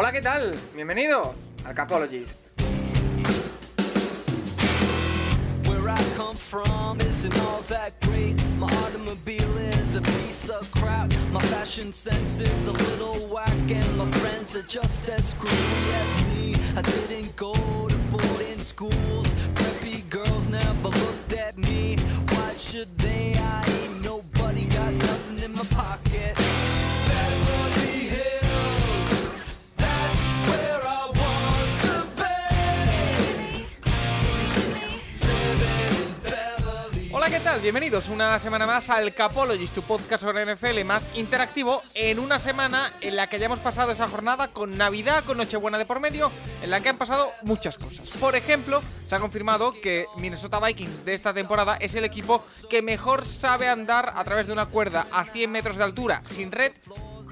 Hola, ¿qué tal? Bienvenidos al Capologist. Where I come from isn't all that great. My automobile is a piece of crap. My fashion sense is a little whack, and my friends are just as screwy as me. I didn't go to boarding schools. Preppy girls never looked at me. Why should they? I ain't nobody, got nothing in my pocket. Bienvenidos una semana más al Capologist, tu podcast sobre NFL más interactivo, en una semana en la que ya hemos pasado esa jornada con Navidad, con Nochebuena de por medio, en la que han pasado muchas cosas. Por ejemplo, se ha confirmado que Minnesota Vikings de esta temporada es el equipo que mejor sabe andar a través de una cuerda a 100 metros de altura, sin red,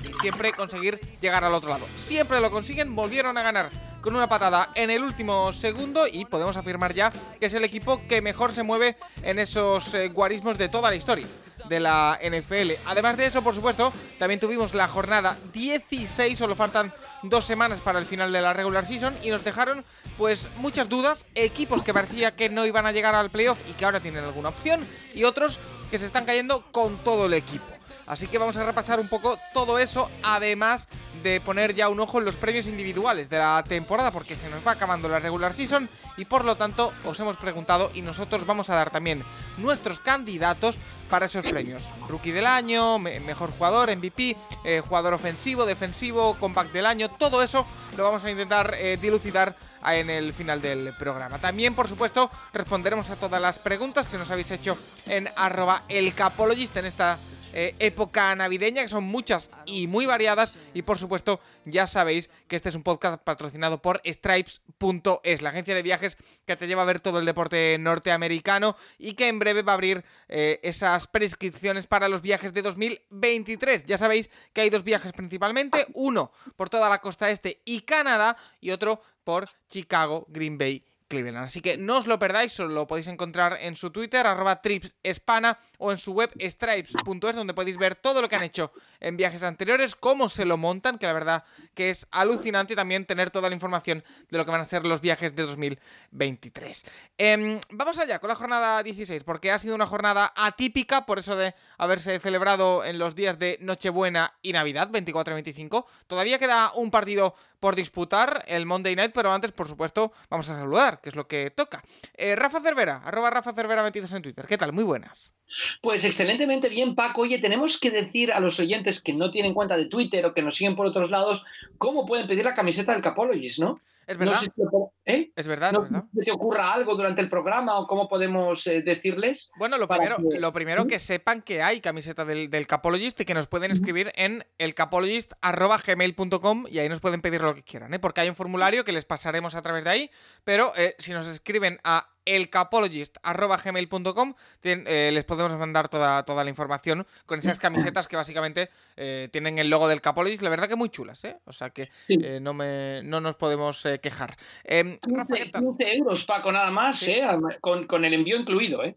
y siempre conseguir llegar al otro lado. Siempre lo consiguen, volvieron a ganar con una patada en el último segundo y podemos afirmar ya que es el equipo que mejor se mueve en esos eh, guarismos de toda la historia de la NFL. Además de eso, por supuesto, también tuvimos la jornada 16, solo faltan dos semanas para el final de la regular season y nos dejaron pues muchas dudas, equipos que parecía que no iban a llegar al playoff y que ahora tienen alguna opción y otros que se están cayendo con todo el equipo. Así que vamos a repasar un poco todo eso, además de poner ya un ojo en los premios individuales de la temporada, porque se nos va acabando la regular season y por lo tanto os hemos preguntado y nosotros vamos a dar también nuestros candidatos para esos premios. Rookie del año, me- mejor jugador, MVP, eh, jugador ofensivo, defensivo, compact del año, todo eso lo vamos a intentar eh, dilucidar en el final del programa. También, por supuesto, responderemos a todas las preguntas que nos habéis hecho en arroba el capologist en esta eh, época navideña, que son muchas y muy variadas. Y por supuesto, ya sabéis que este es un podcast patrocinado por Stripes.es, la agencia de viajes que te lleva a ver todo el deporte norteamericano y que en breve va a abrir eh, esas prescripciones para los viajes de 2023. Ya sabéis que hay dos viajes principalmente, uno por toda la costa este y Canadá y otro por Chicago, Green Bay Cleveland. Así que no os lo perdáis, solo lo podéis encontrar en su Twitter, arroba o en su web stripes.es, donde podéis ver todo lo que han hecho en viajes anteriores, cómo se lo montan, que la verdad que es alucinante y también tener toda la información de lo que van a ser los viajes de 2023. Em, vamos allá con la jornada 16, porque ha sido una jornada atípica, por eso de haberse celebrado en los días de Nochebuena y Navidad, 24 y 25. Todavía queda un partido por disputar, el Monday Night, pero antes, por supuesto, vamos a saludar, que es lo que toca. Eh, Rafa Cervera, arroba Rafa Cervera 22 en Twitter. ¿Qué tal? Muy buenas. Pues excelentemente bien, Paco. Oye, tenemos que decir a los oyentes que no tienen cuenta de Twitter o que nos siguen por otros lados cómo pueden pedir la camiseta del Capologist, ¿no? Es verdad, No sé si te, ¿eh? es verdad, No es verdad. sé si te ocurra algo durante el programa o cómo podemos eh, decirles. Bueno, lo primero, que- lo primero que sepan que hay camiseta del, del Capologist y que nos pueden escribir en elcapologist.gmail.com y ahí nos pueden pedir lo que quieran, ¿eh? Porque hay un formulario que les pasaremos a través de ahí, pero eh, si nos escriben a elcapologist.gmail.com eh, les podemos mandar toda, toda la información con esas camisetas que básicamente eh, tienen el logo del Capologist, la verdad que muy chulas, ¿eh? O sea que eh, no, me, no nos podemos eh, quejar. ¿qué 15, tal? 15 euros, Paco, nada más, Sí. ¿eh? Con, con el envío incluido, ¿eh?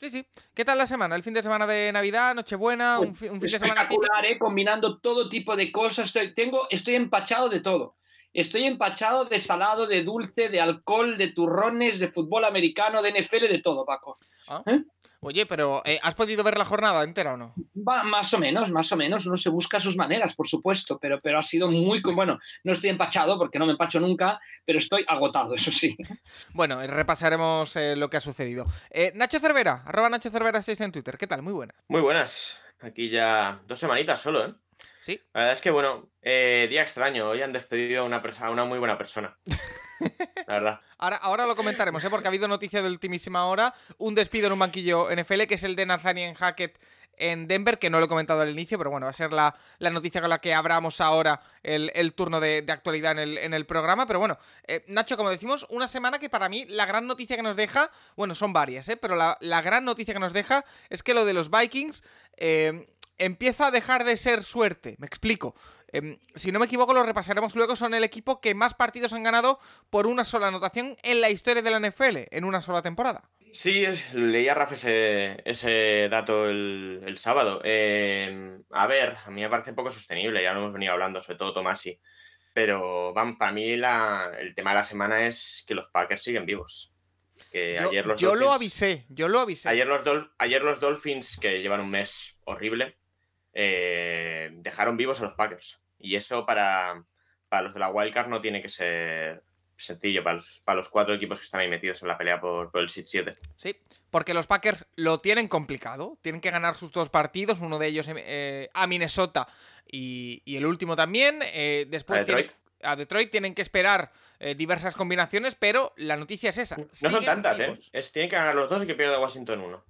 Sí, sí. ¿Qué tal la semana? ¿El fin de semana de Navidad, Nochebuena, un, fi- un fin de semana? Espectacular, ¿eh? Combinando todo tipo de cosas. Estoy, tengo, estoy empachado de todo. Estoy empachado de salado, de dulce, de alcohol, de turrones, de fútbol americano, de NFL, de todo, Paco. Ah. ¿Eh? Oye, pero eh, ¿has podido ver la jornada entera o no? Va, más o menos, más o menos. Uno se busca sus maneras, por supuesto, pero, pero ha sido muy... Bueno, no estoy empachado porque no me empacho nunca, pero estoy agotado, eso sí. Bueno, eh, repasaremos eh, lo que ha sucedido. Eh, Nacho Cervera, arroba Nacho Cervera 6 en Twitter. ¿Qué tal? Muy buena. Muy buenas. Aquí ya dos semanitas solo, ¿eh? Sí. La verdad es que, bueno, eh, día extraño. Hoy han despedido a una, perso- a una muy buena persona. La verdad. Ahora, ahora lo comentaremos, ¿eh? porque ha habido noticia de ultimísima hora. Un despido en un banquillo NFL, que es el de Nathaniel Hackett en Denver, que no lo he comentado al inicio, pero bueno, va a ser la, la noticia con la que abramos ahora el, el turno de, de actualidad en el, en el programa. Pero bueno, eh, Nacho, como decimos, una semana que para mí la gran noticia que nos deja, bueno, son varias, ¿eh? pero la, la gran noticia que nos deja es que lo de los Vikings eh, empieza a dejar de ser suerte. Me explico. Em, si no me equivoco, lo repasaremos luego. Son el equipo que más partidos han ganado por una sola anotación en la historia de la NFL, en una sola temporada. Sí, es- leía Rafa ese, ese dato el, el sábado. Eh, a ver, a mí me parece poco sostenible, ya lo hemos venido hablando, sobre todo Tomasi. Pero vamos, para mí la- el tema de la semana es que los Packers siguen vivos. Que Yo, ayer los yo lo Dolphins- avisé, yo lo avisé. Ayer los, Dol- ayer los Dolphins, que llevan un mes horrible, eh, dejaron vivos a los Packers. Y eso para, para los de la Wildcard no tiene que ser sencillo, para los, para los cuatro equipos que están ahí metidos en la pelea por, por el Seed 7. Sí, porque los Packers lo tienen complicado. Tienen que ganar sus dos partidos, uno de ellos eh, a Minnesota y, y el último también. Eh, después A Detroit. tienen- a Detroit tienen que esperar eh, diversas combinaciones, pero la noticia es esa. No son tantas, ¿eh? Es, tienen que ganar los dos y que pierda Washington uno.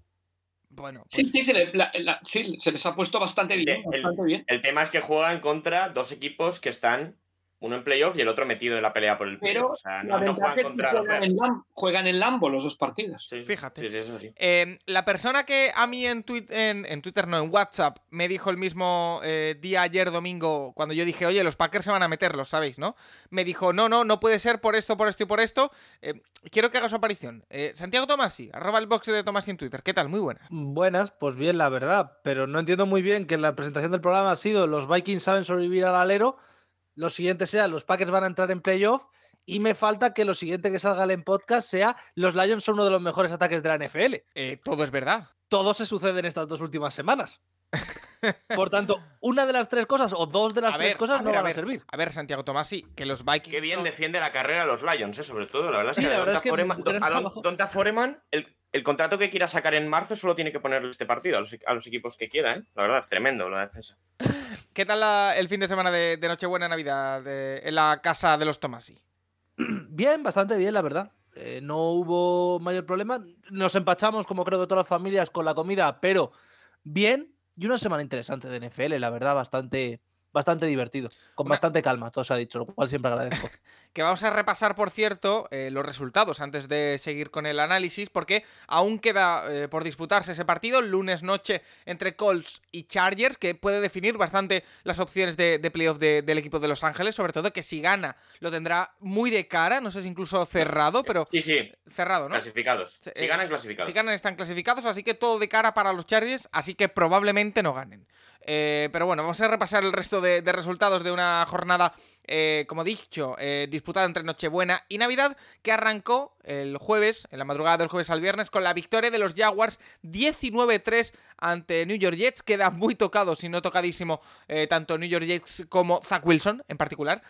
Bueno, Sí, pues, sí, se, le- la- la- sí, se les ha puesto bastante El- bien, el- bastante bien. El tema es que juegan contra dos equipos que están, uno en playoff y el otro metido en la pelea por el playoff. Pero O sea, la no, no juegan contra los juegan, en Lam- juegan en Lambo los dos partidos. Sí, Fíjate. Sí, sí, eso sí. Eh, la persona que a mí en, Twi- en, en Twitter, no, en WhatsApp, me dijo el mismo eh, día ayer domingo, cuando yo dije, oye, los Packers se van a meter, lo sabéis, ¿no? Me dijo, no, no, no puede ser por esto, por esto y por esto. Eh, quiero que haga su aparición. Eh, Santiago Tomasi, arroba el box de Tomasi en Twitter. ¿Qué tal? Muy buena. Buenas, pues bien, la verdad, pero no entiendo muy bien que la presentación del programa ha sido los Vikings saben sobrevivir al alero, lo siguiente sea los Packers van a entrar en playoff y me falta que lo siguiente que salga en podcast sea los Lions son uno de los mejores ataques de la NFL. Eh, todo es verdad. Todo se sucede en estas dos últimas semanas. Por tanto, una de las tres cosas o dos de las A tres ver, cosas a no ver, a van a ver, servir. A ver, Santiago Tomasi, que los Vikings. Qué bien son- defiende la carrera los Lions, ¿eh? sobre todo. La verdad es Sí, que, la a verdad es que Foreman, a Don-. Donta Foreman, el, el contrato que quiera sacar en marzo solo tiene que ponerle este partido a los, a los equipos que quiera. ¿eh? La verdad, tremendo la defensa. ¿Qué tal la- el fin de semana de, de Nochebuena Navidad de- en la casa de los Tomasi? Bien, bastante bien, la verdad. Eh, no hubo mayor problema. Nos empachamos, como creo que todas las familias, con la comida, pero bien. Y una semana interesante de NFL, la verdad, bastante, bastante divertido. Con Una- bastante calma, todo se ha dicho, lo cual siempre agradezco. Que vamos a repasar, por cierto, eh, los resultados antes de seguir con el análisis, porque aún queda eh, por disputarse ese partido, lunes noche entre Colts y Chargers, que puede definir bastante las opciones de, de playoff de- del equipo de Los Ángeles, sobre todo que si gana lo tendrá muy de cara, no sé si incluso cerrado, pero Sí, sí, cerrado, ¿no? clasificados. Si eh, ganan, clasificados. Si ganan, están clasificados, así que todo de cara para los Chargers, así que probablemente no ganen. Eh, pero bueno, vamos a repasar el resto de, resultados de una jornada, eh, como dicho, eh, disputada entre Nochebuena y Navidad, que arrancó el jueves, en la madrugada del jueves al viernes, con la victoria de los Jaguars 19-3 ante New York Jets. Queda muy tocado, si no tocadísimo, eh, tanto New York Jets como Zach Wilson en particular.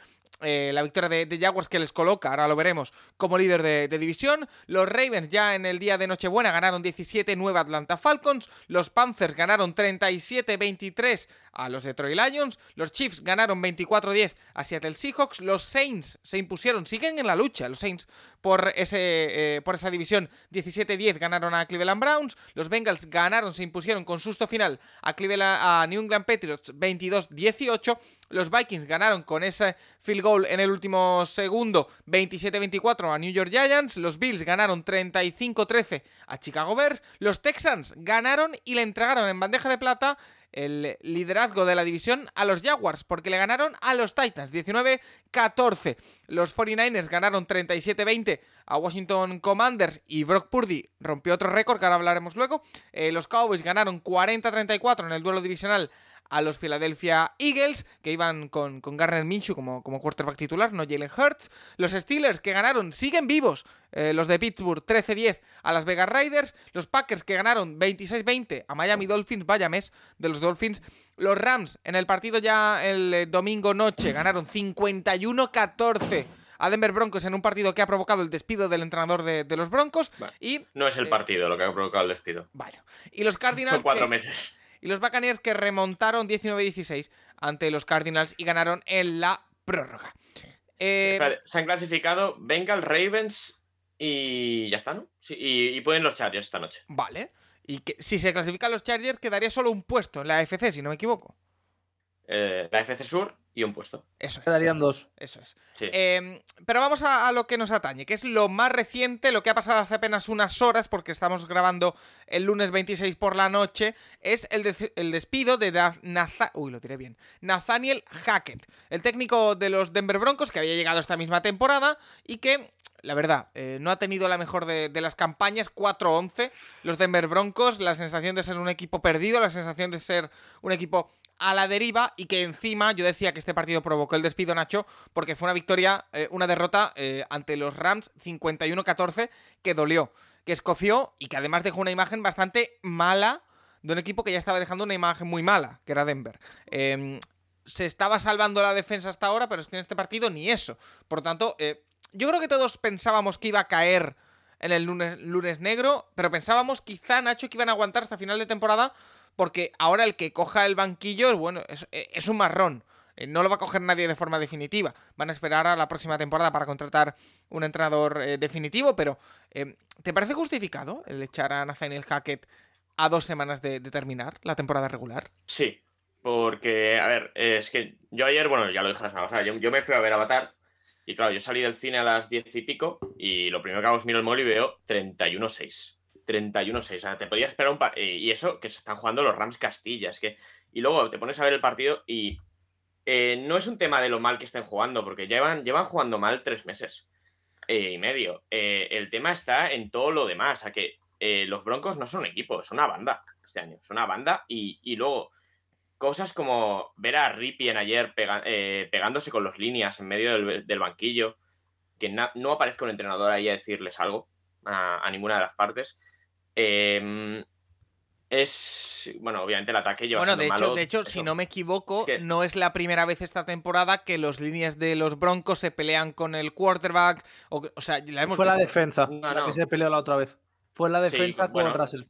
Eh, la victoria de, Jaguars que les coloca, ahora lo veremos, como líder de, de división. Los Ravens ya en el día de Nochebuena ganaron 17-9 a Atlanta Falcons. Los Panthers ganaron 37-23 a los Detroit Lions. Los Chiefs ganaron 24-10 a Seattle Seahawks. Los Saints se impusieron, siguen en la lucha los Saints por, ese, eh, por esa división. 17-10 ganaron a Cleveland Browns. Los Bengals ganaron, se impusieron con susto final a, Cleveland, a New England Patriots 22-18. Los Vikings ganaron con ese field goal en el último segundo 27-24 a New York Giants. Los Bills ganaron 35-13 a Chicago Bears. Los Texans ganaron y le entregaron en bandeja de plata el liderazgo de la división a los Jaguars, porque le ganaron a los Titans 19-14. Los 49ers ganaron 37-20 a Washington Commanders y Brock Purdy rompió otro récord que ahora hablaremos luego. Eh, los Cowboys ganaron 40-34 en el duelo divisional a los Philadelphia Eagles, que iban con, con Garner Minshew como, como quarterback titular, no Jalen Hurts. Los Steelers, que ganaron, siguen vivos, eh, los de Pittsburgh 13-10 a las Vegas Raiders. Los Packers, que ganaron 26-20 a Miami Dolphins, vaya mes de los Dolphins. Los Rams, en el partido ya el eh, domingo noche, ganaron 51-14 a Denver Broncos en un partido que ha provocado el despido del entrenador de, de los Broncos. Y, No es el Eh, partido lo que ha provocado el despido. bueno, y los Cardinals... Son cuatro que- meses. Y los Buccaneers que remontaron 19-16 ante los Cardinals y ganaron en la prórroga. Eh, se han clasificado Bengals, Ravens y ya está, ¿no? Sí, y, y pueden los Chargers esta noche. vale. Y que si se clasifican los Chargers quedaría solo un puesto en la AFC, si no me equivoco. Eh, la FC Sur y un puesto. Eso es. Quedarían dos. Eso es. Sí. Eh, pero vamos a, a lo que nos atañe, que es lo más reciente, lo que ha pasado hace apenas unas horas, porque estamos grabando el lunes 26 por la noche, es el, de- el despido de Na- Natha- Uy, lo diré bien. Nathaniel Hackett, el técnico de los Denver Broncos, que había llegado esta misma temporada y que, la verdad, eh, no ha tenido la mejor de, de las campañas, 4-11. Los Denver Broncos, la sensación de ser un equipo perdido, la sensación de ser un equipo a la deriva y que encima yo decía que este este partido provocó el despido, Nacho, porque fue una victoria, eh, una derrota eh, ante los Rams 51-14 que dolió, que escoció y que además dejó una imagen bastante mala de un equipo que ya estaba dejando una imagen muy mala, que era Denver. Em, se estaba salvando la defensa hasta ahora, pero es que en este partido ni eso. Por lo tanto, eh, yo creo que todos pensábamos que iba a caer en el lunes, negro, pero pensábamos quizá, Nacho, que iban a aguantar hasta final de temporada, porque ahora el que coja el banquillo, bueno, es, es un marrón. Eh, no lo va a coger nadie de forma definitiva. Van a esperar a la próxima temporada para contratar un entrenador eh, definitivo, pero eh, ¿te parece justificado el echar a Nathaniel Hackett a dos semanas de, terminar la temporada regular? Sí, porque, a ver, es que yo ayer, bueno, ya lo dije la semana pasada, yo, yo me fui a ver Avatar y claro, yo salí del cine a las 10 y pico y lo primero que hago es miro el móvil y veo 31-6. 31-6, o sea, te podías esperar un par... Y y eso que se están jugando los Rams Castilla, es que... Y luego te pones a ver el partido y eh, no es un tema de lo mal que estén jugando, porque llevan, llevan jugando mal tres meses eh, y medio. Eh, el tema está en todo lo demás, a que los Broncos no son equipo, son una banda este año, son una banda y, y luego cosas como ver a Ripien ayer pegándose con los líneas en medio del, banquillo, que no aparezca un entrenador ahí a decirles algo a, ninguna de las partes. Eh, es, bueno, obviamente el ataque lleva Bueno, de hecho, malo, de hecho, eso. si no me equivoco, Es que- no es la primera vez esta temporada que los líneas de los Broncos se pelean con el quarterback. O, o sea, la hemos Fue la defensa No, la no. que se peleó la otra vez. Fue la Sí, defensa con bueno. Russell.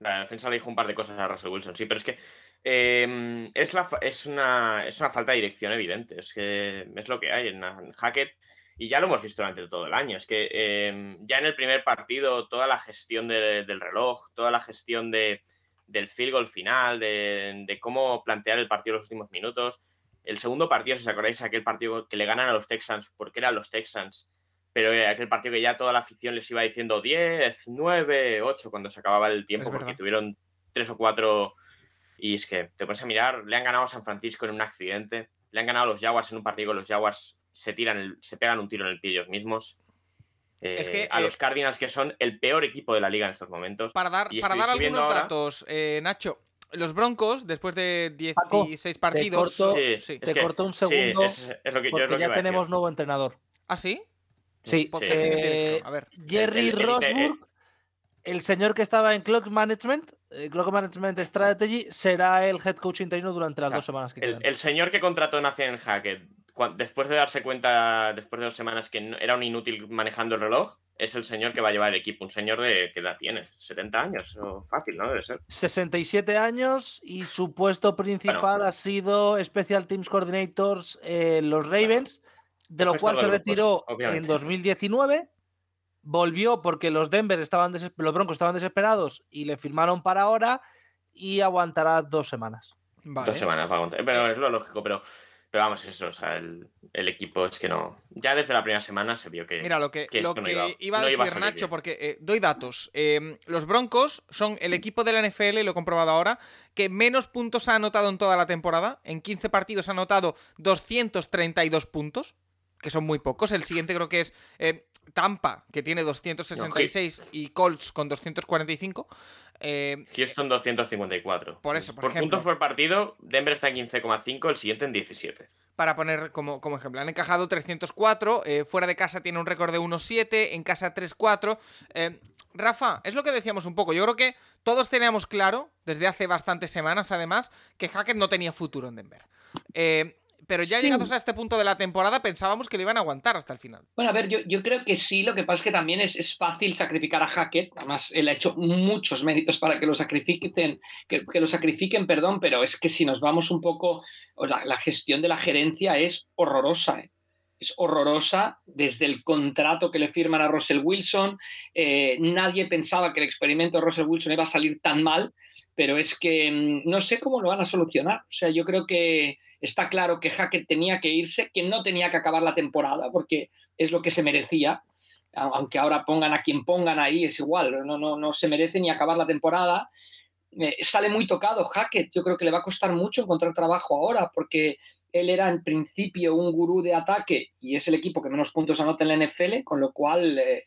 La defensa le dijo un par de cosas a Russell Wilson, sí, pero es que eh, es, la, es, una, es una falta de dirección evidente. Es que es lo que hay en, en Hackett. Y ya lo hemos visto durante todo el año. Es que eh, ya en el primer partido, toda la gestión de- del reloj, toda la gestión de, del field goal final, de, de cómo plantear el partido en los últimos minutos. El segundo partido, si os acordáis, aquel partido que le ganan a los Texans, porque eran los Texans, pero eh, aquel partido que ya toda la afición les iba diciendo 10, 9, 8 cuando se acababa el tiempo, porque tuvieron tres o cuatro. Y es que te pones a mirar, le han ganado a San Francisco en un accidente, le han ganado a los Jaguars en un partido los Jaguars se tiran, el- se pegan un tiro en el pie ellos mismos. Es Eh, que, a eh, los Cardinals, que son el peor equipo de la liga en estos momentos. Para dar, Y para dar algunos ahora- datos, eh, Nacho, los Broncos, después de Paco, 16 partidos. corto- Sí, sí. es Te corto un segundo, Sí, es, es lo que, yo es Porque lo que ya tenemos nuevo entrenador. ¿Ah, sí? Sí, en eh, A ver. Jerry El- el- el- Rosburg, el señor que estaba en Clock Management, eh, Clock Management Strategy, será el head coach interino durante las Claro, dos semanas que El, quedan. el señor que contrató Nathan Hackett, después de darse cuenta, después de dos semanas, que no- era un inútil manejando el reloj, es el señor que va a llevar el equipo. Un señor de. ¿Qué edad tiene? ¿70 años? O fácil, ¿no? Debe ser. 67 años y su puesto principal ha sido Special Teams Coordinators en los Ravens, de lo cual se retiró en 2019. Volvió porque los Denver estaban los Broncos estaban desesperados y le firmaron para ahora y aguantará dos semanas. Vale. Dos semanas para aguantar. Pero es lo lógico, pero. Pero vamos, eso, o sea, el, el equipo es que no. Ya desde la primera semana se vio que. Mira, lo que, que lo no que iba- iba, a no decir iba a salir Nacho, porque eh, doy datos. Eh, los Broncos son el equipo de la NFL, lo he comprobado ahora, que menos puntos ha anotado en toda la temporada. En 15 partidos ha anotado 232 puntos, que son muy pocos. El siguiente creo que es eh, Tampa, que tiene 266, y Colts con 245. Eh, Houston 254. Por eso, por por ejemplo. puntos por partido, Denver está en 15,5, el siguiente en 17. para poner como, como ejemplo. Han encajado 304, eh, fuera de casa tiene un récord de 1-7, en casa 3-4. Eh, Rafa, es lo que decíamos un poco. Yo creo que todos teníamos claro, desde hace bastantes semanas además, que Hackett no tenía futuro en Denver. Eh, pero ya Sí. llegados a este punto de la temporada pensábamos que le iban a aguantar hasta el final. Bueno, a ver, yo, yo creo que sí, lo que pasa es que también es, es fácil sacrificar a Hackett, además él ha hecho muchos méritos para que lo sacrifiquen, que, que lo sacrifiquen, perdón, pero es que si nos vamos un poco, la gestión de la gerencia es horrorosa, ¿eh? es horrorosa desde el contrato que le firman a Russell Wilson, eh, nadie pensaba que el experimento de Russell Wilson iba a salir tan mal, pero es que mm, no sé cómo lo van a solucionar, o sea, yo creo que está claro que Hackett tenía que irse, que no tenía que acabar la temporada, porque es lo que se merecía. Aunque ahora pongan a quien pongan ahí, es igual, no, no, no se merece ni acabar la temporada. Eh, sale muy tocado Hackett, yo creo que le va a costar mucho encontrar trabajo ahora, porque él era en principio un gurú de ataque y es el equipo que menos puntos anota en la NFL, con lo cual eh,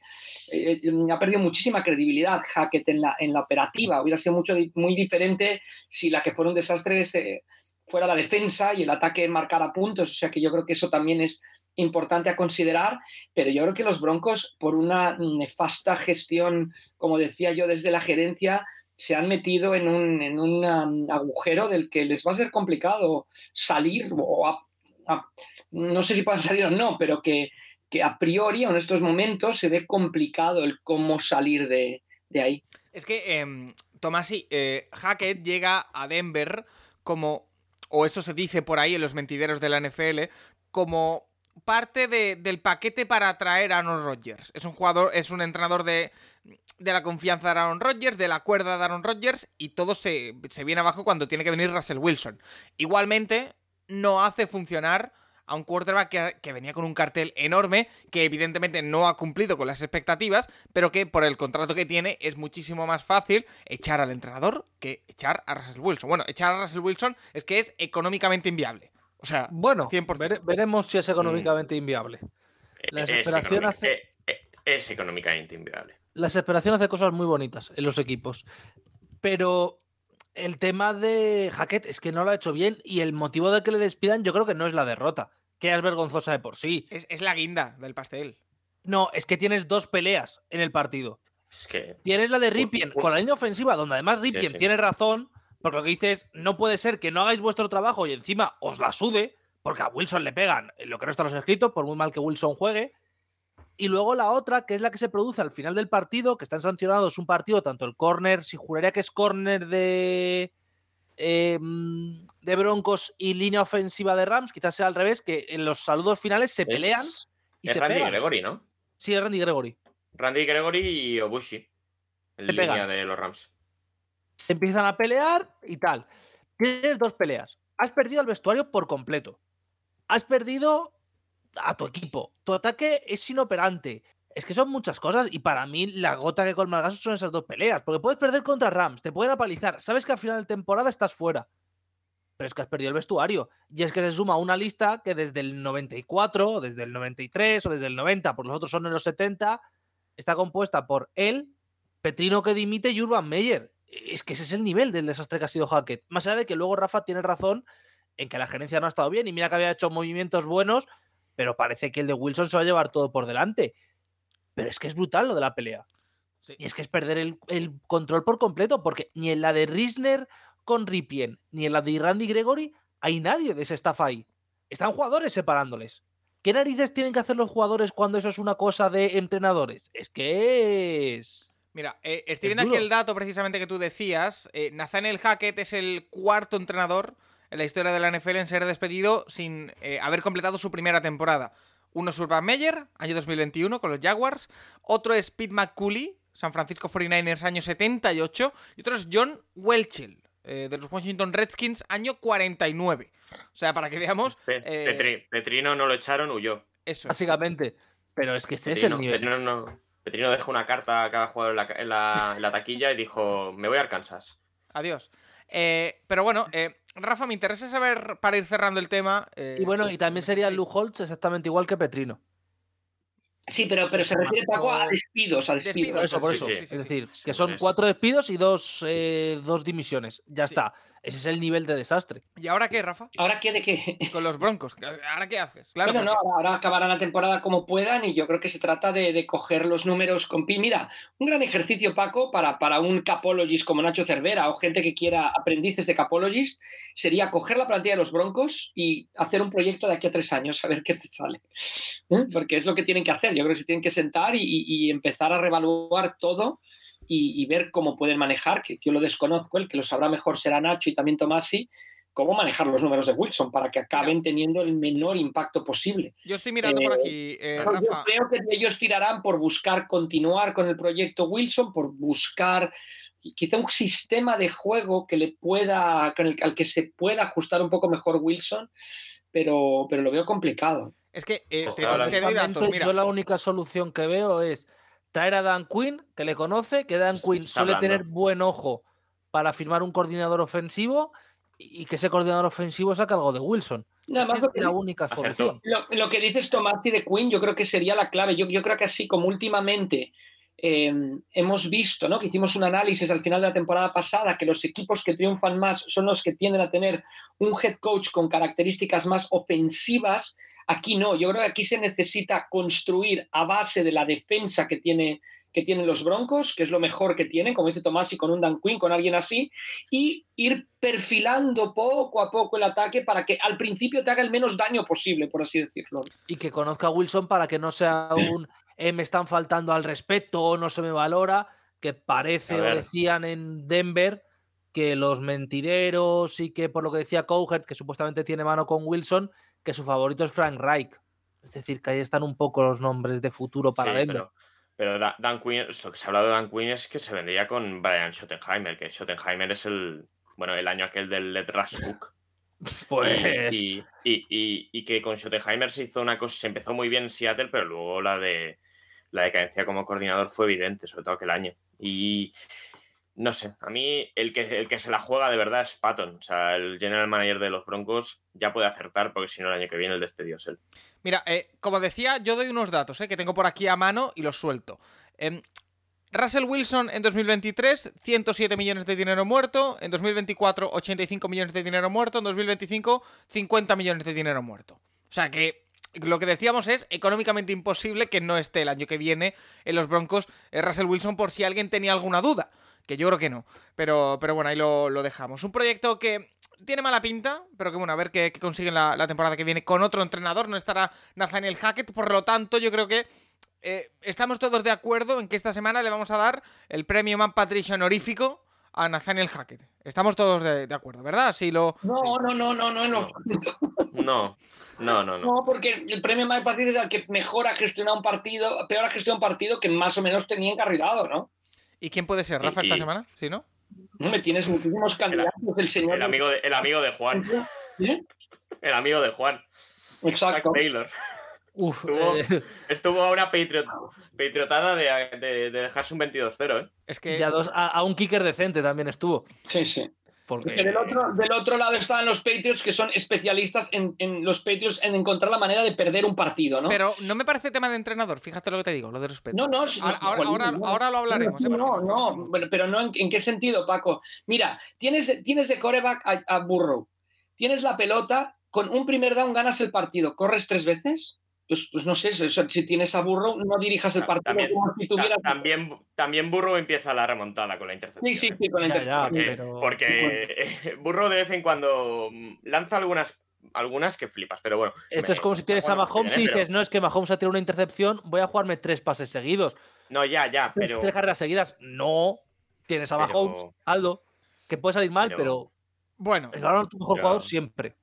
eh, ha perdido muchísima credibilidad Hackett en la, en la operativa. Hubiera sido mucho, muy diferente si la que fue un desastre es, eh, fuera la defensa y el ataque marcara puntos, o sea que yo creo que eso también es importante a considerar, pero yo creo que los Broncos, por una nefasta gestión, como decía yo, desde la gerencia, se han metido en un, en un agujero del que les va a ser complicado salir, o no sé si puedan salir o no, pero que, que a priori en estos momentos se ve complicado el cómo salir de, de ahí. Es que, em, Tomasi, eh, Hackett llega a Denver como, o eso se dice por ahí en los mentideros de la NFL, como parte de- del paquete para atraer a Aaron Rodgers. Es un jugador, es un entrenador de, de la confianza de Aaron Rodgers, de la cuerda de Aaron Rodgers, y todo se, se viene abajo cuando tiene que venir Russell Wilson. Igualmente, no hace funcionar a un quarterback que, que venía con un cartel enorme, que evidentemente no ha cumplido con las expectativas, pero que por el contrato que tiene es muchísimo más fácil echar al entrenador que echar a Russell Wilson. Bueno, echar a Russell Wilson es que es económicamente inviable. O sea, Bueno, 100%. vere- veremos si es económicamente inviable. La Es desesperación hace- eh, eh, es económicamente inviable. La desesperación hace cosas muy bonitas en los equipos. Pero el tema de Hackett es que no lo ha hecho bien y el motivo de que le despidan yo creo que no es la derrota, que es vergonzosa de por sí. es, es la guinda del pastel. No, es que tienes dos peleas en el partido. Es que Tienes la de Ripien con la línea ofensiva, donde además Ripien sí. tiene razón, porque lo que dice es, no puede ser que no hagáis vuestro trabajo y encima os la sude, porque a Wilson le pegan en lo que no está los escritos, por muy mal que Wilson juegue. Y luego la otra, que es la que se produce al final del partido, que están sancionados un partido, tanto el córner, si juraría que es córner de, eh, mm, de Broncos y línea ofensiva de Rams, quizás sea al revés, que en los saludos finales se pelean es, y es se Randy pegan. Gregory, ¿no? Sí, es Randy Gregory. Randy Gregory y Obushi. En Se línea pegan. de los Rams. se empiezan a pelear y tal. Tienes dos peleas. Has perdido el vestuario por completo. Has perdido a tu equipo. Tu ataque es inoperante. Es que son muchas cosas y para mí la gota que colma el gaso son esas dos peleas. Porque puedes perder contra Rams, te pueden apalizar. Sabes que al final de temporada estás fuera. Pero es que has perdido el vestuario. Y es que se suma una lista que desde el 94, o desde el 93 o desde el 90, por los otros son en los 70, está compuesta por él, Petrino que dimite y Urban Meyer. Es que ese es el nivel del desastre que ha sido Hackett. Más allá de que luego Rafa tiene razón en que la gerencia no ha estado bien y mira que había hecho movimientos buenos, pero parece que el de Wilson se va a llevar todo por delante. Pero es que es brutal lo de la pelea. Sí. Y es que es perder el, el control por completo, porque ni en la de Risner con Ripien, ni en la de Randy Gregory, hay nadie de ese staff ahí. Están jugadores separándoles. ¿Qué narices tienen que hacer los jugadores cuando eso es una cosa de entrenadores? Es que es. Mira, eh, estoy viendo aquí el dato precisamente que tú decías. Eh, Nathaniel Hackett es el cuarto entrenador en la historia de la NFL en ser despedido sin eh, haber completado su primera temporada. Uno es Urban Meyer, año 2021, con los Jaguars. Otro es Pete McCooley, San Francisco 49ers, año 78. Y otro es John Welchel, eh, de los Washington Redskins, año 49. O sea, para que veamos... Eh, Petri- Petrino no lo echaron, huyó. eso. Básicamente. Pero es que ese es el nivel. Petrino no- Petrino dejó una carta a cada jugador en la, en la- en la taquilla y dijo, me voy a Arkansas. Adiós. Eh, pero bueno, eh, Rafa, me interesa saber, para ir cerrando el tema... eh, Y bueno, y también sería. Lou Holtz exactamente igual que Petrino. Sí, pero, pero se refiere Paco a despidos, a despidos. Despidos, Por eso, por sí, eso. sí, es sí, decir, sí, que son cuatro despidos y dos, eh, dos dimisiones. Ya Sí. está. Ese es el nivel de desastre. ¿Y ahora qué, Rafa? ¿Ahora qué de qué? Con los Broncos. ¿Ahora qué haces? Claro, bueno, no, porque- ahora, ahora acabarán la temporada como puedan y yo creo que se trata de, de coger los números con pi. Mira, un gran ejercicio, Paco, para, para un capologist como Nacho Cervera o gente que quiera aprendices de capologist, sería coger la plantilla de los Broncos y hacer un proyecto de aquí a tres años, a ver qué te sale. ¿Eh? Porque es lo que tienen que hacer. Yo creo que se tienen que sentar y, y- y empezar a revaluar todo y, y ver cómo pueden manejar, que yo lo desconozco, el que lo sabrá mejor será Nacho y también Tomasi, cómo manejar los números de Wilson para que acaben teniendo el menor impacto posible. Yo estoy mirando por Eh, aquí, eh, yo creo que ellos tirarán por buscar continuar con el proyecto Wilson, por buscar quizá un sistema de juego que le pueda, con el- al que se pueda ajustar un poco mejor Wilson, pero, pero lo veo complicado. Es que eh, Pues te, claro, te doy datos, Honestamente, mira. Yo la única solución que veo es traer a Dan Quinn, que le conoce, que Dan Quinn suele hablando. tener buen ojo para firmar un coordinador ofensivo y que ese coordinador ofensivo saque algo de Wilson. Nada más Es lo que la única solución. Lo, lo que dices Tomás y de Quinn, yo creo que sería la clave. Yo, yo creo que así como últimamente eh, hemos visto, ¿no? que hicimos un análisis al final de la temporada pasada, que los equipos que triunfan más son los que tienden a tener un head coach con características más ofensivas. Aquí no, yo creo que aquí se necesita construir a base de la defensa que tiene que tienen los Broncos, que es lo mejor que tienen, como dice Tomás, y con un Dan Quinn, con alguien así, y ir perfilando poco a poco el ataque para que al principio te haga el menos daño posible, por así decirlo. Y que conozca a Wilson para que no sea un eh, me están faltando al respeto o no se me valora, que parece, o decían en Denver, que los mentireros y que por lo que decía Cowherd, que supuestamente tiene mano con Wilson, que su favorito es Frank Reich. Es decir, que ahí están un poco los nombres de futuro para Denver. Pero Dan Quinn, lo que se ha hablado de Dan Quinn es que se vendría con Brian Schottenheimer, que Schottenheimer es el, bueno, el año aquel del Led Book. Pues. Y, y, que con Schottenheimer se hizo una cosa, se empezó muy bien en Seattle, pero luego la de la decadencia como coordinador fue evidente, sobre todo aquel año. Y no sé, a mí el que, el que se la juega de verdad es Patton. O sea, el general manager de los Broncos ya puede acertar porque si no el año que viene el despedido es él. Mira, eh, como decía, yo doy unos datos eh, que tengo por aquí a mano y los suelto. Em, Russell Wilson en 2023, 107 millones de dinero muerto. En 2024, 85 millones de dinero muerto. En 2025, 50 millones de dinero muerto. O sea que lo que decíamos es económicamente imposible que no esté el año que viene en los Broncos eh, Russell Wilson por si alguien tenía alguna duda que yo creo que no. Pero, pero bueno, ahí lo, dejamos. Un proyecto que tiene mala pinta, pero que bueno, a ver qué, consiguen la, temporada que viene con otro entrenador. No estará Nathaniel Hackett, por lo tanto, yo creo que eh, estamos todos de acuerdo en que esta semana le vamos a dar el premio Man Patricia honorífico a Nathaniel Hackett. Estamos todos de, acuerdo, ¿verdad? Si lo... No, no, no, no, no, no. No, no, no, no. porque el premio Man Patricia es el que mejor ha gestionado un partido, peor ha gestionado un partido que más o menos tenía encarrilado, ¿no? ¿Y quién puede ser? ¿Rafa esta semana? ¿Sí, no? No, me tienes muchísimos candidatos del señor. El amigo de, el amigo de Juan. ¿Eh? El amigo de Juan. Exacto. Taylor. Uf, estuvo, eh. estuvo ahora patriotada de, de, dejarse un 22-0, ¿eh? Es que. Ya dos, a, un kicker decente también estuvo. Sí, sí. Porque... Del, otro, del otro lado están los Patriots, que son especialistas en, los Patriots en encontrar la manera de perder un partido, ¿no? Pero no me parece tema de entrenador, fíjate lo que te digo, lo de los Patriots. No, no, ahora, ahora, lo hablaremos. ¿eh? No, no, pero no en, qué sentido, Paco. Mira, tienes, tienes de coreback a Burrow, tienes la pelota, con un primer down ganas el partido, corres tres veces pues, pues, no sé, si tienes a Burro, no dirijas el partido también, como si tuvieras... También, también Burro empieza la remontada con la intercepción. Sí, sí, sí, con la intercepción. Porque, Burro de vez en cuando mm, lanza algunas algunas que flipas, pero bueno. Esto es como si tienes a Mahomes y dices, no, es que Mahomes ha tenido una intercepción, voy a jugarme tres pases seguidos. No, ya, ya, pero... Tres carreras seguidas, no. Tienes a Mahomes, Aldo, que puede salir mal, pero... Bueno. Es tu mejor jugador siempre.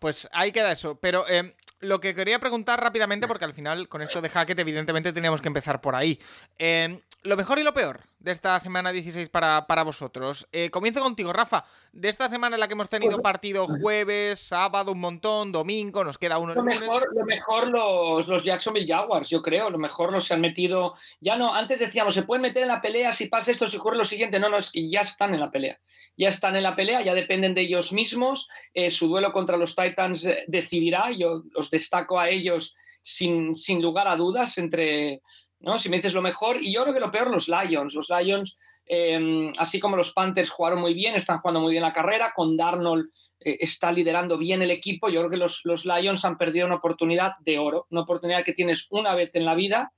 Pues ahí queda eso. Pero eh, lo que quería preguntar rápidamente, porque al final con esto de Hackett evidentemente teníamos que empezar por ahí. Eh, lo mejor y lo peor de esta semana 16 para, para vosotros. Eh, comienzo contigo, Rafa. De esta semana en la que hemos tenido pues, partido jueves, sábado, un montón, domingo, nos queda uno. Lo mejor, lo mejor los, los Jacksonville Jaguars, yo creo. Lo mejor los se han metido. Ya no, antes decíamos, se pueden meter en la pelea si pasa esto, si ocurre lo siguiente. No, no, es que ya están en la pelea. Ya están en la pelea, ya dependen de ellos mismos. Eh, su duelo contra los Titans eh, decidirá. Yo los destaco a ellos sin, sin lugar a dudas entre ¿no? Si me dices lo mejor, y yo creo que lo peor, los Lions. Los Lions, em, así como los Panthers jugaron muy bien, están jugando muy bien la carrera, con Darnold eh, está liderando bien el equipo, yo creo que los, los, Lions han perdido una oportunidad de oro, una oportunidad que tienes una vez en la vida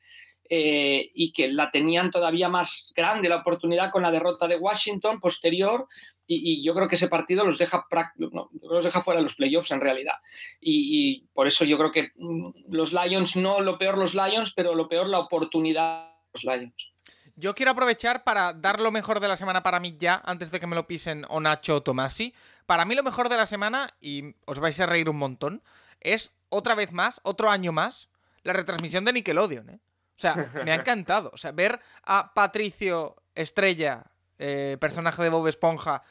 eh, y que la tenían todavía más grande la oportunidad con la derrota de Washington posterior y, yo creo que ese partido los deja, los deja fuera de los playoffs en realidad. Y, por eso yo creo que mm, los Lions, no lo peor los Lions, pero lo peor la oportunidad de los Lions. Yo quiero aprovechar para dar lo mejor de la semana para mí ya, antes de que me lo pisen o Nacho o Tomasi. Para mí lo mejor de la semana, y os vais a reír un montón, es otra vez más, otro año más, la retransmisión de Nickelodeon. ¿eh? O sea, me ha encantado. O sea, ver a Patricio Estrella, eh, personaje de Bob Esponja,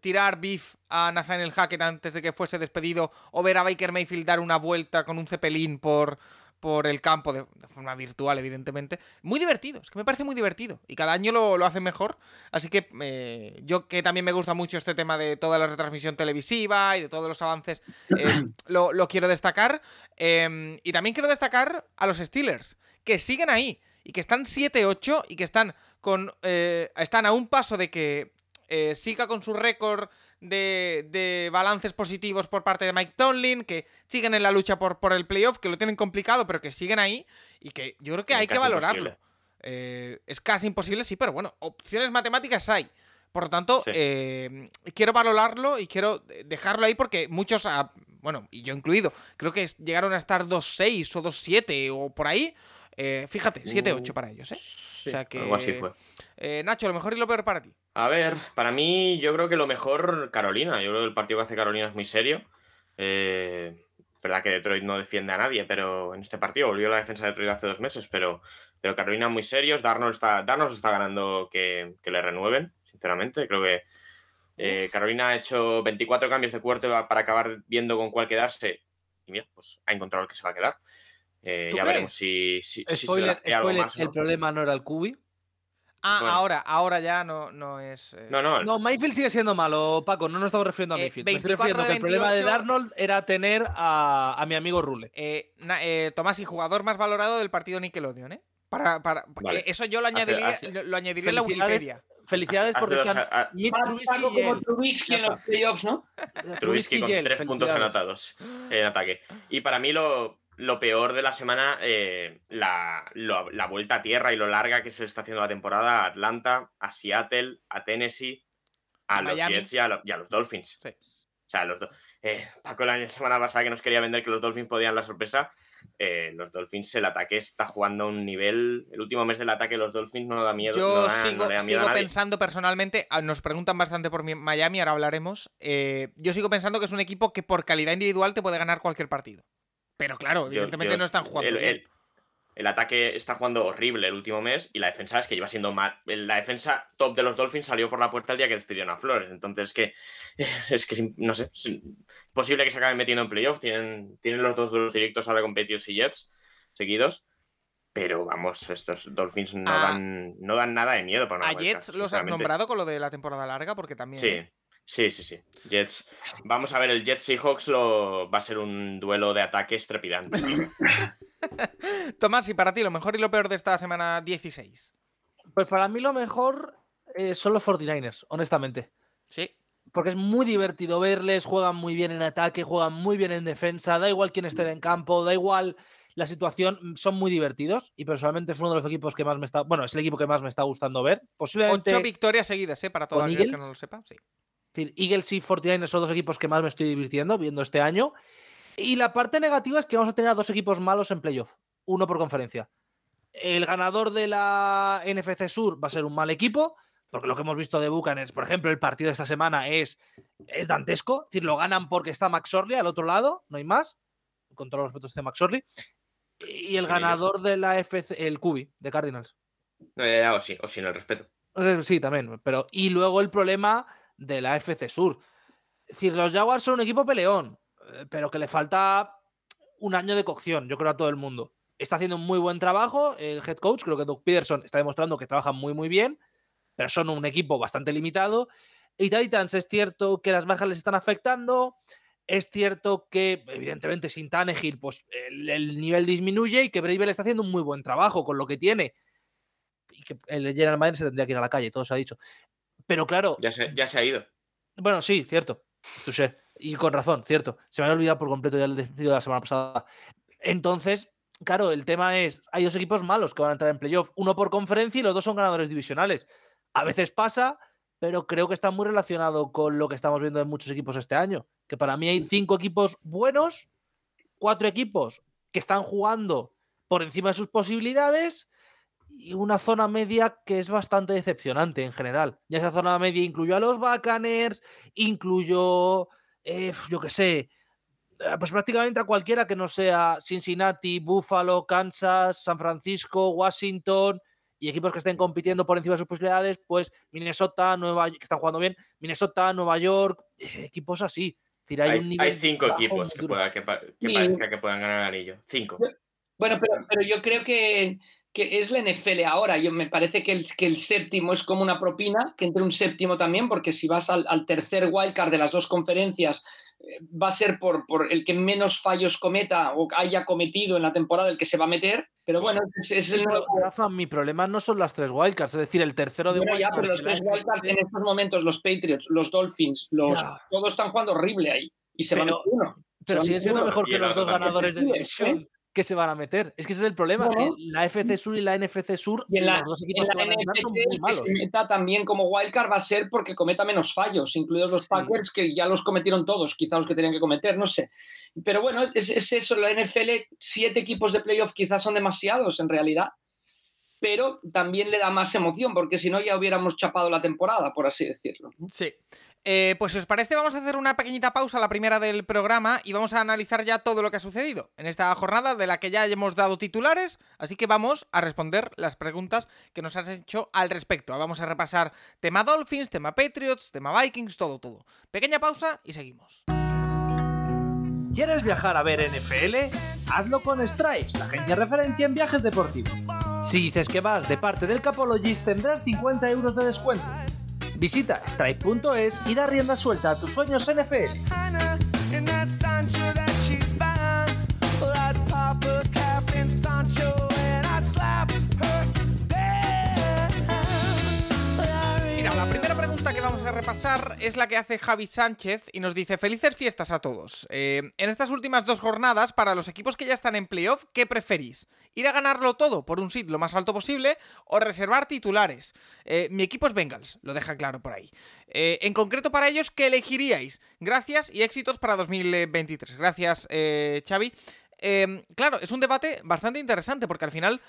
tirar beef a Nathaniel Hackett antes de que fuese despedido o ver a Baker Mayfield dar una vuelta con un cepelín por, por el campo de, forma virtual, evidentemente. Muy divertido, es que me parece muy divertido. Y cada año lo, lo hacen mejor. Así que eh, yo que también me gusta mucho este tema de toda la retransmisión televisiva y de todos los avances, eh, lo, lo, quiero destacar. Em, y también quiero destacar a los Steelers, que siguen ahí y que están 7-8 y que están con eh, están a un paso de que eh, siga con su récord de, de balances positivos por parte de Mike Tomlin, que siguen en la lucha por, por el playoff, que lo tienen complicado, pero que siguen ahí y que yo creo que Es hay que valorarlo. Eh, es casi imposible, sí, pero bueno, opciones matemáticas hay. Por lo tanto, Sí. eh, quiero valorarlo y quiero dejarlo ahí porque muchos, ah, bueno, y yo incluido, creo que llegaron a estar 2-6 o 2-7 o por ahí. Eh, fíjate, 7-8 Uh, para ellos, ¿eh? Sí, O sea que- algo así fue. Eh, Nacho, lo mejor y lo peor para ti. A ver, para mí yo creo que lo mejor Carolina. Yo creo que el partido que hace Carolina es muy serio. Eh, verdad que Detroit no defiende a nadie, pero en este partido volvió la defensa de Detroit hace dos meses, pero, pero Carolina muy serios. Darnold está, Darnold está ganando que, que le renueven, sinceramente. Creo que eh, Carolina ha hecho 24 cambios de cuarto para acabar viendo con cuál quedarse. Y mira, pues ha encontrado el que se va a quedar. Eh, ¿Tú ya crees? veremos si, si, si se le Spoiler, algo spoiler, más. el no. problema no era el Cubi. Ah, Bueno. ahora, ahora ya no, no es. eh, No, no, No, Mayfield sigue siendo malo, Paco. No nos estamos refiriendo a Eh, Mayfield. Me estoy 24 refiriendo que el problema de 28. Darnold era tener a, a mi amigo Rule. eh, na- eh, Tomás, y jugador más valorado del partido Nickelodeon, ¿eh? Para, para, Vale. eh, eso yo lo añadiría, hace- lo, lo añadiría en la. Wikipedia. Felicidades porque están a- Mitch Trubisky y como. Trubisky en los playoffs, ¿no? Trubisky con tres puntos anotados en ataque. Y para mí lo, lo peor de la semana, eh, la, lo- la vuelta a tierra y lo larga que se está haciendo la temporada a Atlanta, a Seattle, a Tennessee, a los Miami. Jets y a, lo- y a los Dolphins. Sí. O sea, los do- eh, Paco la semana pasada que nos quería vender que los Dolphins podían la sorpresa. eh, los Dolphins, el ataque está jugando a un nivel. El último mes del ataque, los Dolphins no da miedo. Yo no da- no sigo, da miedo pensando personalmente, ah, nos preguntan bastante por mi- Miami, ahora hablaremos. yo sigo pensando que es un equipo que por calidad individual te puede ganar cualquier partido. Pero claro, evidentemente yo- no están jugando el, bien. el- el ataque está jugando horrible el último mes y la defensa es que lleva siendo mal. La defensa top de los Dolphins salió por la puerta el día que despidieron a Flores. Entonces es que es que no sé, es posible que se acaben metiendo en playoff. Tienen, tienen los dos duelos directos ahora con Patriots y Jets seguidos. Pero vamos, estos Dolphins no, A- dan, no dan nada de miedo para una ¿A Jets los has nombrado con lo de la temporada larga? Porque también. Sí, ¿eh? Sí, sí, sí. Jets. Vamos a ver, el Jets Seahawks lo... va a ser un duelo de ataques trepidante. Tomás, y para ti, lo mejor y lo peor de esta semana 16. Pues para mí lo mejor eh, son los 49ers, honestamente. Sí. Porque es muy divertido verles, juegan muy bien en ataque, juegan muy bien en defensa, da igual quién esté en campo, da igual la situación, son muy divertidos y personalmente es uno de los equipos que más me está, bueno, es el equipo que más me está gustando ver. Posiblemente Ocho victorias seguidas, ¿eh? Para todo ¿Con aquel que no lo sepa. Sí. Es decir, Eagles y 49ers son dos equipos que más me estoy divirtiendo viendo este año. Y la parte negativa es que vamos a tener a dos equipos malos en playoff, uno por conferencia. El ganador de la NFC Sur va a ser un mal equipo, porque lo que hemos visto de Buccaneers, por ejemplo, el partido de esta semana es, es dantesco. Es decir, lo ganan porque está Max Orley al otro lado, no hay más. Con todos los respetos de Max Orley. Y el Sí, ganador de la FC, el Cubi, de Cardinals. Eh, o sí, o sin el respeto. Sea, Sí, también. Pero, y luego el problema de la FC Sur. Es decir, los Jaguars son un equipo peleón, eh, pero que le falta un año de cocción, yo creo, a todo el mundo. Está haciendo un muy buen trabajo. El head coach, creo que Doug Peterson, está demostrando que trabaja muy, muy bien, pero son un equipo bastante limitado. Y Titans es cierto que las bajas les están afectando. Es cierto que, evidentemente, sin Tannehill, pues el, el nivel disminuye y que Bravel está haciendo un muy buen trabajo con lo que tiene. Y que el General Manager se tendría que ir a la calle, todo se ha dicho. Pero claro, Ya se, ya se ha ido. bueno, sí, cierto. Touché. Y con razón, cierto. Se me había olvidado por completo ya el despido de la semana pasada. Entonces, claro, el tema es, hay dos equipos malos que van a entrar en playoff, uno por conferencia y los dos son ganadores divisionales. A veces pasa, pero creo que está muy relacionado con lo que estamos viendo en muchos equipos este año. Que para mí hay cinco equipos buenos, cuatro equipos que están jugando por encima de sus posibilidades y una zona media que es bastante decepcionante en general. Ya esa zona media incluyó a los Buccaneers, incluyó, eh, yo qué sé, eh, pues prácticamente a cualquiera que no sea Cincinnati, Buffalo, Kansas, San Francisco, Washington y equipos que estén compitiendo por encima de sus posibilidades, pues Minnesota, Nueva que están jugando bien, Minnesota, Nueva York, eh, equipos así. Es decir, hay, Hay, un hay nivel cinco equipos que, pueda- que, pa- que Sí. parezca que puedan ganar el anillo. Cinco. Bueno, pero, pero yo creo que, que es la NFL ahora. Yo, me parece que el, que el séptimo es como una propina, que entre un séptimo también, porque si vas al, al tercer wildcard de las dos conferencias, eh, va a ser por, por, el que menos fallos cometa o haya cometido en la temporada el que se va a meter. Pero bueno, es, es el nuevo... Rafa, mi problema no son las tres wildcards, es decir, el tercero de bueno, ya, pero los tres wildcards en estos momentos, los Patriots, los Dolphins, los Ya. todos están jugando horrible ahí. Y se Pero- van uno. Pero Se sigue van siendo mejor que los dos ganadores de división que se van a meter. Es que ese es el problema, que la FC Sur y la NFC Sur, Y en la, los dos en equipos que van a entrar son NFC, muy que malos. se meta también como wildcard va a ser porque cometa menos fallos, incluidos los Sí. Packers, que ya los cometieron todos, quizá los que tenían que cometer, no sé. Pero bueno, es, es eso, la NFL, siete equipos de playoff quizás son demasiados en realidad, pero también le da más emoción, porque si no ya hubiéramos chapado la temporada, por así decirlo. Sí. Eh, pues si os parece, vamos a hacer una pequeñita pausa, la primera del programa, y vamos a analizar ya todo lo que ha sucedido en esta jornada de la que ya hemos dado titulares, así que vamos a responder las preguntas que nos has hecho al respecto. Vamos a repasar tema Dolphins, tema Patriots, tema Vikings, todo, todo. Pequeña pausa y seguimos. ¿Quieres viajar a ver NFL? Hazlo con Stripes, la agencia referencia en viajes deportivos. Si dices que vas de parte del Capologist tendrás 50 euros de descuento. Visita stripe.es y da rienda suelta a tus sueños NFL. Repasar es la que hace Javi Sánchez y nos dice felices fiestas a todos. Eh, en estas últimas dos jornadas, para los equipos que ya están en playoff, ¿qué preferís? ¿Ir a ganarlo todo por un seed lo más alto posible o reservar titulares? Eh, mi equipo es Bengals, lo deja claro por ahí. Eh, en concreto para ellos, ¿qué elegiríais? Gracias y éxitos para 2023. Gracias, Xavi. Claro, es un debate bastante interesante porque al final,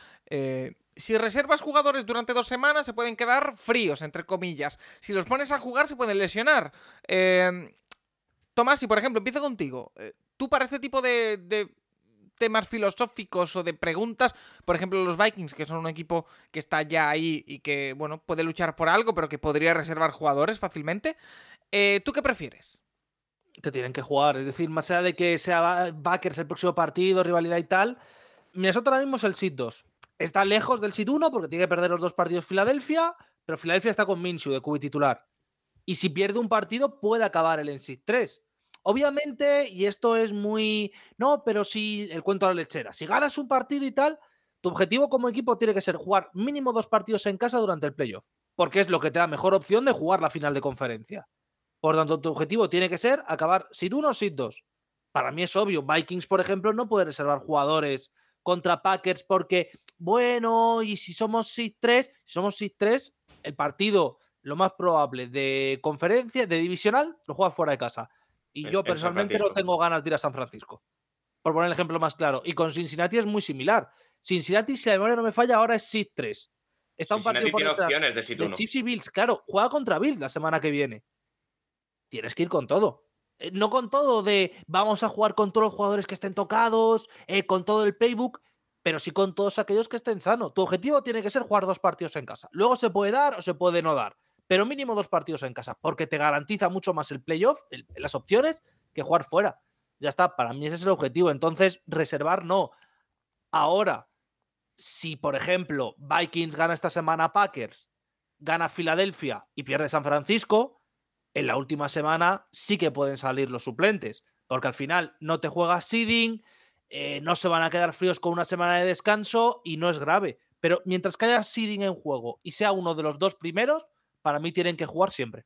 si reservas jugadores durante dos semanas, se pueden quedar fríos, entre comillas. Si los pones a jugar, se pueden lesionar. Eh, Tomás, si por ejemplo empiezo contigo, eh, tú para este tipo de, temas filosóficos o de preguntas, por ejemplo los Vikings, que son un equipo que está ya ahí y que, bueno, puede luchar por algo, pero que podría reservar jugadores fácilmente, eh, ¿tú qué prefieres? Te tienen que jugar, es decir, más allá de que sea Backers el próximo partido, rivalidad y tal, Minnesota ahora mismo es el Seed 2. Está lejos del Seed 1 porque tiene que perder los dos partidos Filadelfia, pero Filadelfia está con Minshew de QB titular. Y si pierde un partido, puede acabar el en Seed 3. Obviamente, y esto es muy. No, pero si el cuento a la lechera. Si ganas un partido y tal, tu objetivo como equipo tiene que ser jugar mínimo dos partidos en casa durante el playoff. Porque es lo que te da mejor opción de jugar la final de conferencia. Por tanto, tu objetivo tiene que ser acabar SID 1 o SID 2. Para mí es obvio. Vikings, por ejemplo, no puede reservar jugadores contra Packers porque, bueno, y si somos SID 3, si somos SID 3, el partido lo más probable de conferencia, de divisional, lo juegas fuera de casa. Y En- yo personalmente no tengo ganas de ir a San Francisco. Por poner el ejemplo más claro. Y con Cincinnati es muy similar. Cincinnati, si la memoria no me falla, ahora es SID 3. Está un partido por detrás opciones de de 1. Chiefs y Bills, claro, juega contra Bills la semana que viene. Tienes que ir con todo. Eh, No con todo de vamos a jugar con todos los jugadores que estén tocados, eh, con todo el playbook, pero sí con todos aquellos que estén sanos. Tu objetivo tiene que ser jugar dos partidos en casa. Luego se puede dar o se puede no dar, pero mínimo dos partidos en casa, porque te garantiza mucho más el playoff, las opciones, que jugar fuera. Ya está, para mí ese es el objetivo. Entonces, reservar no. Ahora, si por ejemplo Vikings gana esta semana a Packers, gana Filadelfia y pierde San Francisco, en la última semana sí que pueden salir los suplentes, porque al final no te juegas seeding, eh, no se van a quedar fríos con una semana de descanso y no es grave. Pero mientras que haya seeding en juego y sea uno de los dos primeros, para mí tienen que jugar siempre.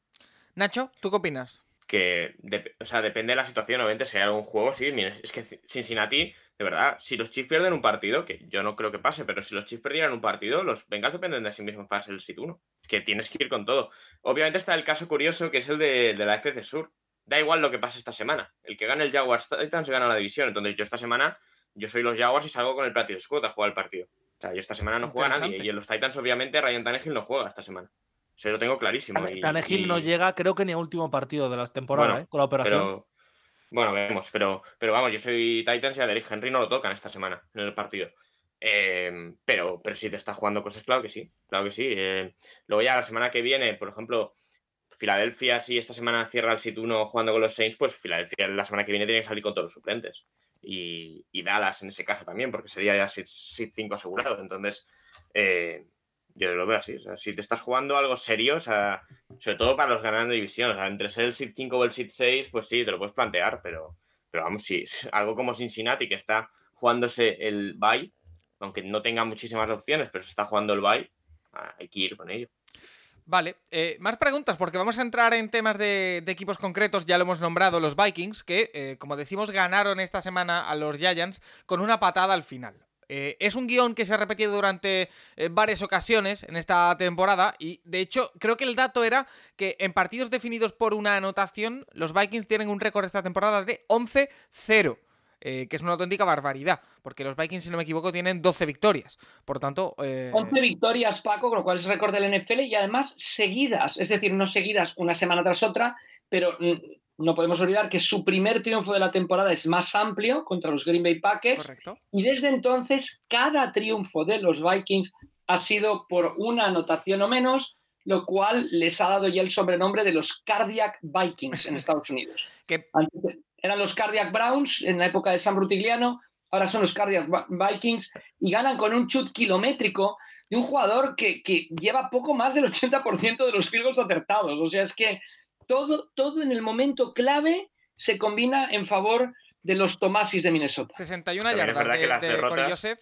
Nacho, ¿tú qué opinas? que o sea, depende de la situación, obviamente, si hay algún juego, sí, mira, es que Cincinnati, de verdad, si los Chiefs pierden un partido, que yo no creo que pase, pero si los Chiefs perdieran un partido, los Bengals dependen de sí mismos para ser el sit 1. Es que tienes que ir con todo. Obviamente está el caso curioso que es el de, de la FC Sur. Da igual lo que pase esta semana. El que gane el Jaguars Titans gana la división. Entonces yo esta semana, yo soy los Jaguars y salgo con el Practice Squad a jugar el partido. O sea, yo esta semana no juega nadie. Y en los Titans, obviamente, Ryan Tannehill no juega esta semana. Eso lo tengo clarísimo. Tannehill y- no llega, creo que ni a último partido de la temporada, Bueno, ¿eh? con la operación. Pero, bueno, vemos, pero, pero vamos, yo soy Titans y a Derrick Henry no lo tocan esta semana en el partido. Eh, pero, pero si te está jugando cosas, claro que sí, claro que sí. Eh, luego ya la semana que viene, por ejemplo, Filadelfia, si esta semana cierra el sit 1 jugando con los Saints, pues Filadelfia la semana que viene tiene que salir con todos los suplentes. Y, y Dallas en ese caso también, porque sería ya sit 5 asegurado. Entonces, eh, Yo lo veo así. Si te estás jugando algo serio, sobre todo para los ganando división, o sea, entre ser el Seed 5 o el Seed 6, pues sí, te lo puedes plantear, pero, pero vamos, sí, es algo como Cincinnati que está jugándose el bye, aunque no tenga muchísimas opciones, pero se está jugando el bye, ah, hay que ir con ello. Vale, eh, más preguntas porque vamos a entrar en temas de, de equipos concretos, ya lo hemos nombrado, los Vikings, que eh, como decimos ganaron esta semana a los Giants con una patada al final. Eh, es un guion que se ha repetido durante eh, varias ocasiones en esta temporada y de hecho creo que el dato era que en partidos definidos por una anotación los Vikings tienen un récord esta temporada de 11-0. eh, que es una auténtica barbaridad, porque los Vikings, si no me equivoco, tienen 12 victorias. Por tanto, eh, 11 victorias, Paco, con lo cual es récord del NFL y además seguidas, es decir, no seguidas una semana tras otra, pero mm, no podemos olvidar que su primer triunfo de la temporada es más amplio contra los Green Bay Packers correcto. y desde entonces cada triunfo de los Vikings ha sido por una anotación o menos, lo cual les ha dado ya el sobrenombre de los Cardiac Vikings en Estados Unidos. Que Antes eran los Cardiac Browns en la época de San Brutiliano, ahora son los Cardiac Vikings y ganan con un chut kilométrico de un jugador que, que lleva poco más del 80% de los field goals acertados. O sea, es que todo, todo en el momento clave se combina en favor de los Tomasis de Minnesota. 61 También es yardas verdad de, que las de Corey derrotas- Joseph.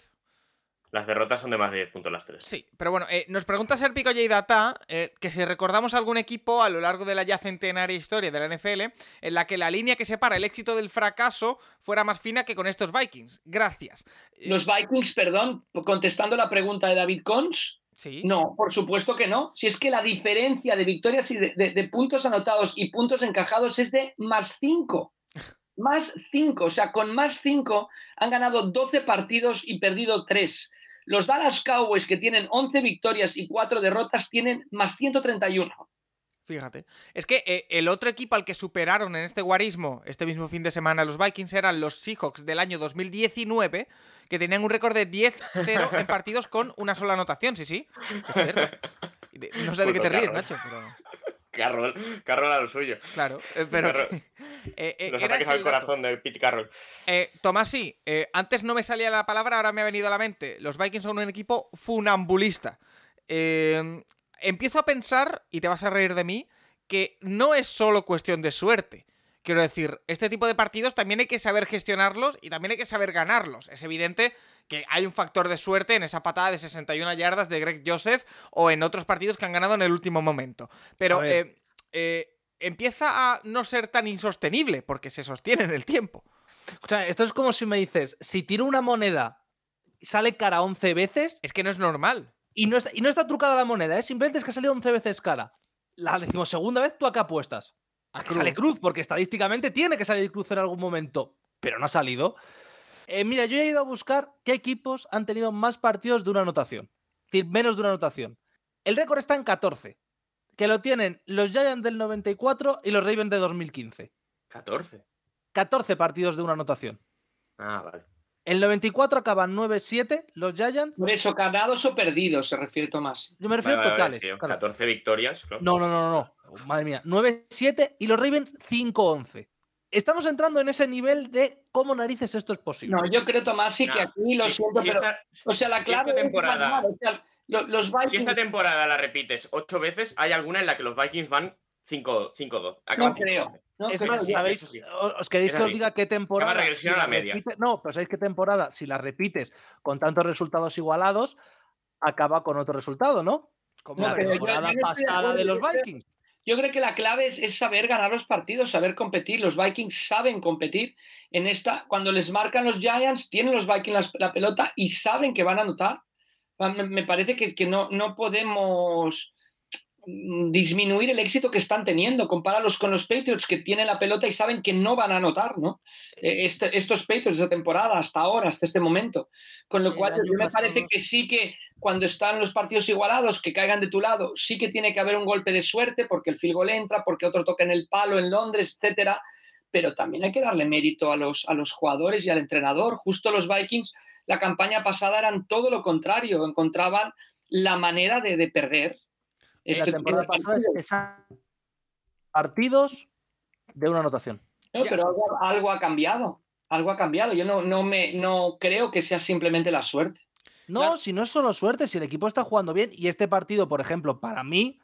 Las derrotas son de más de 10 puntos las tres. Sí, pero bueno, eh, nos pregunta Serpico J. Data eh, que si recordamos algún equipo a lo largo de la ya centenaria historia de la NFL en la que la línea que separa el éxito del fracaso fuera más fina que con estos Vikings. Gracias. Los Vikings, perdón, contestando la pregunta de David Cons, Sí. No, por supuesto que no. Si es que la diferencia de victorias y de, de- de puntos anotados y puntos encajados es de más 5. Más 5. O sea, con más 5 han ganado 12 partidos y perdido 3. Los Dallas Cowboys, que tienen 11 victorias y 4 derrotas, tienen más 131. Fíjate. Es que eh, el otro equipo al que superaron en este guarismo este mismo fin de semana los Vikings eran los Seahawks del año 2019, que tenían un récord de 10-0 en partidos con una sola anotación. Sí, sí. No sé de qué te ríes. Nacho, pero. Carroll, Carroll a lo suyo. Claro, eh, pero. Que- eh, eh, Los ataques al corazón de Pete Carroll. Eh, Tomás, sí, antes no me salía la palabra, ahora me ha venido a la mente. Los Vikings son un equipo funambulista. Empiezo a pensar, y te vas a reír de mí, que no es solo cuestión de suerte. Quiero decir, este tipo de partidos también hay que saber gestionarlos y también hay que saber ganarlos. Es evidente que hay un factor de suerte en esa patada de 61 yardas de Greg Joseph o en otros partidos que han ganado en el último momento. Pero eh, eh, empieza a no ser tan insostenible porque se sostiene en el tiempo. O sea, esto es como si me dices, si tiro una moneda sale cara 11 veces Es que no es normal. Y no está, y no está trucada la moneda, ¿eh? simplemente es que ha salido 11 veces cara. La decimosegunda vez, ¿tú a qué apuestas? A que cruz. sale cruz, porque estadísticamente tiene que salir cruz en algún momento, pero no ha salido. Eh, mira, yo he ido a buscar qué equipos han tenido más partidos de una anotación. Es decir, menos de una anotación. El récord está en 14, que lo tienen los Giants del 94 y los Ravens de 2015. 14. 14 partidos de una anotación. Ah, vale. El 94 acaban 9-7 los Giants. Por eso, ganados o perdidos, se refiere Tomás. Yo me refiero Vale, a vale, totales. tío, claro. 14 victorias. claro. No, no, no, no, no. Madre mía. 9-7 y los Ravens 5-11. Estamos entrando en ese nivel de cómo narices esto es posible. No, yo creo, Tomás, sí que Nah, aquí lo si- siento, si pero. esta- O sea, la si esta clave es temporada- ganar, o sea, lo- los Si Vikings esta temporada la repites 8 veces, hay alguna en la que los Vikings van 5-2. no creo. No sí. ¿Os queréis Es que os diga qué temporada? regresión a la media. repite- no, pero ¿sabéis qué temporada? Si la repites con tantos resultados igualados, acaba con otro resultado, ¿no? Como No, la yo- temporada yo de pasada de los Vikings. Yo creo que la clave es, es saber ganar los partidos, saber competir. Los Vikings saben competir. En esta, cuando les marcan los Giants, tienen los Vikings la, pelota y saben que van a anotar. Me, me parece que, que no, no podemos disminuir el éxito que están teniendo. Compáralos con los Patriots que tienen la pelota y saben que no van a anotar, ¿no? Eh, este- estos Patriots de temporada, hasta ahora, hasta este momento. Con lo cual, yo me parece que sí que cuando están los partidos igualados, que caigan de tu lado, sí que tiene que haber un golpe de suerte porque el field goal entra, porque otro toca en el palo en Londres, etcétera. Pero también hay que darle mérito a los, a los jugadores y al entrenador. Justo los Vikings, la campaña pasada eran todo lo contrario, encontraban la manera de, de perder. La Este- temporada este pasada es partido. partidos de una anotación. No, pero algo, algo ha cambiado. Algo ha cambiado. Yo no, no, me, no creo que sea simplemente la suerte. No, Claro. si no es solo suerte, si el equipo está jugando bien y este partido, por ejemplo, para mí,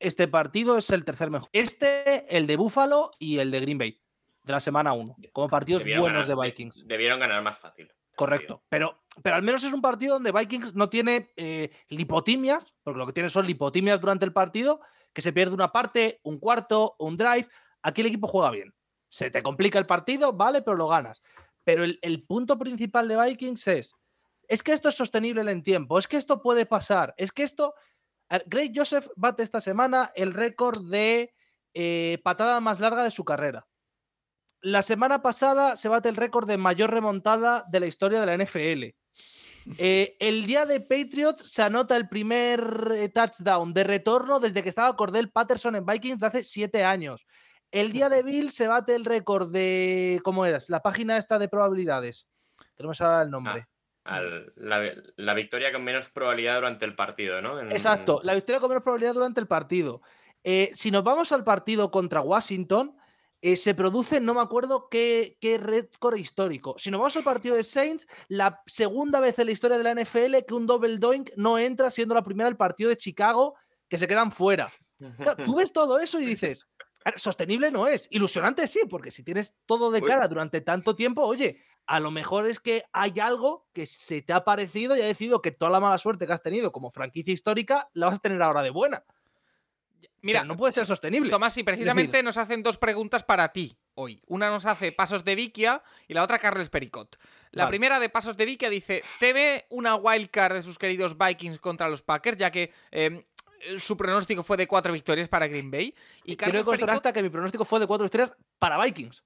este partido es el tercer mejor. Este, el de Buffalo y el de Green Bay, de la semana 1, como partidos Debieron buenos ganar- de- Vikings. Debieron ganar más fácil. Correcto. Pero, pero al menos es un partido donde Vikings no tiene eh, lipotimias, porque lo que tiene son lipotimias durante el partido, que se pierde una parte, un cuarto, un drive. Aquí el equipo juega bien. Se te complica el partido, vale, pero lo ganas. Pero el, el punto principal de Vikings es, es que esto es sostenible en el tiempo, es que esto puede pasar, es que esto... Greg Joseph bate esta semana el récord de eh, patada más larga de su carrera. La semana pasada se bate el récord de mayor remontada de la historia de la NFL. Eh, el día de Patriots se anota el primer eh, touchdown de retorno desde que estaba Cordell Patterson en Vikings de hace siete años. El día de Bill se bate el récord de. ¿Cómo eras? La página esta de probabilidades. Tenemos ahora el nombre. Al- la, la victoria con menos probabilidad durante el partido, ¿no? En- Exacto, la victoria con menos probabilidad durante el partido. Eh, si nos vamos al partido contra Washington, eh, se produce, no me acuerdo qué, qué récord histórico. Si nos vamos al partido de Saints, la segunda vez en la historia de la NFL que un double doink no entra, siendo la primera el partido de Chicago, que se quedan fuera. Claro, tú ves todo eso y dices, "A ver, sostenible no es, ilusionante sí, porque si tienes todo de cara durante tanto tiempo, oye, a lo mejor es que hay algo que se te ha parecido y ha decidido que toda la mala suerte que has tenido como franquicia histórica la vas a tener ahora de buena. Mira, Pero no puede ser sostenible. Tomás, y precisamente nos hacen dos preguntas para ti hoy. Una nos hace Pasos de Vikia y la otra Carles Pericot. La Vale. primera de Pasos de Vikia dice, ¿te ve una wildcard de sus queridos Vikings contra los Packers? Ya que eh, su pronóstico fue de cuatro victorias para Green Bay. Y Quiero que constar Pericot- hasta que mi pronóstico fue de cuatro historias para Vikings.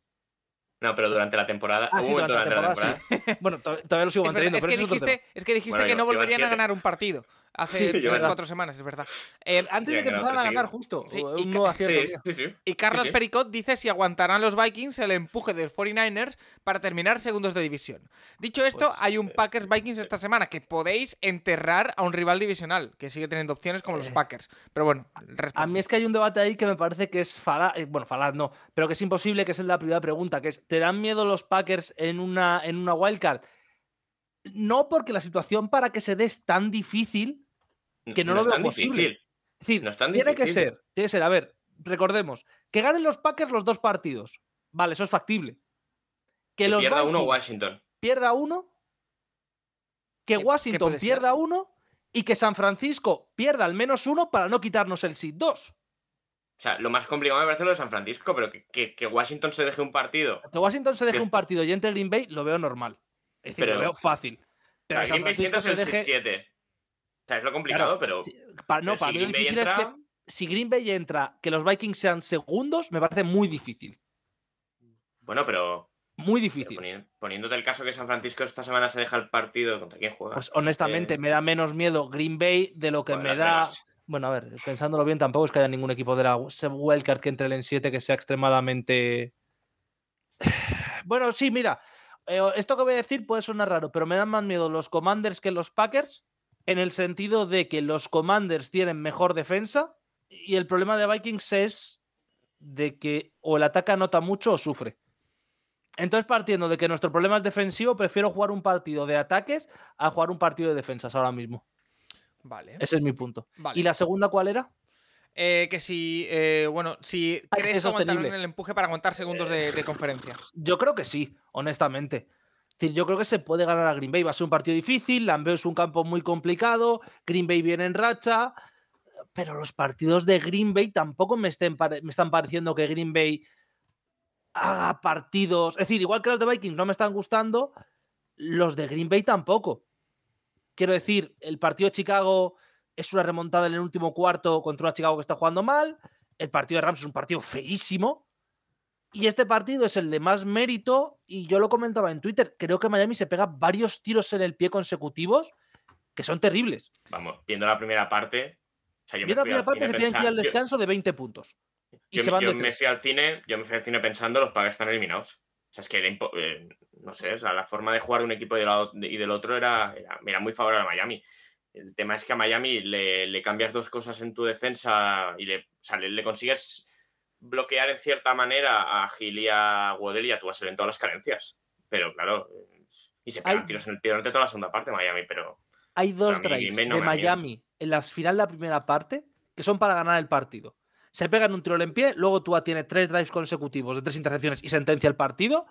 No, pero durante la temporada. Ah, hubo sí, un durante la momento temporada, sí. Bueno, to- todavía lo sigo Es, verdad, manteniendo, es pero que dijiste, es que, dijiste Bueno, que no volverían a ganar un partido hace Sí, tres, llevan- cuatro semanas, es verdad. Eh, Antes de que empezaran a ganar justo. Sí, un y nuevo ca- acierto Sí, mío. sí, sí. Y Carlos Sí, sí. Pericot dice si aguantarán los Vikings el empuje de los 49ers para terminar segundos de división. Dicho esto, Pues, hay un Packers Vikings esta semana que podéis enterrar a un rival divisional que sigue teniendo opciones como los Eh, Packers. Pero bueno, A mí es que hay un debate ahí que me parece que es falaz, eh, bueno, falaz no, pero que es imposible, que es la primera pregunta, que es, ¿te dan miedo los Packers en una, en una wildcard? No porque la situación para que se dé es tan difícil, que no lo es veo posible. difícil. es decir, No es tan tiene que ser, tiene que ser, a ver, recordemos, que ganen los Packers los dos partidos, vale, eso es factible. Que, Que los pierda uno Washington. pierda uno, que ¿Qué- qué Washington ser? pierda uno y que San Francisco pierda al menos uno para no quitarnos el seed 2. O sea, lo más complicado me parece lo de San Francisco, pero que, que- que Washington se deje un partido. Que Washington se deje Que- un partido y entre Green Bay lo veo normal. Es decir, Pero- lo veo fácil. O Pero sea, San Green Bay Francisco se el deje. 7. O sea, es lo complicado, pero. Sí, pa- no, pero para si mí lo Green Bay difícil es entra- que si Green Bay entra, que los Vikings sean segundos, me parece muy difícil. Bueno, pero. Muy pero difícil. poni- poniéndote el caso que San Francisco esta semana se deja el partido contra quién juega. Pues honestamente, Eh, me da menos miedo Green Bay de lo que Bueno, me da. Bueno, a ver, pensándolo bien, tampoco es que haya ningún equipo de la wildcard que entre en 7 que sea extremadamente. Bueno, sí, mira, eh, esto que voy a decir puede sonar raro, pero me dan más miedo los Commanders que los Packers, en el sentido de que los Commanders tienen mejor defensa y el problema de Vikings es de que o el ataque anota mucho o sufre. Entonces, partiendo de que nuestro problema es defensivo, prefiero jugar un partido de ataques a jugar un partido de defensas ahora mismo. Vale. Ese es mi punto. Vale. ¿Y la segunda cuál era? Eh, que si, eh, bueno, si Ah, que crees es que aguantarán sostenible. el empuje para aguantar segundos de, de conferencia. Yo creo que sí, honestamente. Yo creo que se puede ganar a Green Bay. Va a ser un partido difícil, Lambeo es un campo muy complicado, Green Bay viene en racha, pero los partidos de Green Bay tampoco me, estén me están pareciendo que Green Bay haga partidos. Es decir, igual que los de Vikings no me están gustando, los de Green Bay tampoco. Quiero decir, el partido de Chicago es una remontada en el último cuarto contra una Chicago que está jugando mal. El partido de Rams es un partido feísimo. Y este partido es el de más mérito. Y yo lo comentaba en Twitter. Creo que Miami se pega varios tiros en el pie consecutivos que son terribles. Vamos, viendo la primera parte. O sea, yo me Viendo la primera parte se tienen que ir al pensa- yo- descanso de 20 puntos. Y yo, se van yo de me fui al cine, yo me fui al cine pensando los Packers están eliminados. O sea, es que eh, no sé, o sea, la forma de jugar de un equipo y del otro era, era, era muy favorable a Miami. El tema es que a Miami le, le cambias dos cosas en tu defensa y le, o sea, le, le consigues bloquear en cierta manera a Gil y a Waddell y a ver en todas las carencias. Pero claro, Y se pegan Hay- tiros en el pie durante toda la segunda parte Miami, pero Hay dos drives no de miedo. Miami en la final de la primera parte que son para ganar el partido. Se pegan un tiro en pie, luego Tua tiene tres drives consecutivos de tres intercepciones y sentencia el partido.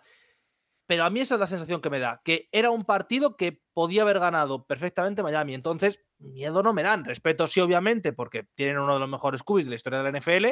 Pero a mí esa es la sensación que me da, que era un partido que podía haber ganado perfectamente Miami. Entonces, miedo no me dan. Respeto sí, obviamente, porque tienen uno de los mejores cubis de la historia de la NFL,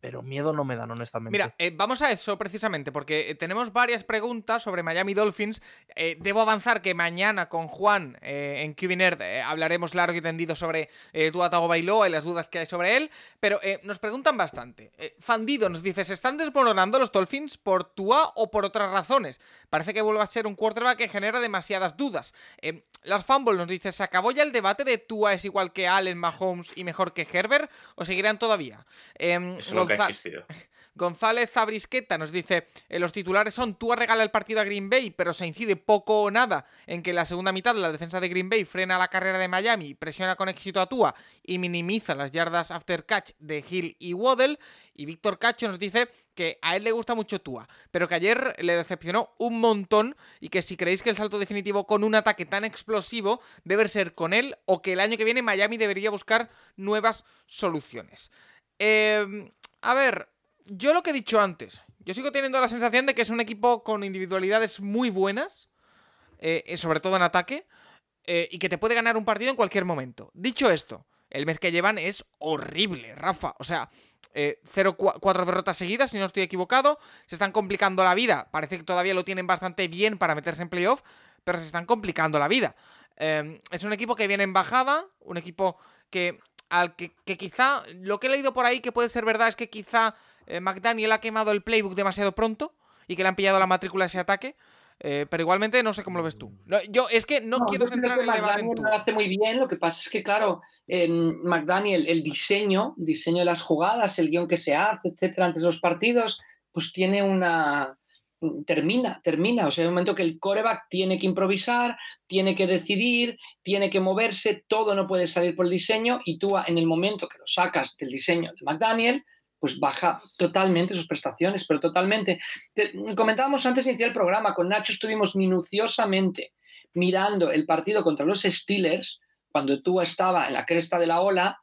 pero miedo no me dan, honestamente. Mira, eh, vamos a eso precisamente, porque eh, tenemos varias preguntas sobre Miami Dolphins. Eh, debo avanzar que mañana con Juan eh, en QB Nerd eh, hablaremos largo y tendido sobre eh, Tua Tagovailoa y las dudas que hay sobre él, pero eh, nos preguntan bastante. Eh, Fandido nos dice, ¿se están desmoronando los Dolphins por Tua o por otras razones? Parece que vuelve a ser un quarterback que genera demasiadas dudas. Eh, las Fumble nos dice, ¿se acabó ya el debate de Tua es igual que Allen, Mahomes y mejor que Herbert? ¿O seguirán todavía? Em, eso nunca ha Gonza- existido. González Zabrisqueta nos dice, eh, los titulares son Tua regala el partido a Green Bay, pero se incide poco o nada en que en la segunda mitad la defensa de Green Bay frena la carrera de Miami, presiona con éxito a Tua y minimiza las yardas after catch de Hill y Waddle. Y Víctor Cacho nos dice que a él le gusta mucho Tua, pero que ayer le decepcionó un montón y que si creéis que el salto definitivo con un ataque tan explosivo debe ser con él o que el año que viene Miami debería buscar nuevas soluciones. Eh, a ver, yo lo que he dicho antes, yo sigo teniendo la sensación de que es un equipo con individualidades muy buenas, eh, eh, sobre todo en ataque, eh, y que te puede ganar un partido en cualquier momento. Dicho esto, el mes que llevan es horrible, Rafa. O sea, eh, 0 cuatro derrotas seguidas, si no estoy equivocado. Se están complicando la vida. Parece que todavía lo tienen bastante bien para meterse en playoff, pero se están complicando la vida. Es un equipo que viene en bajada, un equipo que al que, que quizá lo que he leído por ahí que puede ser verdad es que quizá eh, McDaniel ha quemado el playbook demasiado pronto y que le han pillado la matrícula a ese ataque. eh, pero igualmente no sé cómo lo ves tú. No, yo es que no, No, quiero centrar el debate en McDaniel tú. lo hace muy bien. Lo que pasa es que, claro, en McDaniel, el diseño, el diseño de las jugadas, el guion que se hace, etcétera, antes de los partidos, pues tiene una. Termina, termina. O sea, hay un momento que el coreback tiene que improvisar, tiene que decidir, tiene que moverse, todo no puede salir por el diseño y tú en el momento que lo sacas del diseño de McDaniel, pues baja totalmente sus prestaciones, pero totalmente. Te- comentábamos antes de iniciar el programa, con Nacho estuvimos minuciosamente mirando el partido contra los Steelers, cuando Tua estaba en la cresta de la ola,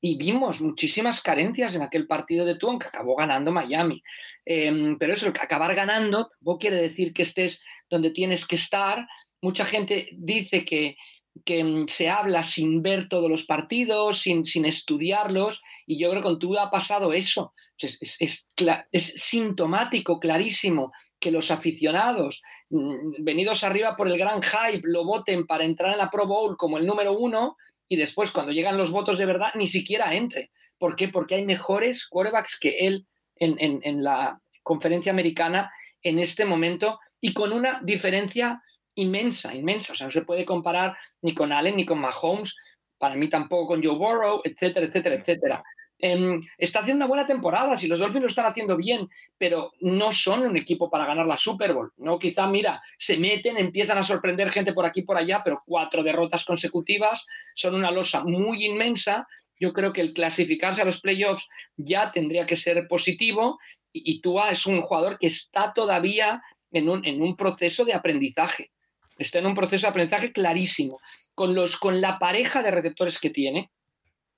y vimos muchísimas carencias en aquel partido de Tua, aunque acabó ganando Miami. Eh, pero eso, que acabar ganando, tampoco quiere decir que estés donde tienes que estar. Mucha gente dice que, que mm, se habla sin ver todos los partidos, sin, sin estudiarlos, y yo creo que con Tua ha pasado eso. Es, es- es sintomático, clarísimo, que los aficionados mm, venidos arriba por el gran hype lo voten para entrar en la Pro Bowl como el número uno y después cuando llegan los votos de verdad ni siquiera entre. ¿Por qué? Porque hay mejores quarterbacks que él en, en- en la conferencia americana en este momento y con una diferencia inmensa, inmensa. O sea, no se puede comparar ni con Allen ni con Mahomes, para mí tampoco con Joe Burrow, etcétera, etcétera, etcétera. Em, está haciendo una buena temporada, si los Dolphins lo están haciendo bien, pero no son un equipo para ganar la Super Bowl. No, quizá, mira, se meten, empiezan a sorprender gente por aquí y por allá, pero cuatro derrotas consecutivas son una losa muy inmensa. Yo creo que el clasificarse a los playoffs ya tendría que ser positivo y, Tua es un jugador que está todavía en un, en un proceso de aprendizaje. Está en un proceso de aprendizaje clarísimo. Con, los, con la pareja de receptores que tiene,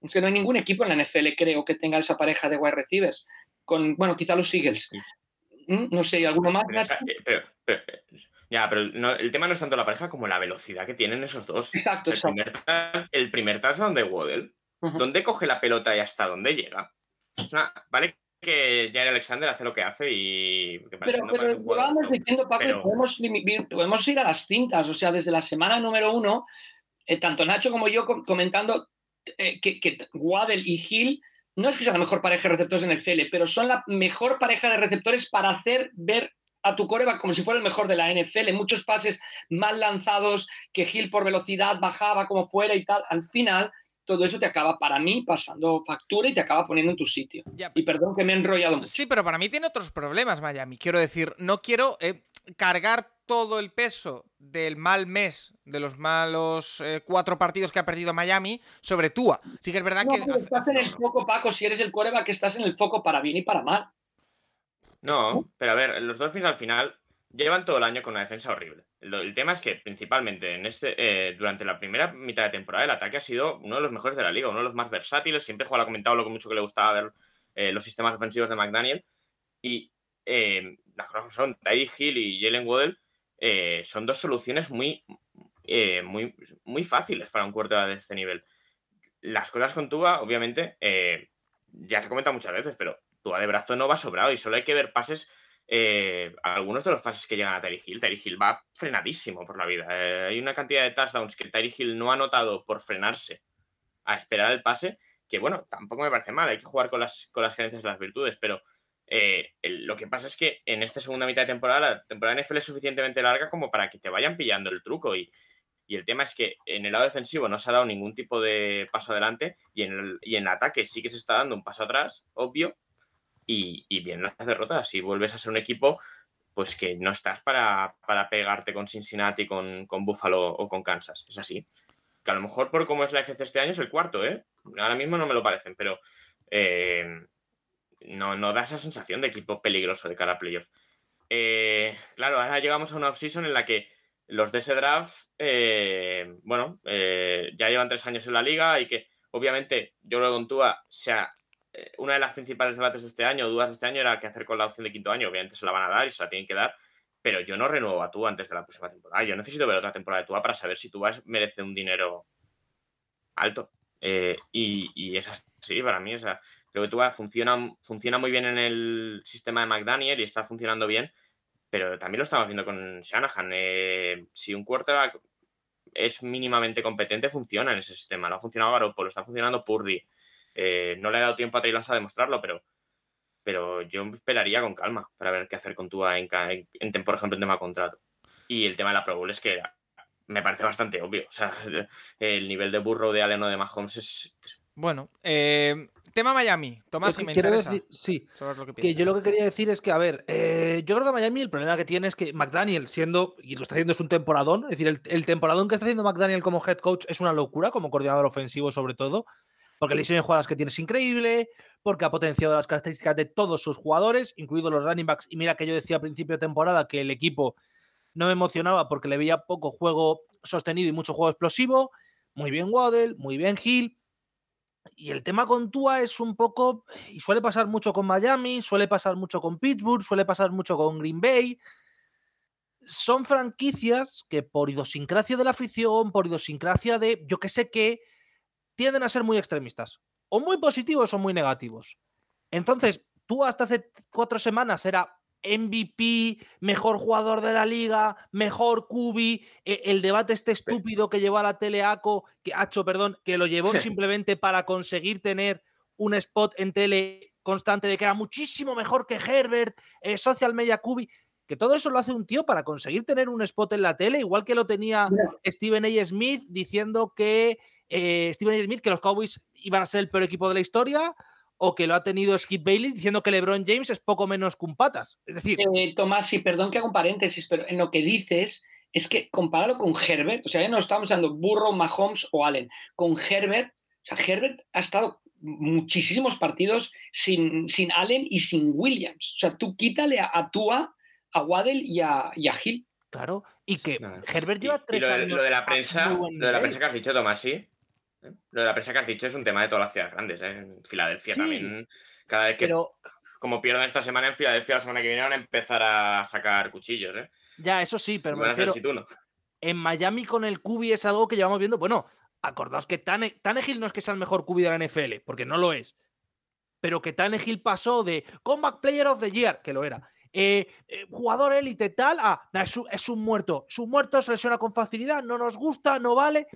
es que no hay ningún equipo en la NFL, creo, que tenga esa pareja de wide receivers. Con, bueno, quizá los Eagles. ¿Mm? No sé, ¿alguno más? Pero, esa- eh, pero- pero- ya, pero no- el tema no es tanto la pareja como la velocidad que tienen esos dos. Exacto, el, exacto. primer, el primer touchdown de Waddle. ¿dónde coge la pelota y hasta dónde llega? Vale que Jair Alexander hace lo que hace y... que Pero, pero jugador diciendo, Paco, pero- podemos, ir a las cintas. O sea, desde la semana número uno, eh, tanto Nacho como yo com- comentando eh, que, que Waddle y Hill no es que sea la mejor pareja de receptores en el FL, pero son la mejor pareja de receptores para hacer ver a tu coreback como si fuera el mejor de la NFL. Muchos pases mal lanzados, que Hill por velocidad bajaba como fuera y tal. Al final, todo eso te acaba, para mí, pasando factura y te acaba poniendo en tu sitio. Ya, Y perdón que me he enrollado mucho. Sí, pero para mí tiene otros problemas Miami. Quiero decir, no quiero eh, cargar todo el peso del mal mes, de los malos eh, cuatro partidos que ha perdido Miami, sobre Tua. Sí que es verdad No, que... estás en el foco, Paco. Si eres el coreback, estás en el foco para bien y para mal. No, pero a ver, los Dolphins al final llevan todo el año con una defensa horrible. Lo- el tema es que, principalmente, en este, eh, durante la primera mitad de temporada, el ataque ha sido uno de los mejores de la liga, uno de los más versátiles. Siempre Juan ha comentado lo que mucho que le gustaba ver eh, los sistemas ofensivos de McDaniel. Y eh, las cosas son Tyreek Hill y Jalen Waddell eh, son dos soluciones muy, eh, muy, muy fáciles para un quarterback de este nivel. Las cosas con Tua, obviamente, eh, ya se ha comentado muchas veces, pero Tua de brazo no va sobrado y solo hay que ver pases, eh, algunos de los pases que llegan a Tyreek Hill. Tyreek Hill va frenadísimo por la vida. Eh, hay una cantidad de touchdowns que Tyreek Hill no ha notado por frenarse a esperar el pase, que bueno, tampoco me parece mal, hay que jugar con las, con las carencias de las virtudes, pero eh, lo que pasa es que en esta segunda mitad de temporada, la temporada NFL es suficientemente larga como para que te vayan pillando el truco y, y el tema es que en el lado defensivo no se ha dado ningún tipo de paso adelante y en el, y en ataque sí que se está dando un paso atrás, obvio, y, y bien las derrotas. Si vuelves a ser un equipo, pues que no estás para, para pegarte con Cincinnati, con, con Buffalo o con Kansas. Es así. Que a lo mejor por cómo es la FC este año es el cuarto, ¿eh? Ahora mismo no me lo parecen, pero eh, no, no da esa sensación de equipo peligroso de cara a playoff. Eh, claro, ahora llegamos a una offseason en la que los de ese draft, eh, bueno, eh, ya llevan tres años en la liga y que obviamente yo creo que con Tua sea una de las principales debates de este año, dudas de este año era qué hacer con la opción de quinto año. Obviamente se la van a dar y se la tienen que dar, pero yo no renuevo a Tua antes de la próxima temporada. Yo necesito ver otra temporada de Tua para saber si Tua merece un dinero alto. Y, y es así para mí. O sea, creo que Tua funciona, funciona muy bien en el sistema de McDaniel y está funcionando bien, pero también lo estamos viendo con Shanahan. Eh, si un quarterback es mínimamente competente, funciona en ese sistema. No ha funcionado Garoppolo, está funcionando Purdy. Eh, no le ha dado tiempo a Taylor a demostrarlo, pero, pero yo esperaría con calma para ver qué hacer con Tua, en, en, en- por ejemplo, en tema de contrato. Y el tema de la Pro Bowl es que me parece bastante obvio. O sea, el nivel de burro de Allen o de Mahomes es, es Bueno, eh, tema Miami. Tomás, si me interesa decir- sí, lo que yo lo que quería decir es que, a ver, eh, yo creo que Miami el problema que tiene es que McDaniel, siendo, y lo está haciendo, es un temporadón, es decir, el, el temporadón que está haciendo McDaniel como head coach es una locura, como coordinador ofensivo sobre todo, porque el diseño de jugadas que tiene es increíble, porque ha potenciado las características de todos sus jugadores, incluidos los running backs, y mira que yo decía a principio de temporada que el equipo no me emocionaba porque le veía poco juego sostenido y mucho juego explosivo, muy bien Waddell, muy bien Hill, y el tema con Tua es un poco, y suele pasar mucho con Miami, suele pasar mucho con Pittsburgh, suele pasar mucho con Green Bay. Son franquicias que por idiosincrasia de la afición, por idiosincrasia de yo que sé qué, tienden a ser muy extremistas. O muy positivos o muy negativos. Entonces, tú hasta hace cuatro semanas era MVP, mejor jugador de la liga, mejor QB, eh, el debate este estúpido que llevó a la tele ACO, que Hacho, perdón, que lo llevó simplemente para conseguir tener un spot en tele constante de que era muchísimo mejor que Herbert, eh, social media QB, que todo eso lo hace un tío para conseguir tener un spot en la tele, igual que lo tenía Steven A. Smith diciendo que eh, Steven A. Smith que los Cowboys iban a ser el peor equipo de la historia, o que lo ha tenido Skip Bailey diciendo que LeBron James es poco menos que un patas. Es decir, Eh, Tomás, sí, perdón que haga un paréntesis, pero en lo que dices es que compáralo con Herbert, o sea, ya no estamos dando Burro, Mahomes o Allen, con Herbert, o sea, Herbert ha estado muchísimos partidos sin, sin Allen y sin Williams. O sea, tú quítale a, a Tua, a Waddell y a, y a Hill. claro, y que. Herbert lleva y tres lo, de, años. lo de la prensa, lo de la prensa que has dicho, Tomás, sí. ¿Eh? Lo de la prensa que has dicho es un tema de todas las ciudades grandes. ¿eh? En Filadelfia Sí, también. Cada vez que, Pero como pierdan esta semana en Filadelfia, la semana que viene van a empezar a sacar cuchillos. ¿eh? ya, eso sí, pero me refiero, si tú no. en Miami con el Cubi es algo que llevamos viendo. Bueno, acordaos que Tane, Tannehill no es que sea el mejor Cubi de la NFL, porque no lo es. Pero que Tannehill pasó de Comeback Player of the Year, que lo era, eh, eh, jugador élite tal, a "Nah, es, un, es un muerto. Es un muerto, se lesiona con facilidad, no nos gusta, no vale.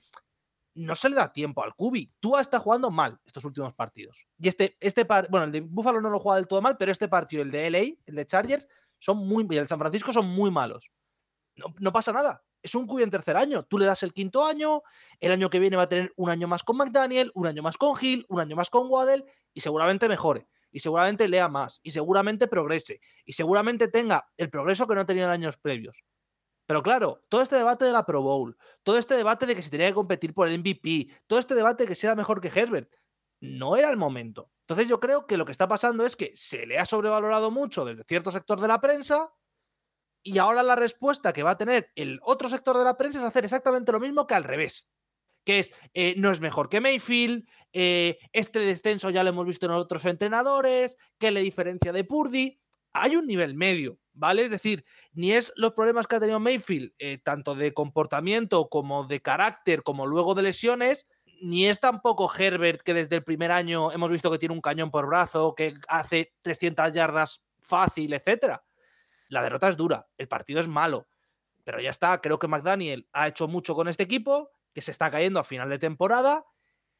No se le da tiempo al Cubi. Tua está jugando mal estos últimos partidos. Y este, este bueno, el de Buffalo no lo juega del todo mal, pero este partido, el de LA, el de Chargers, son muy, y el de San Francisco son muy malos no, no pasa nada. Es un QB en tercer año. Tú le das el quinto año, el año que viene va a tener un año más con McDaniel, un año más con Hill, un año más con Waddell y seguramente mejore. Y seguramente lea más. Y seguramente progrese. Y seguramente tenga el progreso que no ha tenido en años previos. Pero claro, todo este debate de la Pro Bowl, todo este debate de que se tenía que competir por el MVP, todo este debate de que si era mejor que Herbert, no era el momento. Entonces yo creo que lo que está pasando es que se le ha sobrevalorado mucho desde cierto sector de la prensa Y ahora la respuesta que va a tener el otro sector de la prensa es hacer exactamente lo mismo que al revés. Que es, eh, no es mejor que Mayfield, eh, este descenso ya lo hemos visto en otros entrenadores, que le diferencia de Purdy. Hay un nivel medio, ¿vale? Es decir, ni es los problemas que ha tenido Mayfield, eh, tanto de comportamiento como de carácter, como luego de lesiones, ni es tampoco Herbert, que desde el primer año hemos visto que tiene un cañón por brazo, que hace 300 yardas fácil, etcétera. La derrota es dura, el partido es malo, pero ya está. Creo que McDaniel ha hecho mucho con este equipo, que se está cayendo a final de temporada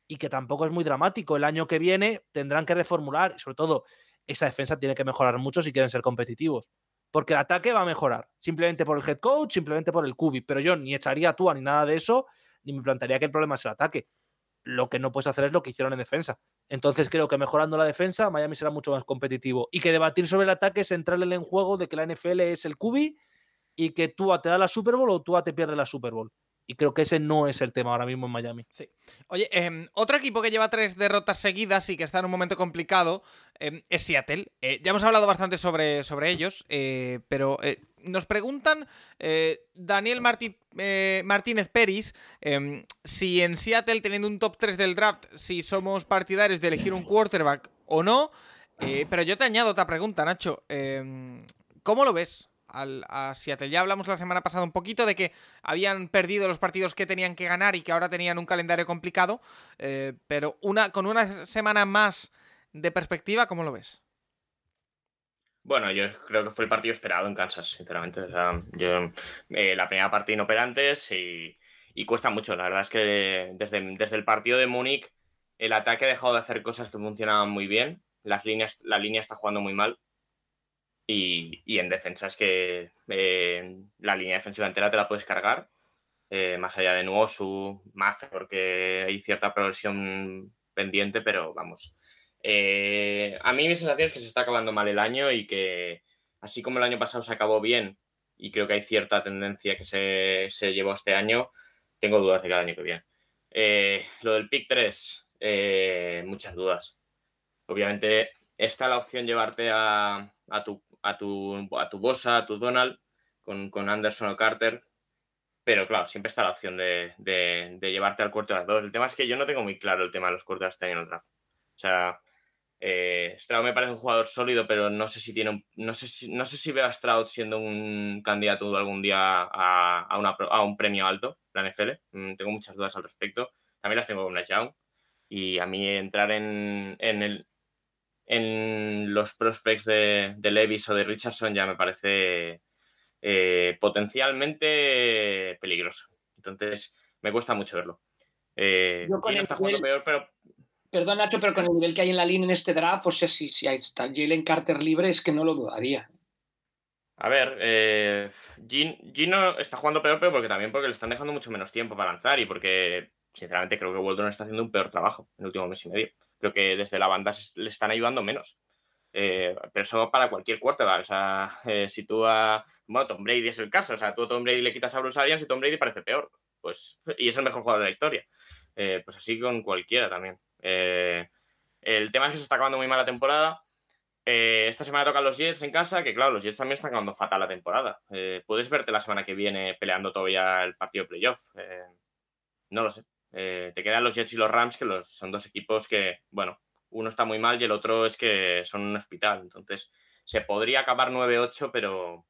y que tampoco es muy dramático. El año que viene tendrán que reformular sobre todo esa defensa tiene que mejorar mucho si quieren ser competitivos. Porque el ataque va a mejorar, simplemente por el head coach, simplemente por el cubi. Pero yo ni echaría a Tua ni nada de eso, ni me plantearía que el problema es el ataque. Lo que no puedes hacer es lo que hicieron en defensa. Entonces creo que mejorando la defensa, Miami será mucho más competitivo. Y que debatir sobre el ataque es entrarle en juego de que la NFL es el cubi y que Tua te da la Super Bowl o Tua te pierde la Super Bowl. Creo que ese no es el tema ahora mismo en Miami. Sí. Oye, em, otro equipo que lleva tres derrotas seguidas y que está en un momento complicado em, es Seattle. Eh, ya hemos hablado bastante sobre, sobre ellos, eh, pero eh, nos preguntan Daniel Martí- Martínez Peris em, si en Seattle, teniendo un top 3 del draft, si somos partidarios de elegir un quarterback o no. Pero yo te añado otra pregunta, Nacho. ¿Cómo lo ves? Al- a Seattle. Ya hablamos la semana pasada un poquito de que habían perdido los partidos que tenían que ganar y que ahora tenían un calendario complicado, eh, pero una, con una semana más de perspectiva, ¿cómo lo ves? Bueno, yo creo que fue el partido esperado en Kansas, sinceramente. Eh, la primera parte inoperantes y, y cuesta mucho. La verdad es que desde, desde el partido de Múnich el ataque ha dejado de hacer cosas que funcionaban muy bien. Las líneas, la línea está jugando muy mal. Y, en defensa es que eh, la línea defensiva entera te la puedes cargar. eh, más allá de Nuosu, Mace, porque hay cierta progresión pendiente, pero vamos. Eh, a mí mi sensación es que se está acabando mal el año y que así como el año pasado se acabó bien y creo que hay cierta tendencia que se, se llevó este año, tengo dudas de cada año que viene. Eh, lo del pick 3, eh, muchas dudas. Obviamente está la opción llevarte a, a, tu, a, tu, a tu Bosa, a tu Donald, con, con Anderson o Carter, pero claro, siempre está la opción de, de, de llevarte al quarterback 2. El tema es que yo no tengo muy claro el tema de los quarterbacks este año en el draft. O sea, eh, Stroud me parece un jugador sólido, pero no sé si tiene un- no sé si, no sé si veo a Stroud siendo un candidato algún día a, a una a un premio alto, la NFL. Mm, tengo muchas dudas al respecto. También las tengo con Young. Y a mí entrar en, en, el, en los prospects de, de Levis o de Richardson ya me parece eh, potencialmente peligroso. Entonces, me cuesta mucho verlo. Eh, Yo con el está jugando peor, pero Perdón, Nacho, pero con el nivel que hay en la línea en este draft, o sea, si, si hay- está Jalen Carter libre, es que no lo dudaría. A ver, eh, Gin- Gino está jugando peor, pero porque también porque le están dejando mucho menos tiempo para lanzar y porque, sinceramente, creo que Waldron está haciendo un peor trabajo en el último mes y medio. Creo que desde la banda le están ayudando menos. Eh, pero eso para cualquier quarterback. O sea, eh, si tú a. Bueno, Tom Brady es el caso. O sea, tú a Tom Brady le quitas a Bruce Arians y Tom Brady parece peor. Pues, y es el mejor jugador de la historia. Eh, pues así con cualquiera también. El tema es que se está acabando muy mal la temporada. Esta semana tocan los Jets en casa, que claro, los Jets también están acabando fatal la temporada. Puedes verte la semana que viene peleando todavía el partido playoff. No lo sé. Eh, te quedan los Jets y los Rams, que son dos equipos que, bueno, uno está muy mal y el otro es que son un hospital. Entonces, se podría acabar 9-8, pero,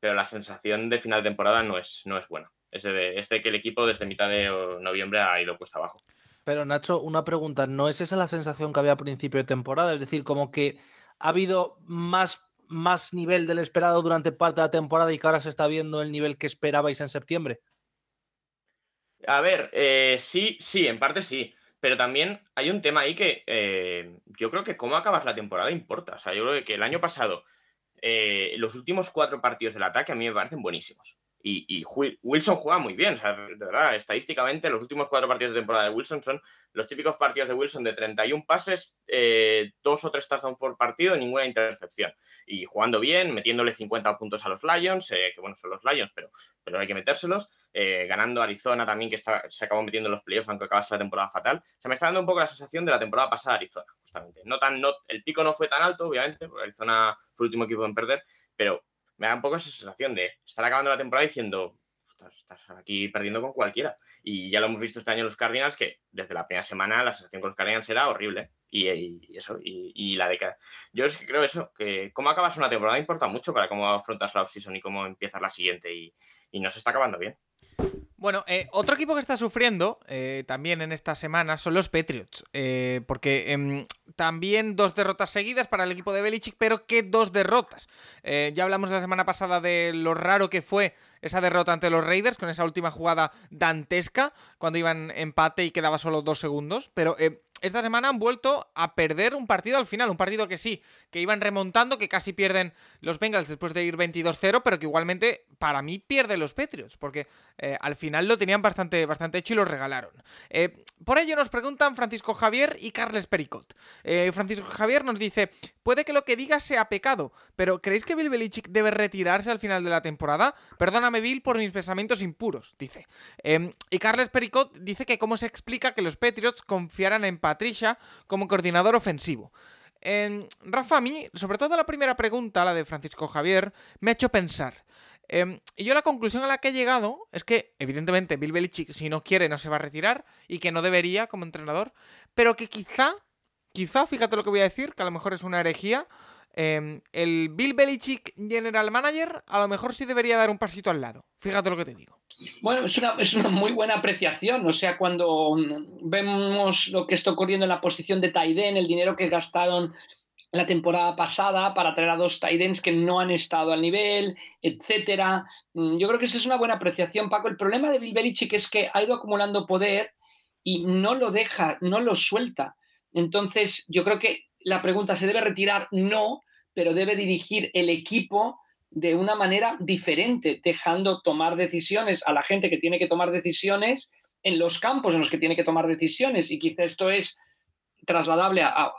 pero la sensación de final de temporada no es, no es buena. Es de, que el equipo desde mitad de noviembre ha ido cuesta abajo. Pero Nacho, una pregunta, ¿no es esa la sensación que había a principio de temporada? Es decir, como que ha habido más, más nivel del esperado durante parte de la temporada y que ahora se está viendo el nivel que esperabais en septiembre. A ver, eh, sí, sí, en parte sí. Pero también hay un tema ahí que eh, yo creo que cómo acabas la temporada importa. O sea, yo creo que el año pasado, eh, los últimos cuatro partidos del ataque a mí me parecen buenísimos. Y, y Wi- Wilson juega muy bien. O sea, de verdad, estadísticamente, los últimos cuatro partidos de temporada de Wilson son los típicos partidos de Wilson de 31 pases, eh, dos o tres touchdowns por partido, ninguna intercepción. Y jugando bien, metiéndole 50 puntos a los Lions, eh, que bueno, son los Lions, pero, pero hay que metérselos eh, ganando Arizona también, que está, se acabó metiendo en los playoffs, aunque acabase la temporada fatal. Se me está dando un poco la sensación de la temporada pasada de Arizona, justamente. No tan, no, el pico no fue tan alto, obviamente, porque Arizona fue el último equipo en perder, pero me da un poco esa sensación de estar acabando la temporada diciendo, "Ostras, estás aquí perdiendo con cualquiera. Y ya lo hemos visto este año en los Cardinals, que desde la primera semana la sensación con los Cardinals era horrible. Y, y eso, y, y la década. Yo es que creo eso, que cómo acabas una temporada importa mucho para cómo afrontas la offseason y cómo empiezas la siguiente. Y no se está acabando bien. Bueno, eh, otro equipo que está sufriendo eh, también en esta semana son los Patriots. eh, porque em, también dos derrotas seguidas para el equipo de Belichick, pero ¿qué dos derrotas? Ya hablamos la semana pasada de lo raro que fue esa derrota ante los Raiders con esa última jugada dantesca, cuando iban empate y quedaba solo dos segundos. Pero eh, esta semana han vuelto a perder un partido al final, un partido que sí, que iban remontando, que casi pierden los Bengals después de ir 22-0, pero que igualmente para mí pierden los Patriots, porque eh, al final lo tenían bastante, bastante hecho y lo regalaron. Eh, por ello nos preguntan Francisco Javier y Carles Pericot. Eh, Francisco Javier nos dice, puede que lo que diga sea pecado, pero ¿creéis que Bill Belichick debe retirarse al final de la temporada? Perdóname Bill por mis pensamientos impuros, dice. Eh, y Carles Pericot dice que cómo se explica que los Patriots confiaran en Patricia como coordinador ofensivo. Eh, Rafa, a mí, sobre todo la primera pregunta, la de Francisco Javier, me ha hecho pensar. Eh, y yo la conclusión a la que he llegado es que, evidentemente, Bill Belichick, si no quiere, no se va a retirar y que no debería como entrenador, pero que quizá, quizá, fíjate lo que voy a decir, que a lo mejor es una herejía, eh, el Bill Belichick General Manager a lo mejor sí debería dar un pasito al lado. Fíjate lo que te digo. Bueno, es una, es una muy buena apreciación. O sea, cuando mm, vemos lo que está ocurriendo en la posición de Taiden, el dinero que gastaron la temporada pasada para traer a dos Tidens que no han estado al nivel, etcétera. Mm, Yo creo que esa es una buena apreciación, Paco. El problema de Bill Belichick es que ha ido acumulando poder y no lo deja, no lo suelta. Entonces, yo creo que la pregunta, ¿se debe retirar? No, pero debe dirigir el equipo de una manera diferente, dejando tomar decisiones a la gente que tiene que tomar decisiones en los campos en los que tiene que tomar decisiones. Y quizá esto es trasladable a,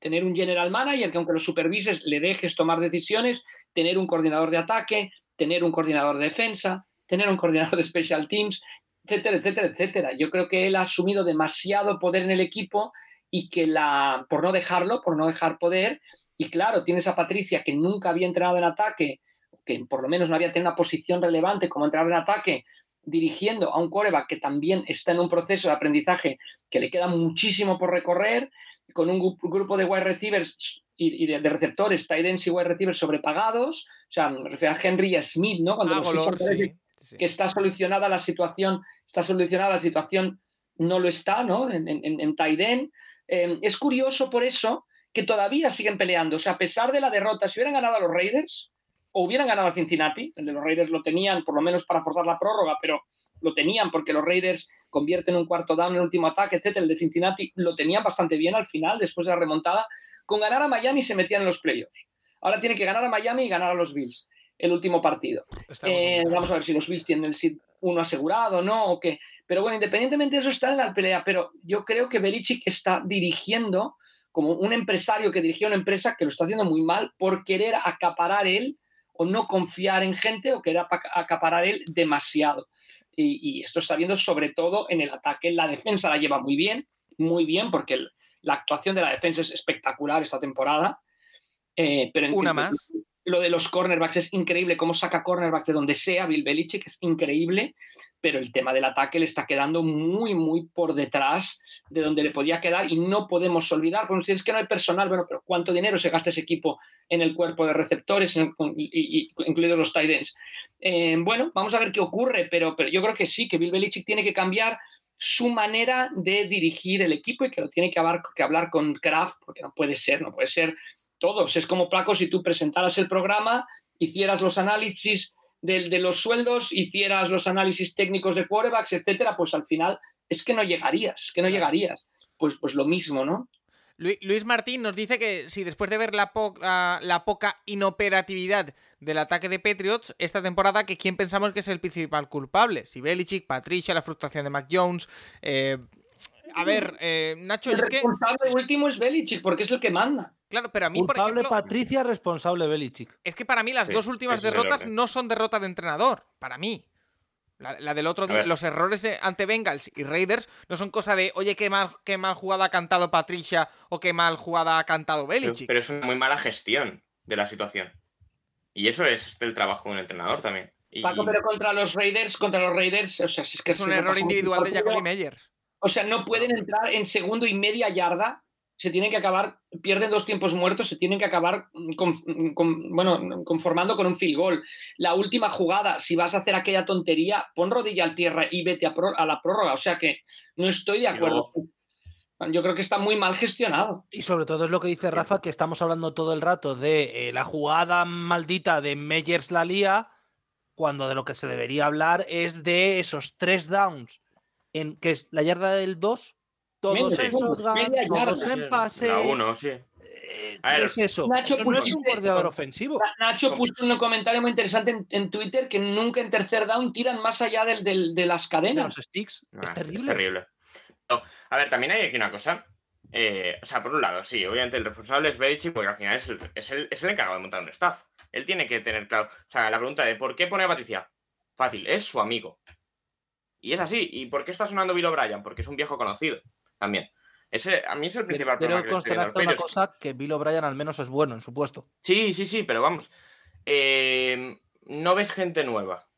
tener un general manager que aunque lo supervises le dejes tomar decisiones, tener un coordinador de ataque, tener un coordinador de defensa, tener un coordinador de special teams, etcétera, etcétera, etcétera. Yo creo que él ha asumido demasiado poder en el equipo y que la, por no dejarlo, por no dejar poder, y claro, tienes a Patricia que nunca había entrenado en ataque, que por lo menos no había tenido una posición relevante como entrenador en ataque, dirigiendo a un quarterback que también está en un proceso de aprendizaje que le queda muchísimo por recorrer, con un gru- grupo de wide receivers y, de, receptores, tight ends y wide receivers sobrepagados, o sea, me refiero a Henry y a Smith, ¿no? Cuando Ah, los sí, sí. que está solucionada la situación, está solucionada la situación, no lo está, ¿no? En, en, en tight end. Eh, es curioso por eso que todavía siguen peleando, o sea, a pesar de la derrota, si hubieran ganado a los Raiders o hubieran ganado a Cincinnati, el de los Raiders lo tenían por lo menos para forzar la prórroga, pero lo tenían porque los Raiders convierten un cuarto down en el último ataque, etcétera. El de Cincinnati lo tenían bastante bien al final, después de la remontada. Con ganar a Miami se metían en los playoffs. Ahora tiene que ganar a Miami y ganar a los Bills el último partido. Eh, vamos a ver si los Bills tienen el seed 1 asegurado no o qué. Pero bueno, independientemente de eso, está en la pelea. Pero yo creo que Belichick está dirigiendo como un empresario que dirigió una empresa que lo está haciendo muy mal por querer acaparar él o no confiar en gente o querer apa- acaparar él demasiado. Y, y esto está viendo sobre todo en el ataque. La defensa la lleva muy bien, muy bien, porque el- la actuación de la defensa es espectacular esta temporada. Eh, pero en- Una más. Lo de los cornerbacks es increíble, cómo saca cornerbacks de donde sea Bill Belichick, es increíble, pero el tema del ataque le está quedando muy, muy por detrás de donde le podía quedar y no podemos olvidar, porque ustedes que no hay personal, bueno, pero ¿cuánto dinero se gasta ese equipo en el cuerpo de receptores, y- incluidos los tight ends? Eh, bueno, vamos a ver qué ocurre, pero, pero yo creo que sí, que Bill Belichick tiene que cambiar su manera de dirigir el equipo y que lo tiene que hablar, que hablar con Kraft, porque no puede ser, no puede ser todos. Es como Paco si tú presentaras el programa, hicieras los análisis de, de los sueldos, hicieras los análisis técnicos de quarterbacks, etcétera, pues al final es que no llegarías, que no llegarías. Pues, pues lo mismo, ¿no? Lu- Luis Martín nos dice que si después de ver la, poca, la poca inoperatividad del ataque de Patriots esta temporada, que quién pensamos que es el principal culpable. Si Belichick, Patricia, la frustración de Mac Jones. eh, a ver, eh, Nacho, El es que. responsable último es Belichick, porque es el que manda. Claro, pero a mí, por Culpable ejemplo, Patricia, responsable Belichick. es que para mí las Sí, dos últimas ese es el derrotas orden. no son derrota de entrenador. Para mí. La, la del otro día, ver. los errores de- ante Bengals y Raiders no son cosa de, oye, qué mal, qué mal jugada ha cantado Patricia o qué mal jugada ha cantado Pero, Belichick. pero es una muy mala gestión de la situación. Y eso es el trabajo de un entrenador también. Y- Paco, pero contra los Raiders, contra los Raiders, o sea, si es que Es un error individual de Jacoby Meyers. O sea, no pueden entrar en segundo y media yarda. Se tienen que acabar, pierden dos tiempos muertos, se tienen que acabar mm, con- con- bueno, conformando con un field goal. La última jugada, si vas a hacer aquella tontería, pon rodilla al tierra y vete a, pro- a la prórroga. O sea que no estoy de acuerdo. Yo creo que está muy mal gestionado. Y sobre todo es lo que dice Rafa, que estamos hablando todo el rato de eh, la jugada maldita de Meyers la lía, cuando de lo que se debería hablar es de esos tres downs, en que es la yarda del 2, todos en shotgun, todos en pase. La uno, sí. eh, A ver, ¿Qué es eso? Nacho Eso no es un coordinador ofensivo. Na- Nacho puso un comentario muy interesante en, en Twitter que nunca en tercer down tiran más allá del, del- de las De cadenas. los sticks. Es terrible. terrible. No, a ver, también hay aquí una cosa. Eh, o sea, por un lado, sí, obviamente el responsable es Belichick porque al final es el, es, el, es el encargado de montar un staff. Él tiene que tener claro. O sea, la pregunta de ¿por qué pone a Patricia? Fácil, es su amigo. Y es así. ¿Y por qué está sonando Bill O'Brien? Porque es un viejo conocido también. Ese, a mí es el principal Pero problema. los constatarte una cosa, que Bill O'Brien al menos es bueno en su puesto. Sí, sí, sí, pero vamos. eh, no ves gente nueva.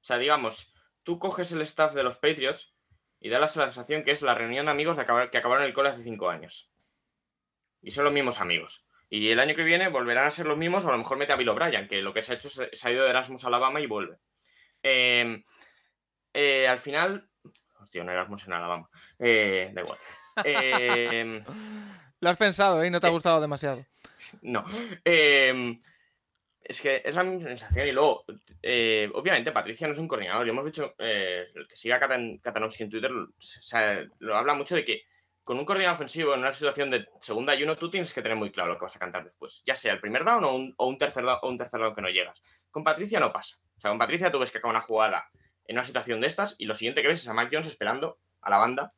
O sea, digamos, tú coges el staff de los Patriots y da la sensación que es la reunión de amigos de acabar- que acabaron el cole hace cinco años. Y son los mismos amigos. Y el año que viene volverán a ser los mismos, o a lo mejor mete a Bill O'Brien, que lo que se ha hecho es se ha ido de Erasmus a Alabama y vuelve. Eh, eh, al final. Hostia, no Erasmus en Alabama. Eh, da igual. Eh, Lo has pensado, ¿eh? No te ha Eh, gustado demasiado. no. Eh, es que es la misma sensación. Y luego, eh, obviamente, Patricia no es un coordinador. Y hemos dicho, el que siga Katan- Katanowski en Twitter, o sea, lo habla mucho de que con un coordinador ofensivo en una situación de segunda y uno, tú tienes que tener muy claro lo que vas a cantar después. Ya sea el primer down o un, o un tercer down o un tercer down que no llegas. Con Patricia no pasa. O sea, con Patricia tú ves que acaba una jugada en una situación de estas y lo siguiente que ves es a Mac Jones esperando a la banda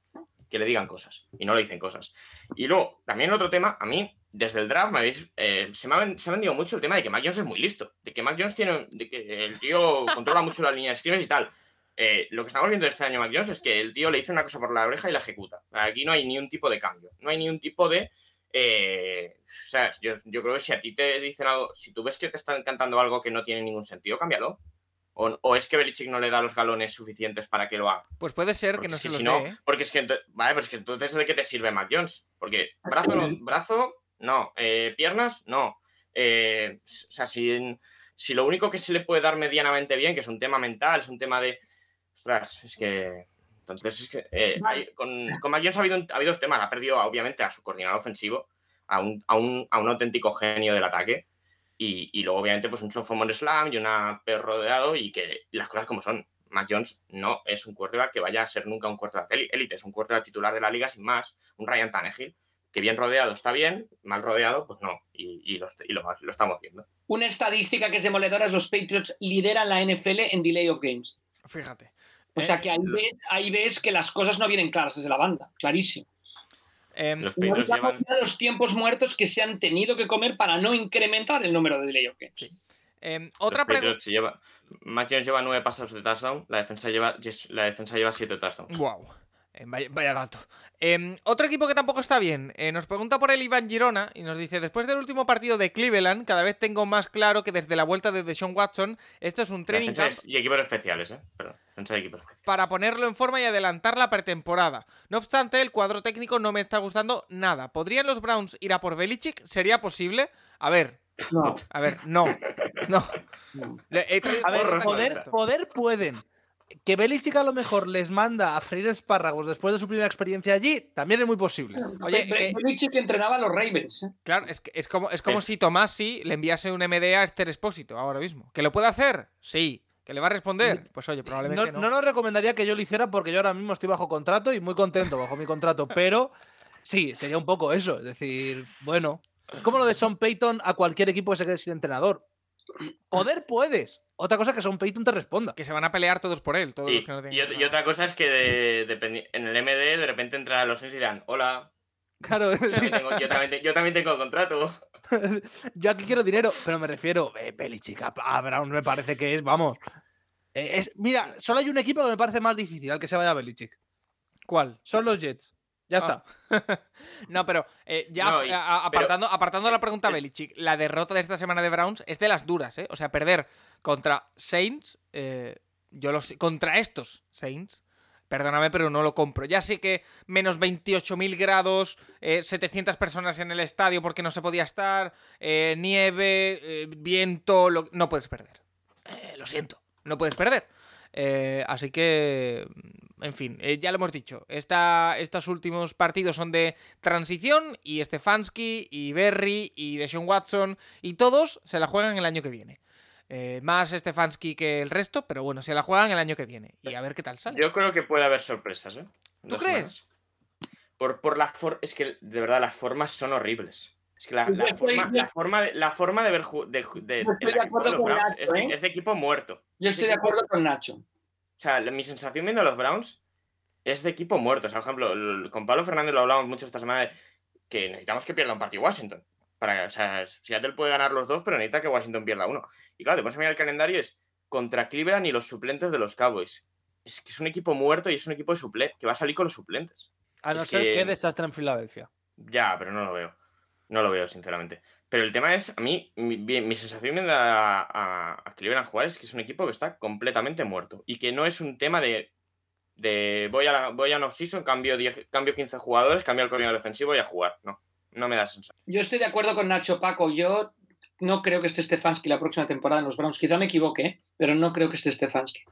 que le digan cosas y no le dicen cosas. Y luego, también otro tema, a mí, desde el draft, me habéis, eh, se, me ha, se me ha vendido mucho el tema de que Mac Jones es muy listo, de que Mac Jones tiene, de que el tío controla mucho la línea de scrimmage y tal. Eh, lo que estamos viendo este año Mac Jones es que el tío le dice una cosa por la oreja y la ejecuta. Aquí no hay ni un tipo de cambio, no hay ni un tipo de... eh, o sea, yo, yo creo que si a ti te dicen algo, si tú ves que te están cantando algo que no tiene ningún sentido, cámbialo. O, o es que Belichick no le da los galones suficientes para que lo haga. Pues puede ser que no es se que los si no, dé, ¿eh? porque es que, vale, pues es que entonces de qué te sirve Mac Jones, porque brazo, no, brazo, no, eh, piernas, no. Eh, o sea, si, si lo único que se le puede dar medianamente bien, que es un tema mental, es un tema de, ostras, es que, entonces es que eh, hay- con, con Mac Jones ha habido, ha habido dos temas, ha perdido obviamente a su coordinador ofensivo, a un, a un, a un auténtico genio del ataque. Y, y luego, obviamente, pues un sophomore slam y una perro rodeado y que las cosas como son. Mac Jones no es un quarterback que vaya a ser nunca un quarterback élite, es un quarterback titular de la liga sin más, un Ryan Tannehill, que bien rodeado está bien, mal rodeado, pues no, y, y lo, y lo, lo estamos viendo. Una estadística que es demoledora es los Patriots lideran la NFL en delay of games. Fíjate. O Eh, sea que ahí los- ves, ahí ves que las cosas no vienen claras desde la banda, clarísimo. Em, Los llevan... los tiempos muertos que se han tenido que comer para no incrementar el número de delay of games. em, otra los pregunta. Lleva, Mac Jones lleva nueve pasos de touchdown, la defensa lleva, la defensa lleva siete touchdowns. Wow. Eh, Vaya, vaya dato. Em, otro equipo que tampoco está bien. eh, nos pregunta por el Iván Girona y nos dice: Después del último partido de Cleveland, cada vez tengo más claro que desde la vuelta de Deshaun Watson, esto es un training camp y equipos especiales, ¿eh? Perdón, defensa de equipos especiales. para ponerlo en forma y adelantar la pretemporada. No obstante, el cuadro técnico no me está gustando nada. ¿Podrían los Browns ir a por Belichick? ¿Sería posible? A ver, No. a ver, no. No. A ver, poder, poder pueden. Que Belichick a lo mejor les manda a freír espárragos después de su primera experiencia allí, también es muy posible. Oye, eh, Belichick entrenaba a los Ravens. ¿eh? Claro, es, que es como, es como Sí. si Tomasi le enviase un MD a Esther Expósito ahora mismo. ¿Que lo puede hacer? Sí. ¿Que le va a responder? Pues oye, No, probablemente no. no nos recomendaría que yo lo hiciera porque yo ahora mismo estoy bajo contrato y muy contento bajo mi contrato, pero sí, sería un poco eso. Es decir, bueno, es como lo de Sean Payton a cualquier equipo que se quede sin entrenador. Poder puedes. Otra cosa que Sean Payton te responda. Que se van a pelear todos por él, todos Y, los que no tienen y ot- y entrenador. otra cosa es que de- en el MD de repente entran los Saints y dirán, hola, Claro, es yo también tengo, yo también te- yo también tengo contrato. yo aquí quiero dinero, pero me refiero, eh, Belichick a, a Brown me parece que es, vamos. eh, es, mira, solo hay un equipo que me parece más difícil al que se vaya Belichick. ¿Cuál? Son los Jets. Ya Ah. está. no, pero eh, ya No, y- a- a- pero- apartando, apartando la pregunta eh, Belichick, la derrota de esta semana de Browns es de las duras, ¿eh? O sea, perder contra Saints, eh, yo los contra estos Saints, perdóname, pero no lo compro. Ya sé que menos 28.000 grados, eh, 700 personas en el estadio porque no se podía estar, eh, nieve, eh, viento, lo- no puedes perder. Eh, lo siento, no puedes perder. Eh, así que, en fin, eh, ya lo hemos dicho. Esta, estos últimos partidos son de transición y Stefanski y Berry y Deshaun Watson y todos se la juegan el año que viene. Eh, más Stefanski que el resto, pero bueno, se la juegan el año que viene. Y a ver qué tal sale. Yo creo que puede haber sorpresas, ¿eh? ¿Tú Dos crees? semanas. Por, por la for- Es que, de verdad, las formas son horribles. Es que la, forma, la, forma de, la forma de ver de, de- acuerdo con Nacho, es, de, ¿eh? es de equipo muerto. Yo estoy de acuerdo con Nacho. O sea, mi sensación viendo a los Browns es de equipo muerto. O sea, por ejemplo, con Pablo Fernández lo hablamos mucho esta semana de que necesitamos que pierda un partido Washington. Para, o sea, Seattle puede ganar los dos, pero necesita que Washington pierda uno. Y claro, te pones a mirar el calendario es contra Cleveland y los suplentes de los Cowboys. Es que es un equipo muerto y es un equipo de suple que va a salir con los suplentes. A no Es ser que- que desastre en Filadelfia. Ya, pero no lo veo. No lo veo, sinceramente. Pero el tema es, a mí, mi, sensación viendo a, a, a jugar es que es un equipo que está completamente muerto. Y que no es un tema de, voy a, la- voy a un off-season, cambio, 10 cambio 15 jugadores, cambio el coordinador defensivo y a jugar. No, no me da sensación. Yo estoy de acuerdo con Nacho Paco. Yo no creo que esté Stefanski la próxima temporada en los Browns. Quizá me equivoque, ¿eh? pero no creo que esté Stefanski.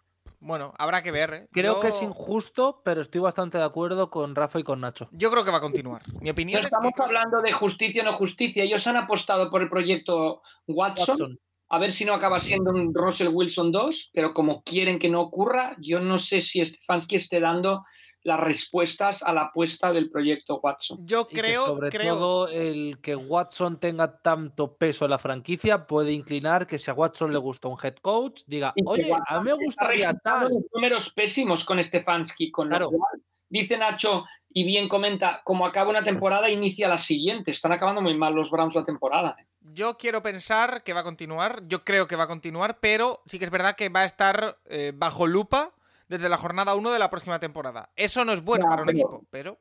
Bueno, habrá que ver. ¿eh? Creo Yo- que es injusto, pero estoy bastante de acuerdo con Rafa y con Nacho. Yo creo que va a continuar. Mi No opinión es estamos que... hablando de justicia o no justicia. Ellos han apostado por el proyecto Watson, Watson. a ver si no acaba siendo un Russell Wilson 2, pero como quieren que no ocurra, yo no sé si Stefanski esté dando las respuestas a la apuesta del proyecto Watson. Yo Y que creo, sobre creo... todo el que Watson tenga tanto peso en la franquicia puede inclinar que si a Watson le gusta un head coach, diga, oye, a mí me gustaría tal. números pésimos con Stefanski, con Claro. lo cual, dice Nacho, y bien comenta, como acaba una temporada, inicia la siguiente. Están acabando muy mal los Browns la temporada. ¿eh? Yo quiero pensar que va a continuar, yo creo que va a continuar, pero sí que es verdad que va a estar eh, bajo lupa desde la jornada 1 de la próxima temporada. Eso no es bueno Ya, para un pero- equipo, pero...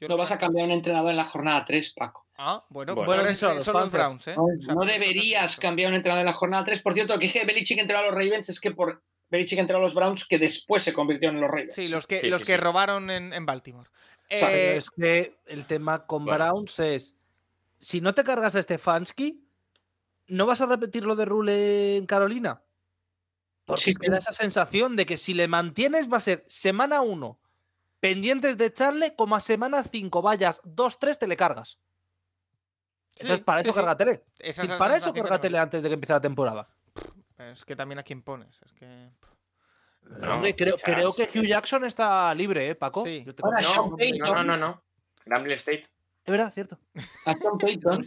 yo No vas a cambiar un entrenador en la jornada 3, Paco. Ah, bueno, Bueno, bueno, han es- dicho a los. Browns, ¿eh? No, O sea, no deberías cambiar un entrenador en la jornada 3. Por cierto, lo que dije de Belichick entrenó a los Ravens es que por Belichick entró a los Browns que después se convirtieron en los Ravens. Sí, los que, Sí, los sí, que sí. robaron en, en Baltimore. Eh, es que el tema con Bueno. Browns es, si no te cargas a Stefanski, ¿no vas a repetir lo de Rule en Carolina? Porque Sí, sí. da esa sensación de que si le mantienes va a ser semana 1 pendientes de echarle, como a semana 5 vayas 2-3 te le cargas. Entonces, sí, para eso sí. cárgatele. Esa es Sí, la para eso tengo. antes de que empiece la temporada. Es que también a quién pones. Es que... No, Hombre, creo, creo que Hugh Jackson está libre, ¿eh, Paco? Sí. Yo te Ahora. No, no, no, no. State. Es verdad, cierto. A Tom Payton.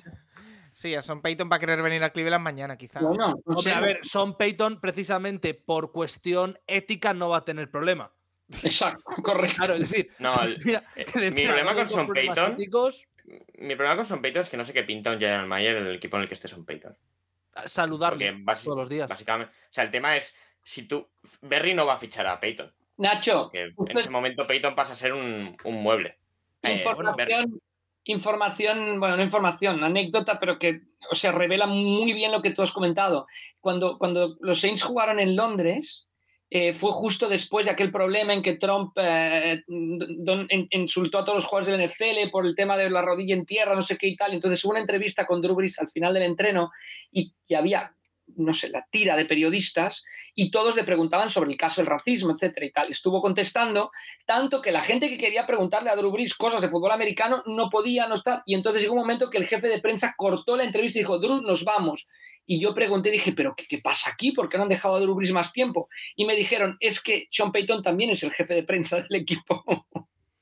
Sí, a Son Payton va a querer venir a Cleveland mañana, quizá. Bueno, no Hombre, sé. a ver, Son Payton, precisamente por cuestión ética, no va a tener problema. Exacto, correcto. Claro, es decir, No, el- mira, eh, que de mi problema con problemas Payton- éticos, Mi problema con Son Payton es que no sé qué pinta un General Mayer en el equipo en el que esté Son Payton. saludarle todos los días. Básicamente. O sea, el tema es. Si tú. Berry no va a fichar a Payton. Nacho, en ese momento Payton pasa a ser un, un mueble. Eh, bueno. Información, bueno, no información, anécdota, pero que, o sea, revela muy bien lo que tú has comentado. Cuando, cuando los Saints jugaron en Londres, eh, fue justo después de aquel problema en que Trump eh, insultó a todos los jugadores del NFL por el tema de la rodilla en tierra, no sé qué y tal. Entonces hubo una entrevista con Drew Brees al final del entreno y, y había, no sé, la tira de periodistas y todos le preguntaban sobre el caso del racismo, etcétera y tal. Estuvo contestando tanto que la gente que quería preguntarle a Drew Brees cosas de fútbol americano no podía, no está. Y entonces llegó un momento que el jefe de prensa cortó la entrevista y dijo, Drew, nos vamos. Y yo pregunté, dije, ¿pero qué, pasa aquí? ¿Por qué no han dejado a Drew Brees más tiempo? Y me dijeron, es que Sean Payton también es el jefe de prensa del equipo.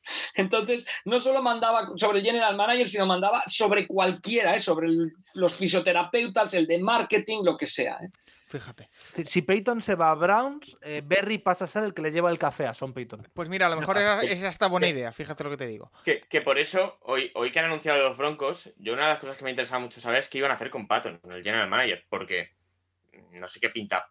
Entonces, no solo mandaba sobre el general manager, sino mandaba sobre cualquiera, ¿eh? sobre el- los fisioterapeutas, el de marketing, lo que sea. ¿eh? Fíjate. Si- Peyton se va a Browns, eh, Berry pasa a ser el que le lleva el café a Son Peyton. Pues mira, a lo mejor esa, esa está buena idea, fíjate lo que te digo. Que, que por eso, hoy, hoy que han anunciado los Broncos, yo una de las cosas que me interesaba mucho saber es qué iban a hacer con Patton, con el general manager, porque no sé qué pinta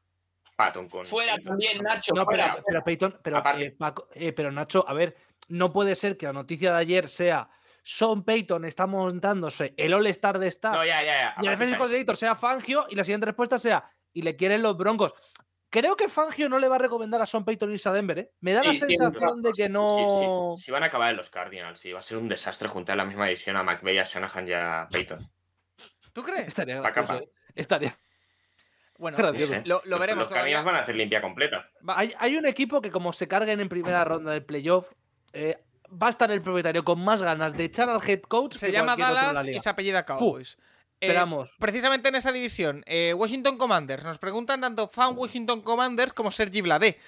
Patton con. Fuera también, Nacho. No, pero, fuera. pero Peyton, pero, Aparte- eh, Paco- eh, pero Nacho, a ver, no puede ser que la noticia de ayer sea Sean Payton está montándose el All-Star de Star No, ya, ya, ya. y el defensive coordinator sea Fangio y la siguiente respuesta sea y le quieren los Broncos. Creo que Fangio no le va a recomendar a Sean Payton irse a Denver, ¿eh? Me da la Sí, sensación de que no. sí, sí van a acabar en los Cardinals, sí. Va a ser un desastre juntar la misma división a McVeigh, a Shanahan y a Payton. ¿Tú crees? Estaría Pa' gracioso, capa. ¿eh? Estaría. Bueno, No sé. lo, lo Los- veremos Los todavía. Cardinals van a hacer limpia completa. Hay, hay un equipo que, como se carguen en primera ronda del playoff, eh, va a estar el propietario con más ganas de echar al head coach. Se que llama Dallas y se apellida Cowboys. Eh, Esperamos. precisamente en esa división, eh, Washington Commanders. Nos preguntan tanto fan Washington Commanders como Sergi Vladé.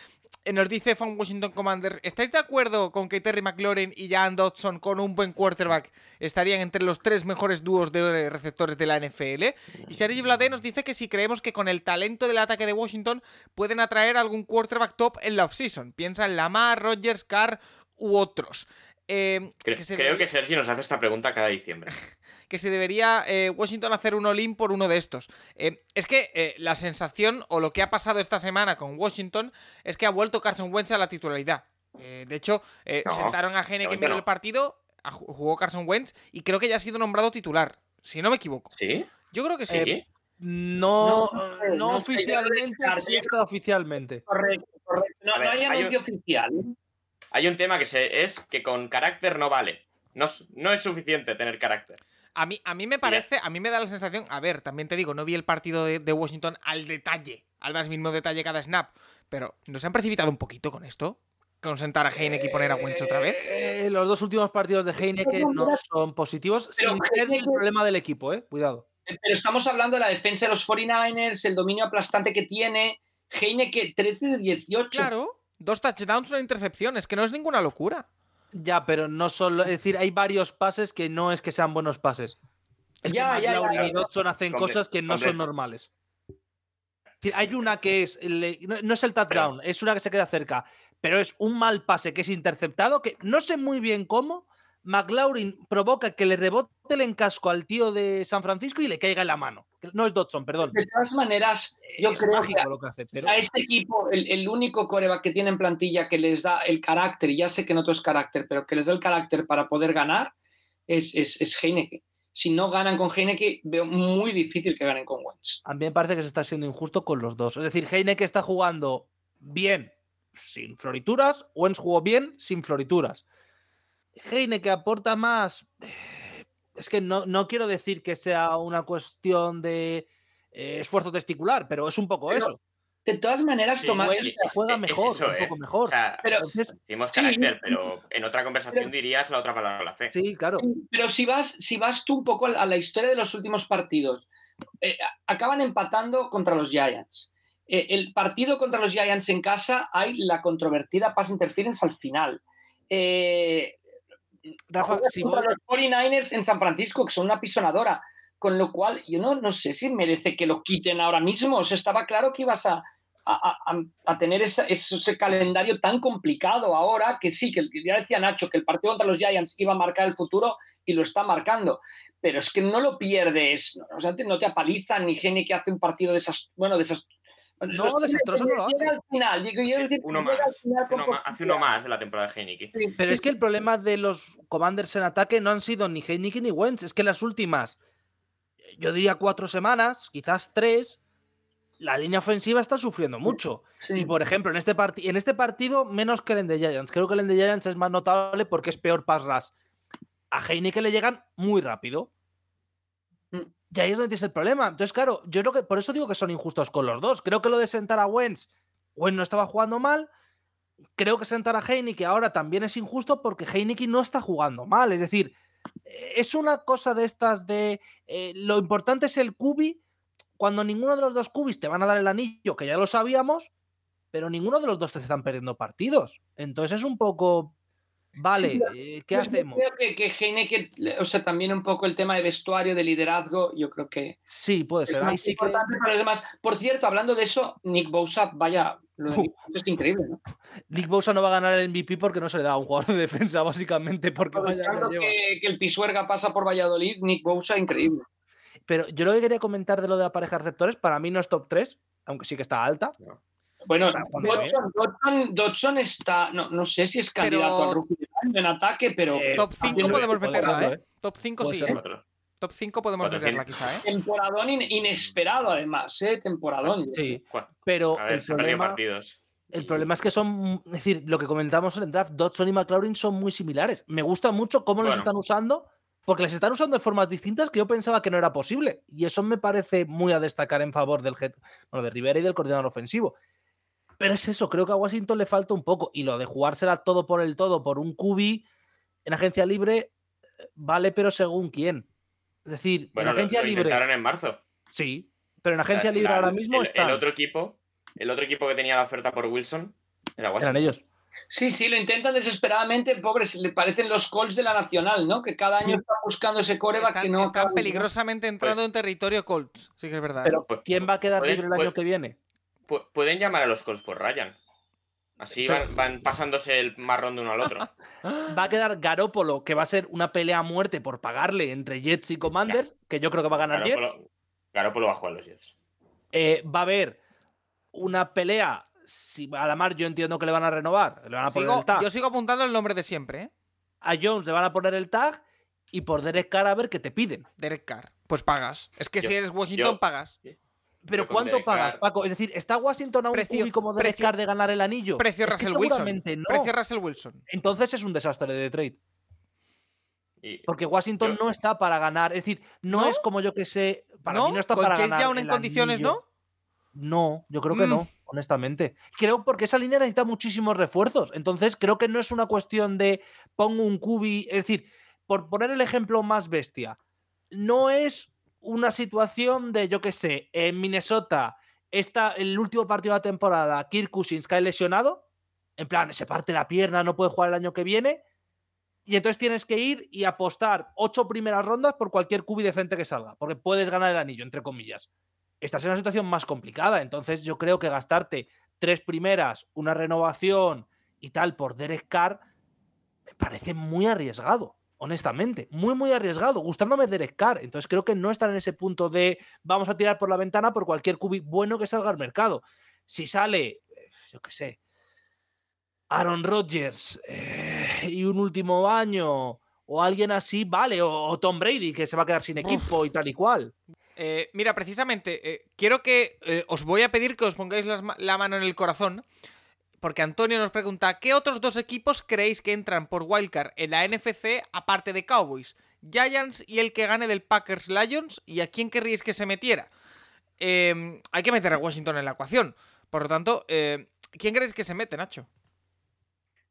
Eh, Nos dice fan Washington Commanders, ¿estáis de acuerdo con que Terry McLaurin y Jan Dodson con un buen quarterback estarían entre los tres mejores dúos de receptores de la NFL? Y Sergi Vladé nos dice que si creemos que con el talento del ataque de Washington pueden atraer algún quarterback top en la offseason. Piensa en Lamar, Rodgers, Carr u otros. Eh, Cre- que se creo debería- que Sergi nos hace esta pregunta cada diciembre. que si debería eh, Washington hacer un all-in por uno de estos. Eh, es que eh, la sensación o lo que ha pasado esta semana con Washington es que ha vuelto Carson Wentz a la titularidad. Eh, de hecho, eh, No, sentaron a Heineken de en medio no. del partido, a- jugó Carson Wentz y creo que ya ha sido nombrado titular, si no me equivoco. ¿Sí? Yo creo que sí. ¿Sí? No, No, no, no oficialmente, creo que sí está oficialmente. Correcto, correcto. No, A ver, no hay hay anuncio oficial. Hay un tema que se, es que con carácter no vale. No, es- no es suficiente tener carácter. A mí, a mí me parece, a mí me da la sensación, a ver, también te digo, no vi el partido de, de Washington al detalle, al más mismo detalle cada snap, pero ¿no se han precipitado un poquito con esto? Con sentar a Heineken y poner a Wentz otra vez. Eh, los dos últimos partidos de Heineken no son positivos, Pero sin ser el problema del equipo, ¿eh? Cuidado. Pero estamos hablando de la defensa de los 49ers, el dominio aplastante que tiene. Heineken 13 de 18. Claro, dos touchdowns, una intercepción, es que no es ninguna locura. Ya, pero no solo. Es decir, hay varios pases que no es que sean buenos pases. Es Ya, que ya, McLaurin ya. y Dodson hacen cosas que no son normales. Es decir, hay una que es. no, no es el touchdown, es una que se queda cerca. Pero es un mal pase que es interceptado, que no sé muy bien cómo. McLaurin provoca que le rebote el encasco al tío de San Francisco y le caiga en la mano. No es Dodson, perdón. De todas maneras, yo es creo que lo que hace. Pero... a este equipo, el, el único coreback que tiene en plantilla que les da el carácter, y ya sé que no todo es carácter, pero que les da el carácter para poder ganar, es, es, es Heineken. Si no ganan con Heineken, veo muy difícil que ganen con Wentz. A mí me parece que se está siendo injusto con los dos. Es decir, Heineken está jugando bien sin florituras, Wentz jugó bien sin florituras. Heineken aporta más. eh, Es que no, no quiero decir que sea una cuestión de eh, esfuerzo testicular, pero es un poco Pero- eso. De todas maneras, Sí, Tomás, sí, sí, juega es mejor, eso, un ¿eh? poco mejor. O sea, pero, Entonces, decimos Sí, carácter, pero en otra conversación pero- dirías la otra palabra la C. sí, claro. pero si vas, si vas tú un poco a la historia de los últimos partidos, eh, acaban empatando contra los Giants. Eh, el partido contra los Giants en casa hay la controvertida pass interference al final. Eh, Rafa, si voy- los 49ers en San Francisco, que son una pisonadora. Con lo cual, yo no, no sé si merece que lo quiten ahora mismo. O sea, estaba claro que ibas a, a- a- a tener esa- ese calendario tan complicado ahora que sí, que el- ya decía Nacho que el partido contra los Giants iba a marcar el futuro y lo está marcando. Pero es que no lo pierdes. O sea, no te apalizan ni Gene que hace un partido de esas. Bueno, de esas. No, desastroso no lo Llega hace. al final, llega- llega- Eh, Uno más. al final Hace uno, hace más de la temporada de Heineken. Sí. Pero es que el problema de los Commanders en ataque no han sido ni Heineken ni Wentz. Es que las últimas, yo diría cuatro semanas, quizás tres, la línea ofensiva está sufriendo mucho. Sí. Y por ejemplo, en este, en este partido, menos que el en de Giants. Creo que el en de Giants es más notable porque es peor pass rush. A Heineken le llegan muy rápido. Y ahí es donde tienes el problema. Entonces, claro, yo creo que por eso digo que son injustos con los dos. Creo que lo de sentar a Wentz, Wentz no estaba jugando mal. Creo que sentar a Heineken ahora también es injusto porque Heineken no está jugando mal. Es decir, eh, es una cosa de estas de eh, lo importante es el cubi cuando ninguno de los dos cubis te van a dar el anillo, que ya lo sabíamos, pero ninguno de los dos te están perdiendo partidos. Entonces es un poco, vale, Sí, eh, ¿qué Pues yo hacemos? Creo que, que Heineken, o sea, también un poco el tema de vestuario, de liderazgo, yo creo que Sí, puede es ser. más sí que importante para los demás. Por cierto, hablando de eso, Nick Bosa, vaya, lo de Nick Bosa es increíble, ¿no? Nick Bosa no va a ganar el MVP porque no se le da a un jugador de defensa, básicamente, porque vaya que Aprovechando lleva. que, que el Pisuerga pasa por Valladolid, Nick Bosa, increíble. Pero yo lo que quería comentar de lo de la pareja receptores, para mí no es top 3, aunque sí que está alta. Bueno, Dodson, Dodson- Dodson está, no, no sé si es candidato Pero- al rookie en ataque, pero Eh, Top 5 haciendo- podemos meterla, ¿eh? Top 5 Puede sí. ¿eh? Top 5 podemos meterla 400. quizá, ¿eh? temporadón in- inesperado, además, ¿eh? Temporadón. Sí, pero A ver, el problema, partidos. el problema es que son, es decir, lo que comentamos en el draft, Dodson y McLaurin son muy similares. Me gusta mucho cómo les Bueno. están usando, porque les están usando de formas distintas que yo pensaba que no era posible. Y eso me parece muy a destacar en favor del head- bueno, de Rivera y del coordinador ofensivo. Pero es eso, creo que a Washington le falta un poco. Y lo de jugársela todo por el todo por un QB en agencia libre, eh, vale, pero según quién. Es decir, Bueno, en lo, agencia lo libre. intentaron en marzo. Sí, pero en agencia O sea, libre la- ahora mismo el, están. el otro equipo, el otro equipo que tenía la oferta por Wilson era eran Washington. ellos. Sí, sí, lo intentan desesperadamente, pobres, le parecen los Colts de la Nacional, ¿no? Que cada Sí. año están buscando ese coreback Están, que no están peligrosamente entrando en territorio Colts. Sí que es verdad. Pero Pues- ¿quién va a quedar libre el año que viene? Pu- pueden llamar a los Colts por Ryan. Así van, van pasándose el marrón de uno al otro. Va a quedar Garópolo, que va a ser una pelea a muerte por pagarle entre Jets y Commanders, que yo creo que va a ganar Jets. Garoppolo va a jugar los Jets. Eh, va a haber una pelea. Si a Lamar yo entiendo que le van a renovar, le van a poner el tag. yo sigo apuntando el nombre de siempre, ¿eh? A Jones le van a poner el tag y por Derek Carr a ver qué te piden. Derek Carr. Pues pagas. Es que Yo- si eres Washington, yo- pagas. Pero ¿cuánto pagas, Carr- Paco? Es decir, ¿está Washington a un Precio- cubi como precio- Carr de ganar el anillo? Precio es que Russell Wilson. seguramente no. Precio Russell Wilson. Entonces es un desastre de trade. Y- Porque Washington Yo- no está para ganar. Es decir, no, ¿No? es como yo que sé. Para ¿No? mí no está Con para Chase ganar. Young en condiciones, anillo. ¿no? No, yo creo que Mm. no, honestamente. Creo porque esa línea necesita muchísimos refuerzos. Entonces, creo que no es una cuestión de pongo un cubi. Es decir, por poner el ejemplo más bestia, no es una situación de, yo qué sé, en Minnesota, está el último partido de la temporada, Kirk Cousins cae lesionado. En plan, se parte la pierna, no puede jugar el año que viene. Y entonces tienes que ir y apostar ocho primeras rondas por cualquier cubi decente que salga, porque puedes ganar el anillo, entre comillas. Estás en una situación más complicada, entonces yo creo que gastarte tres primeras, una renovación y tal por Derek Carr me parece muy arriesgado, honestamente, muy, muy arriesgado, gustándome Derek Carr. Entonces creo que no están en ese punto de vamos a tirar por la ventana por cualquier cubi bueno que salga al mercado. Si sale, eh, yo qué sé, Aaron Rodgers eh, y un último año o alguien así, vale, o, o Tom Brady que se va a quedar sin equipo y tal y cual. Eh, mira, precisamente, eh, quiero que os voy a pedir que os pongáis la mano en el corazón, porque Antonio nos pregunta, ¿qué otros dos equipos creéis que entran por Wildcard en la NFC aparte de Cowboys? Giants y el que gane del Packers Lions, ¿y a quién querríais que se metiera? Eh, hay que meter a Washington en la ecuación. Por lo tanto, eh, ¿quién creéis que se mete, Nacho?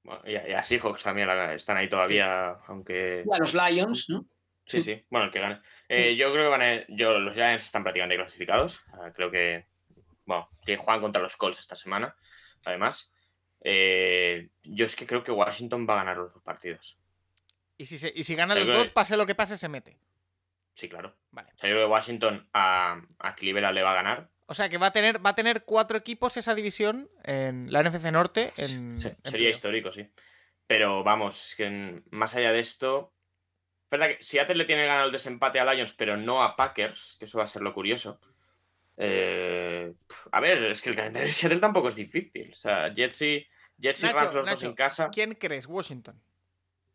Bueno, y, a- y a Seahawks también están ahí todavía, aunque... Y a los Lions, ¿no? Sí, sí. Bueno, el que gane. Eh, Yo creo que van a... Yo, los Giants están prácticamente clasificados. Ah, creo que... Bueno, que juegan contra los Colts esta semana, además. Eh, yo es que creo que Washington va a ganar los dos partidos. Y si, se- y si ganan Yo los dos, que- pase lo que pase, se mete. Sí, claro. Vale. O sea, yo creo que Washington a, a Cleveland le va a ganar. O sea que va a tener, va a tener cuatro equipos esa división en la NFC Norte. En, Sí, en sería playoff. histórico, sí. Pero vamos, es que más allá de esto. Es verdad que Seattle le tiene ganado el desempate a Lions, pero no a Packers, que eso va a ser lo curioso. Eh, a ver, es que el calendario de Seattle tampoco es difícil. O sea, Jets y, Jets y Nacho, Rams los dos en casa. ¿Quién crees? Washington.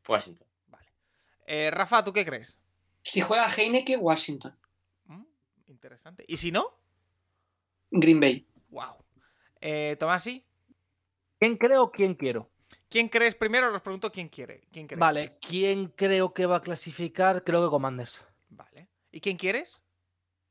Washington. Vale. Eh, Rafa, ¿tú qué crees? Si juega Heineke, Washington. Mm, interesante. ¿Y si no? Green Bay. Wow. Eh, Tomasi, ¿Quién creo? ¿Quién quiero? ¿quién crees primero? Os pregunto quién quiere. ¿Quién crees? Vale, ¿quién creo que va a clasificar? Creo que Commanders. Vale. ¿Y quién quieres?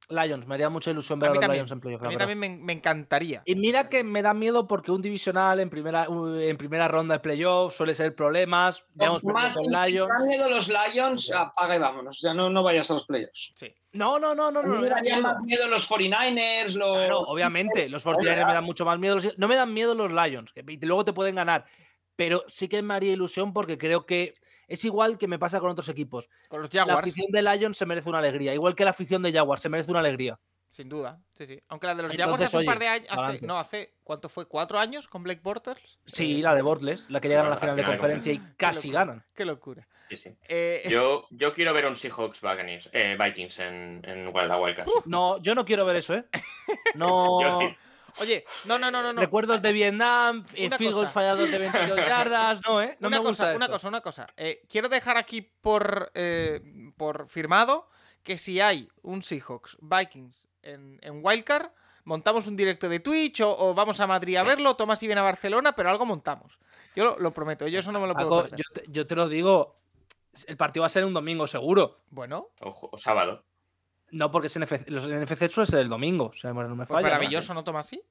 Lions, me haría mucha ilusión ver a, los también. Lions en playoff. A mí también me, me encantaría. Y mira que me da miedo porque un divisional en primera, en primera ronda de playoff suele ser problemas. Perdido Más, con Lions. dan miedo los Lions, apaga y vámonos. Ya no, no vayas a los playoffs. Sí. No, no, no, no, no, me me da darían miedo. más miedo los 49ers, los... Claro, obviamente, los 49 me dan mucho más miedo. los- No me dan miedo los Lions, que luego te pueden ganar. Pero sí que me haría ilusión porque creo que es igual que me pasa con otros equipos. Con los La Jaguars, afición de Lions se merece una alegría, igual que la afición de Jaguars se merece una alegría. sin duda. Sí, sí. Aunque la de los Entonces, Jaguars hace un par de años. Hace, no, hace. ¿Cuánto fue? ¿Cuatro años con Blake Bortles? Sí, Eh, la de Bortles, la que llegan a la la final de final de conferencia y casi locura. ganan. Qué locura. Sí, sí. Eh, Yo, yo quiero ver un Seahawks eh, Vikings en, en la Wildcard. No, yo no quiero ver eso, ¿eh? No. Yo sí. Oye, no, no, no, no. no. Recuerdos de Vietnam, eh, field goals cosa. fallados de 22 yardas, no, ¿eh? No una me gusta cosa, una esto. cosa, una cosa. Eh, quiero dejar aquí por, eh, por firmado que si hay un Seahawks Vikings en, en Wildcard, montamos un directo de Twitch o, o vamos a Madrid a verlo, Tomás y viene a Barcelona, pero algo montamos. Yo lo, lo prometo, yo eso no me lo puedo Paco, yo, te, yo te lo digo, el partido va a ser un domingo seguro. Bueno, o sábado. No, porque es NFC, los NFC suele ser el domingo. O sea, bueno, no me pues falla. ¿no? maravilloso, ¿no, Tomás? ¿Sí?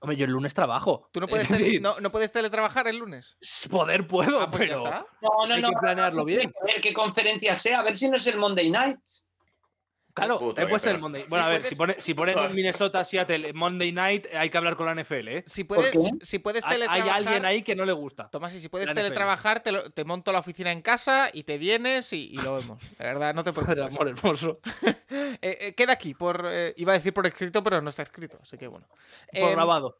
Hombre, yo el lunes trabajo. ¿Tú no Es puedes, decir, tele- no, no puedes teletrabajar el lunes? Poder puedo, Ah, pues ya pero. está. No, no, Hay no. que planearlo bien. A ver qué conferencia sea, a ver si no es el Monday Night. Claro, Puto, eh, puede ser el Monday. Bueno, a ver, puedes- si, pone, si ponen un Minnesota Seattle Monday Night, hay que hablar con la NFL, ¿eh? Si puedes, si puedes Hay, hay teletrabajar... alguien ahí que no le gusta. Tomás, y si puedes La teletrabajar, te, lo- te monto la oficina en casa y te vienes y, y lo vemos. De verdad, no te Padre preocupes. amor hermoso. Eh, eh, queda aquí, por eh, iba a decir por escrito, pero no está escrito, así que bueno. Por Em, grabado.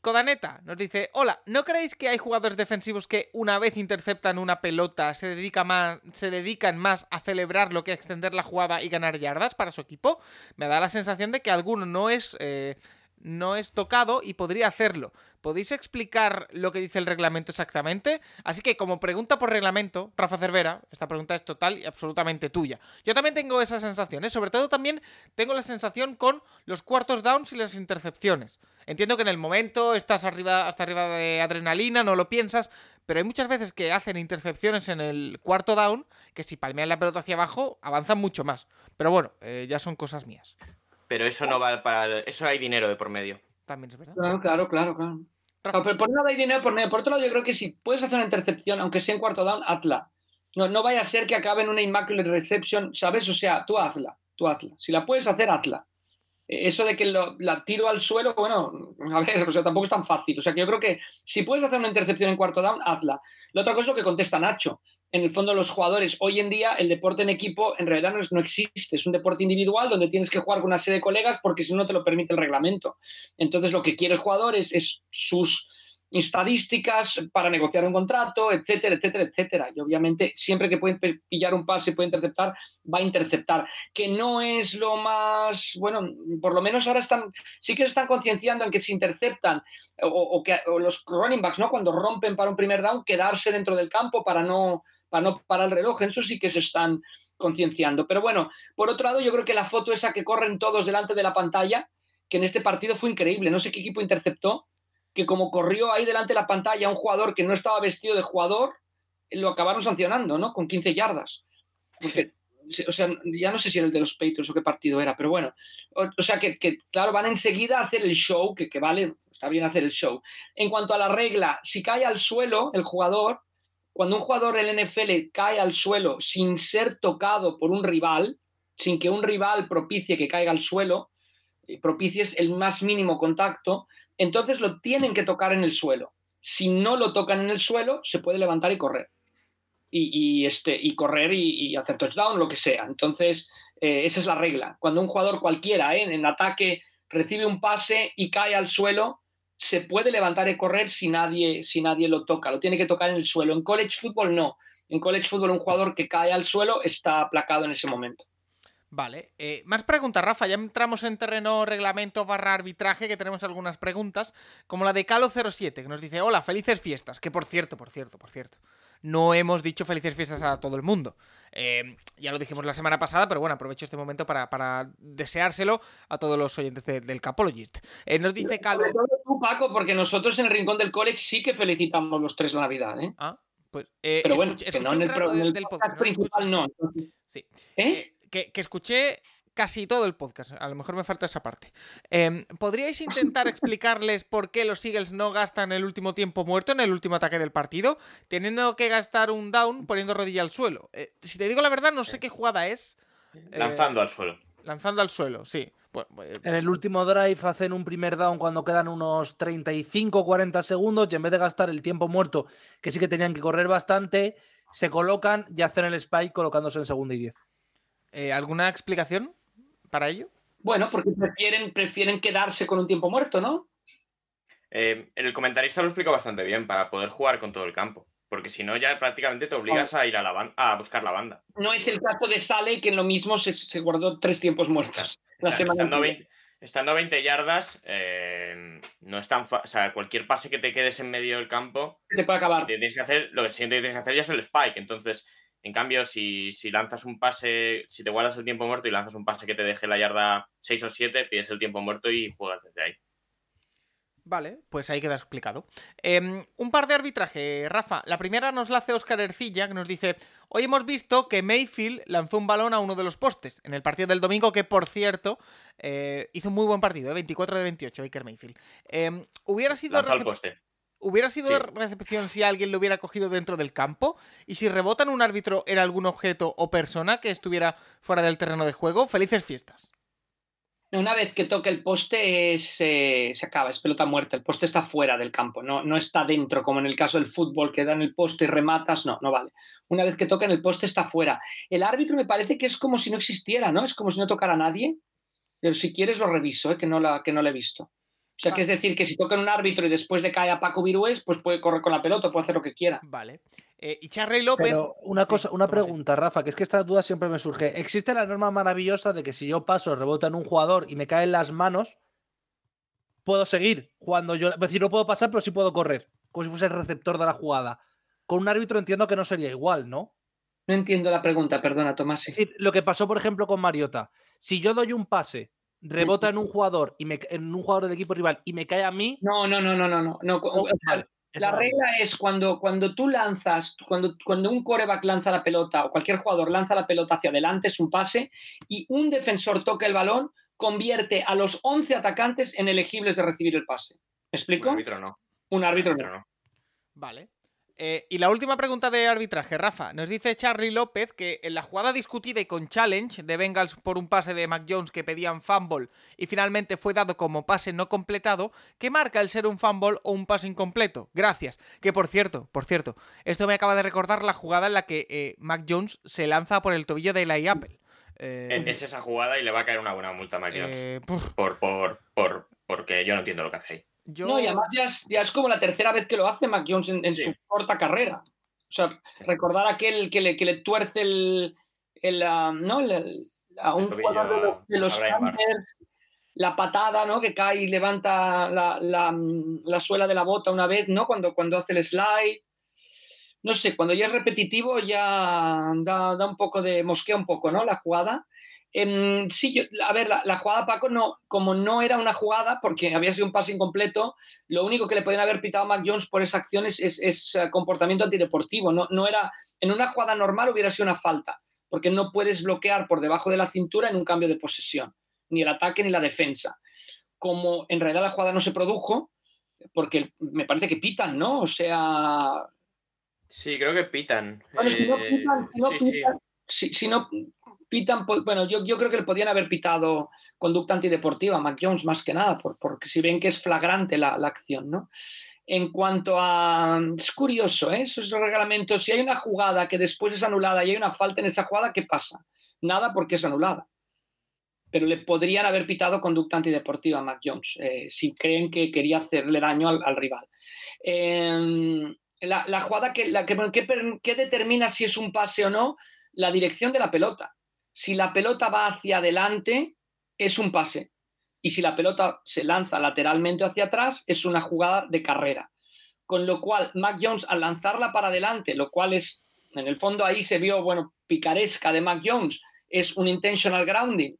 Codaneta nos dice, hola, ¿no creéis que hay jugadores defensivos que una vez interceptan una pelota se, dedica más, se dedican más a celebrarlo que a extender la jugada y ganar yardas para su equipo? Me da la sensación de que alguno no es, eh, no es tocado y podría hacerlo. ¿Podéis explicar lo que dice el reglamento exactamente? Así que como pregunta por reglamento, Rafa Cervera, esta pregunta es total y absolutamente tuya. Yo también tengo esa sensación, ¿eh? sobre todo también tengo la sensación con los cuartos downs y las intercepciones. Entiendo que en el momento estás arriba, hasta arriba de adrenalina, no lo piensas, pero hay muchas veces que hacen intercepciones en el cuarto down que si palmean la pelota hacia abajo avanzan mucho más. Pero bueno, eh, ya son cosas mías. Pero eso no va para. Eso hay dinero de por medio. También es verdad. Claro, claro, claro, pero por un lado hay dinero, por, por otro lado yo creo que si puedes hacer una intercepción, aunque sea en cuarto down, hazla. No, no vaya a ser que acabe en una immaculate reception, ¿sabes? O sea, tú hazla, tú hazla. Si la puedes hacer, hazla. Eh, Eso de que lo- la tiro al suelo, bueno, a ver, o sea, tampoco es tan fácil. O sea, que yo creo que si puedes hacer una intercepción en cuarto down, hazla. La otra cosa es lo que contesta Nacho. En el fondo, los jugadores, hoy en día, el deporte en equipo en realidad no, es- no existe. Es un deporte individual donde tienes que jugar con una serie de colegas porque si no, te lo permite el reglamento. Entonces, lo que quiere el jugador es, es sus estadísticas para negociar un contrato, etcétera, etcétera, etcétera. Y obviamente, siempre que puede pillar un pase puede interceptar, va a interceptar. Que no es lo más. Bueno, por lo menos ahora están. Sí que se están concienciando en que si interceptan o, o que o los running backs, ¿no? Cuando rompen para un primer down, quedarse dentro del campo para no, para no parar el reloj. En eso sí que se están concienciando. Pero bueno, por otro lado, yo creo que la foto esa que corren todos delante de la pantalla, que en este partido fue increíble. No sé qué equipo interceptó, que como corrió ahí delante de la pantalla un jugador que no estaba vestido de jugador, lo acabaron sancionando, ¿no? Con 15 yardas. Porque, o sea, ya no sé si era el de los Patriots o qué partido era, pero bueno. O, o sea, que, que, claro, van enseguida a hacer el show, que, que vale, está bien hacer el show. En cuanto a la regla, si cae al suelo el jugador, cuando un jugador del NFL cae al suelo sin ser tocado por un rival, sin que un rival propicie que caiga al suelo, eh, propicies el más mínimo contacto, entonces lo tienen que tocar en el suelo. Si no lo tocan en el suelo, se puede levantar y correr. Y, este, y correr y, y, hacer touchdown, lo que sea. Entonces, eh, esa es la regla. Cuando un jugador cualquiera eh, en ataque recibe un pase y cae al suelo, se puede levantar y correr si nadie, si nadie lo toca. Lo tiene que tocar en el suelo. En college football no. En college football un jugador que cae al suelo está aplacado en ese momento. Vale, eh, más preguntas, Rafa. Ya entramos en terreno reglamento barra arbitraje, que tenemos algunas preguntas, como la de Calo07, que nos dice, hola, felices fiestas. Que por cierto, por cierto, por cierto, no hemos dicho felices fiestas a todo el mundo. Eh, ya lo dijimos la semana pasada, pero bueno, aprovecho este momento para, para deseárselo a todos los oyentes de, del Capologist. Eh, nos dice Calo... Paco, porque nosotros en el Rincón del College sí que felicitamos los tres la Navidad, ¿eh? Ah, pues... Eh, pero bueno, escuché, que no en el, en del podcast podcast, ¿no? principal no. Entonces, Sí. ¿Eh? Eh, que, que escuché casi todo el podcast. A lo mejor me falta esa parte. Eh, ¿Podríais intentar explicarles por qué los Eagles no gastan el último tiempo muerto en el último ataque del partido, teniendo que gastar un down poniendo rodilla al suelo? Eh, si te digo la verdad, no sé qué jugada es. Eh, Lanzando al suelo. Lanzando al suelo, sí. Bueno, pues, En el último drive hacen un primer down cuando quedan unos 35-40 segundos y en vez de gastar el tiempo muerto, que sí que tenían que correr bastante, se colocan y hacen el spike colocándose en segunda y 10. eh, ¿Alguna explicación para ello? Bueno, porque prefieren, prefieren quedarse con un tiempo muerto, ¿no? Eh, el comentarista lo explica bastante bien para poder jugar con todo el campo. Porque si no, ya prácticamente te obligas a ir a, la a buscar la banda. No es el caso de Sale, que en lo mismo se, se guardó tres tiempos muertos. La Está- semana estando, a anterior. 20, estando a 20 yardas, eh, no es tan O sea, cualquier pase que te quedes en medio del campo, Te puede acabar. si te tienes que hacer, lo siguiente que tienes que hacer ya es el spike. Entonces, en cambio, si, si lanzas un pase, si te guardas el tiempo muerto y lanzas un pase que te deje la yarda 6 o 7, pides el tiempo muerto y juegas desde ahí. Vale, pues ahí queda explicado. Em, un par de arbitraje, Rafa. La primera nos la hace Oscar Ercilla, que nos dice: Hoy hemos visto que Mayfield lanzó un balón a uno de los postes en el partido del domingo, que por cierto eh, hizo un muy buen partido, ¿eh? 24 de 28, Baker Mayfield. Em, hubiera sido al poste. ¿Hubiera sido Sí. recepción si alguien lo hubiera cogido dentro del campo? ¿Y si rebotan un árbitro en algún objeto o persona que estuviera fuera del terreno de juego? Felices fiestas. Una vez que toque el poste es, eh, se acaba, es pelota muerta. El poste está fuera del campo, no, no está dentro, como en el caso del fútbol, que dan el poste y rematas. No, no vale. Una vez que toquen el poste está fuera. El árbitro me parece que es como si no existiera, ¿no? Es como si no tocara a nadie. Pero si quieres lo reviso, ¿eh? que, no la, que no lo he visto. O sea, que es decir, que si tocan un árbitro y después le cae a Paco Virués, pues puede correr con la pelota, puede hacer lo que quiera. Vale. Eh, y Charly López. Pero una Sí, cosa, una pregunta, Rafa, que es que esta duda siempre me surge. ¿Existe la norma maravillosa de que si yo paso, rebota en un jugador y me cae en las manos, puedo seguir jugando yo? Es decir, no puedo pasar, pero sí puedo correr, como si fuese el receptor de la jugada. Con un árbitro entiendo que no sería igual, ¿no? No entiendo la pregunta, perdona, Tomás. Es decir, lo que pasó, por ejemplo, con Mariota. Si yo doy un pase, rebota en un jugador y me, en un jugador del equipo rival y me cae a mí, No, no, no, no, no, no. no. vale, La regla es cuando, cuando tú lanzas, cuando, cuando un coreback lanza la pelota o cualquier jugador lanza la pelota hacia adelante, es un pase, y un defensor toca el balón, convierte a los 11 atacantes en elegibles de recibir el pase. ¿Me Un explico? árbitro no. Un árbitro Un no. árbitro no. Vale. Eh, y la última pregunta de arbitraje, Rafa. Nos dice Charlie López que en la jugada discutida y con challenge de Bengals por un pase de Mac Jones que pedían fumble y finalmente fue dado como pase no completado, ¿qué marca el ser un fumble o un pase incompleto? Gracias. Que por cierto, por cierto, esto me acaba de recordar la jugada en la que eh, Mac Jones se lanza por el tobillo de Eli Apple. Eh, Es esa jugada y le va a caer una buena multa a Mike Jones. eh, Por, por, por, porque yo no entiendo lo que hace ahí. Yo... No, y además ya es, ya es como la tercera vez que lo hace Mac Jones en, en Sí. su corta carrera. O sea, Sí. recordar aquel que le, que le tuerce el, el, ah, ¿no? El- el- a un jugador de los, de los la patada, ¿no? Que cae y levanta la, la- la suela de la bota una vez, ¿no? Cuando, cuando hace el slide. No sé, cuando ya es repetitivo ya da, da un poco de mosquea un poco, ¿no? La jugada. Em, sí, yo- a ver, la, la jugada Paco no, como no era una jugada, porque había sido un pase incompleto, lo único que le podían haber pitado a Mac Jones por esa acción es, es- es, eh, comportamiento antideportivo. No, no era, en una jugada normal hubiera sido una falta, porque no puedes bloquear por debajo de la cintura en un cambio de posesión, ni el ataque ni la defensa. Como en realidad la jugada no se produjo, porque me parece que pitan, ¿no? O sea, Sí, creo que pitan. bueno, si no Eh, pitan, si no sí, sí. pitan- si- si no pitan, pues, bueno, yo, yo creo que le podían haber pitado conducta antideportiva a Mac Jones más que nada, por- porque si ven que es flagrante la, la acción, ¿no? En cuanto a... Es curioso, ¿eh? Esos reglamentos, si hay una jugada que después es anulada y hay una falta en esa jugada, ¿qué pasa? Nada porque es anulada. Pero le podrían haber pitado conducta antideportiva a Mac Jones, eh, si creen que quería hacerle daño al, al rival. Eh, la, la jugada que, la que, que, que determina si es un pase o no, la dirección de la pelota. Si la pelota va hacia adelante, es un pase. Y si la pelota se lanza lateralmente hacia atrás, es una jugada de carrera. Con lo cual, Mac Jones, al lanzarla para adelante, lo cual es, en el fondo ahí se vio, bueno, picaresca de Mac Jones, es un intentional grounding,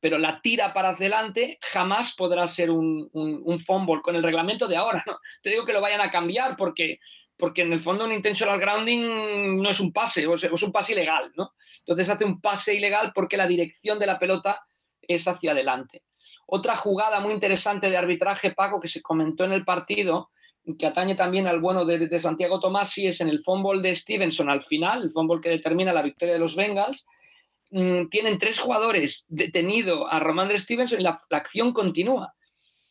pero la tira para adelante jamás podrá ser un, fumble con el reglamento de ahora. ¿no? Te digo que lo vayan a cambiar porque, porque en el fondo un intentional grounding no es un pase, o es un pase ilegal. ¿no? Entonces hace un pase ilegal porque la dirección de la pelota es hacia adelante. Otra jugada muy interesante de arbitraje, Paco, que se comentó en el partido, que atañe también al bueno de, de Santiago Tomasi, es en el fumble de Stevenson al final, el fumble que determina la victoria de los Bengals. Mm, tienen tres jugadores detenido a Romandre Stevenson y la, la acción continúa.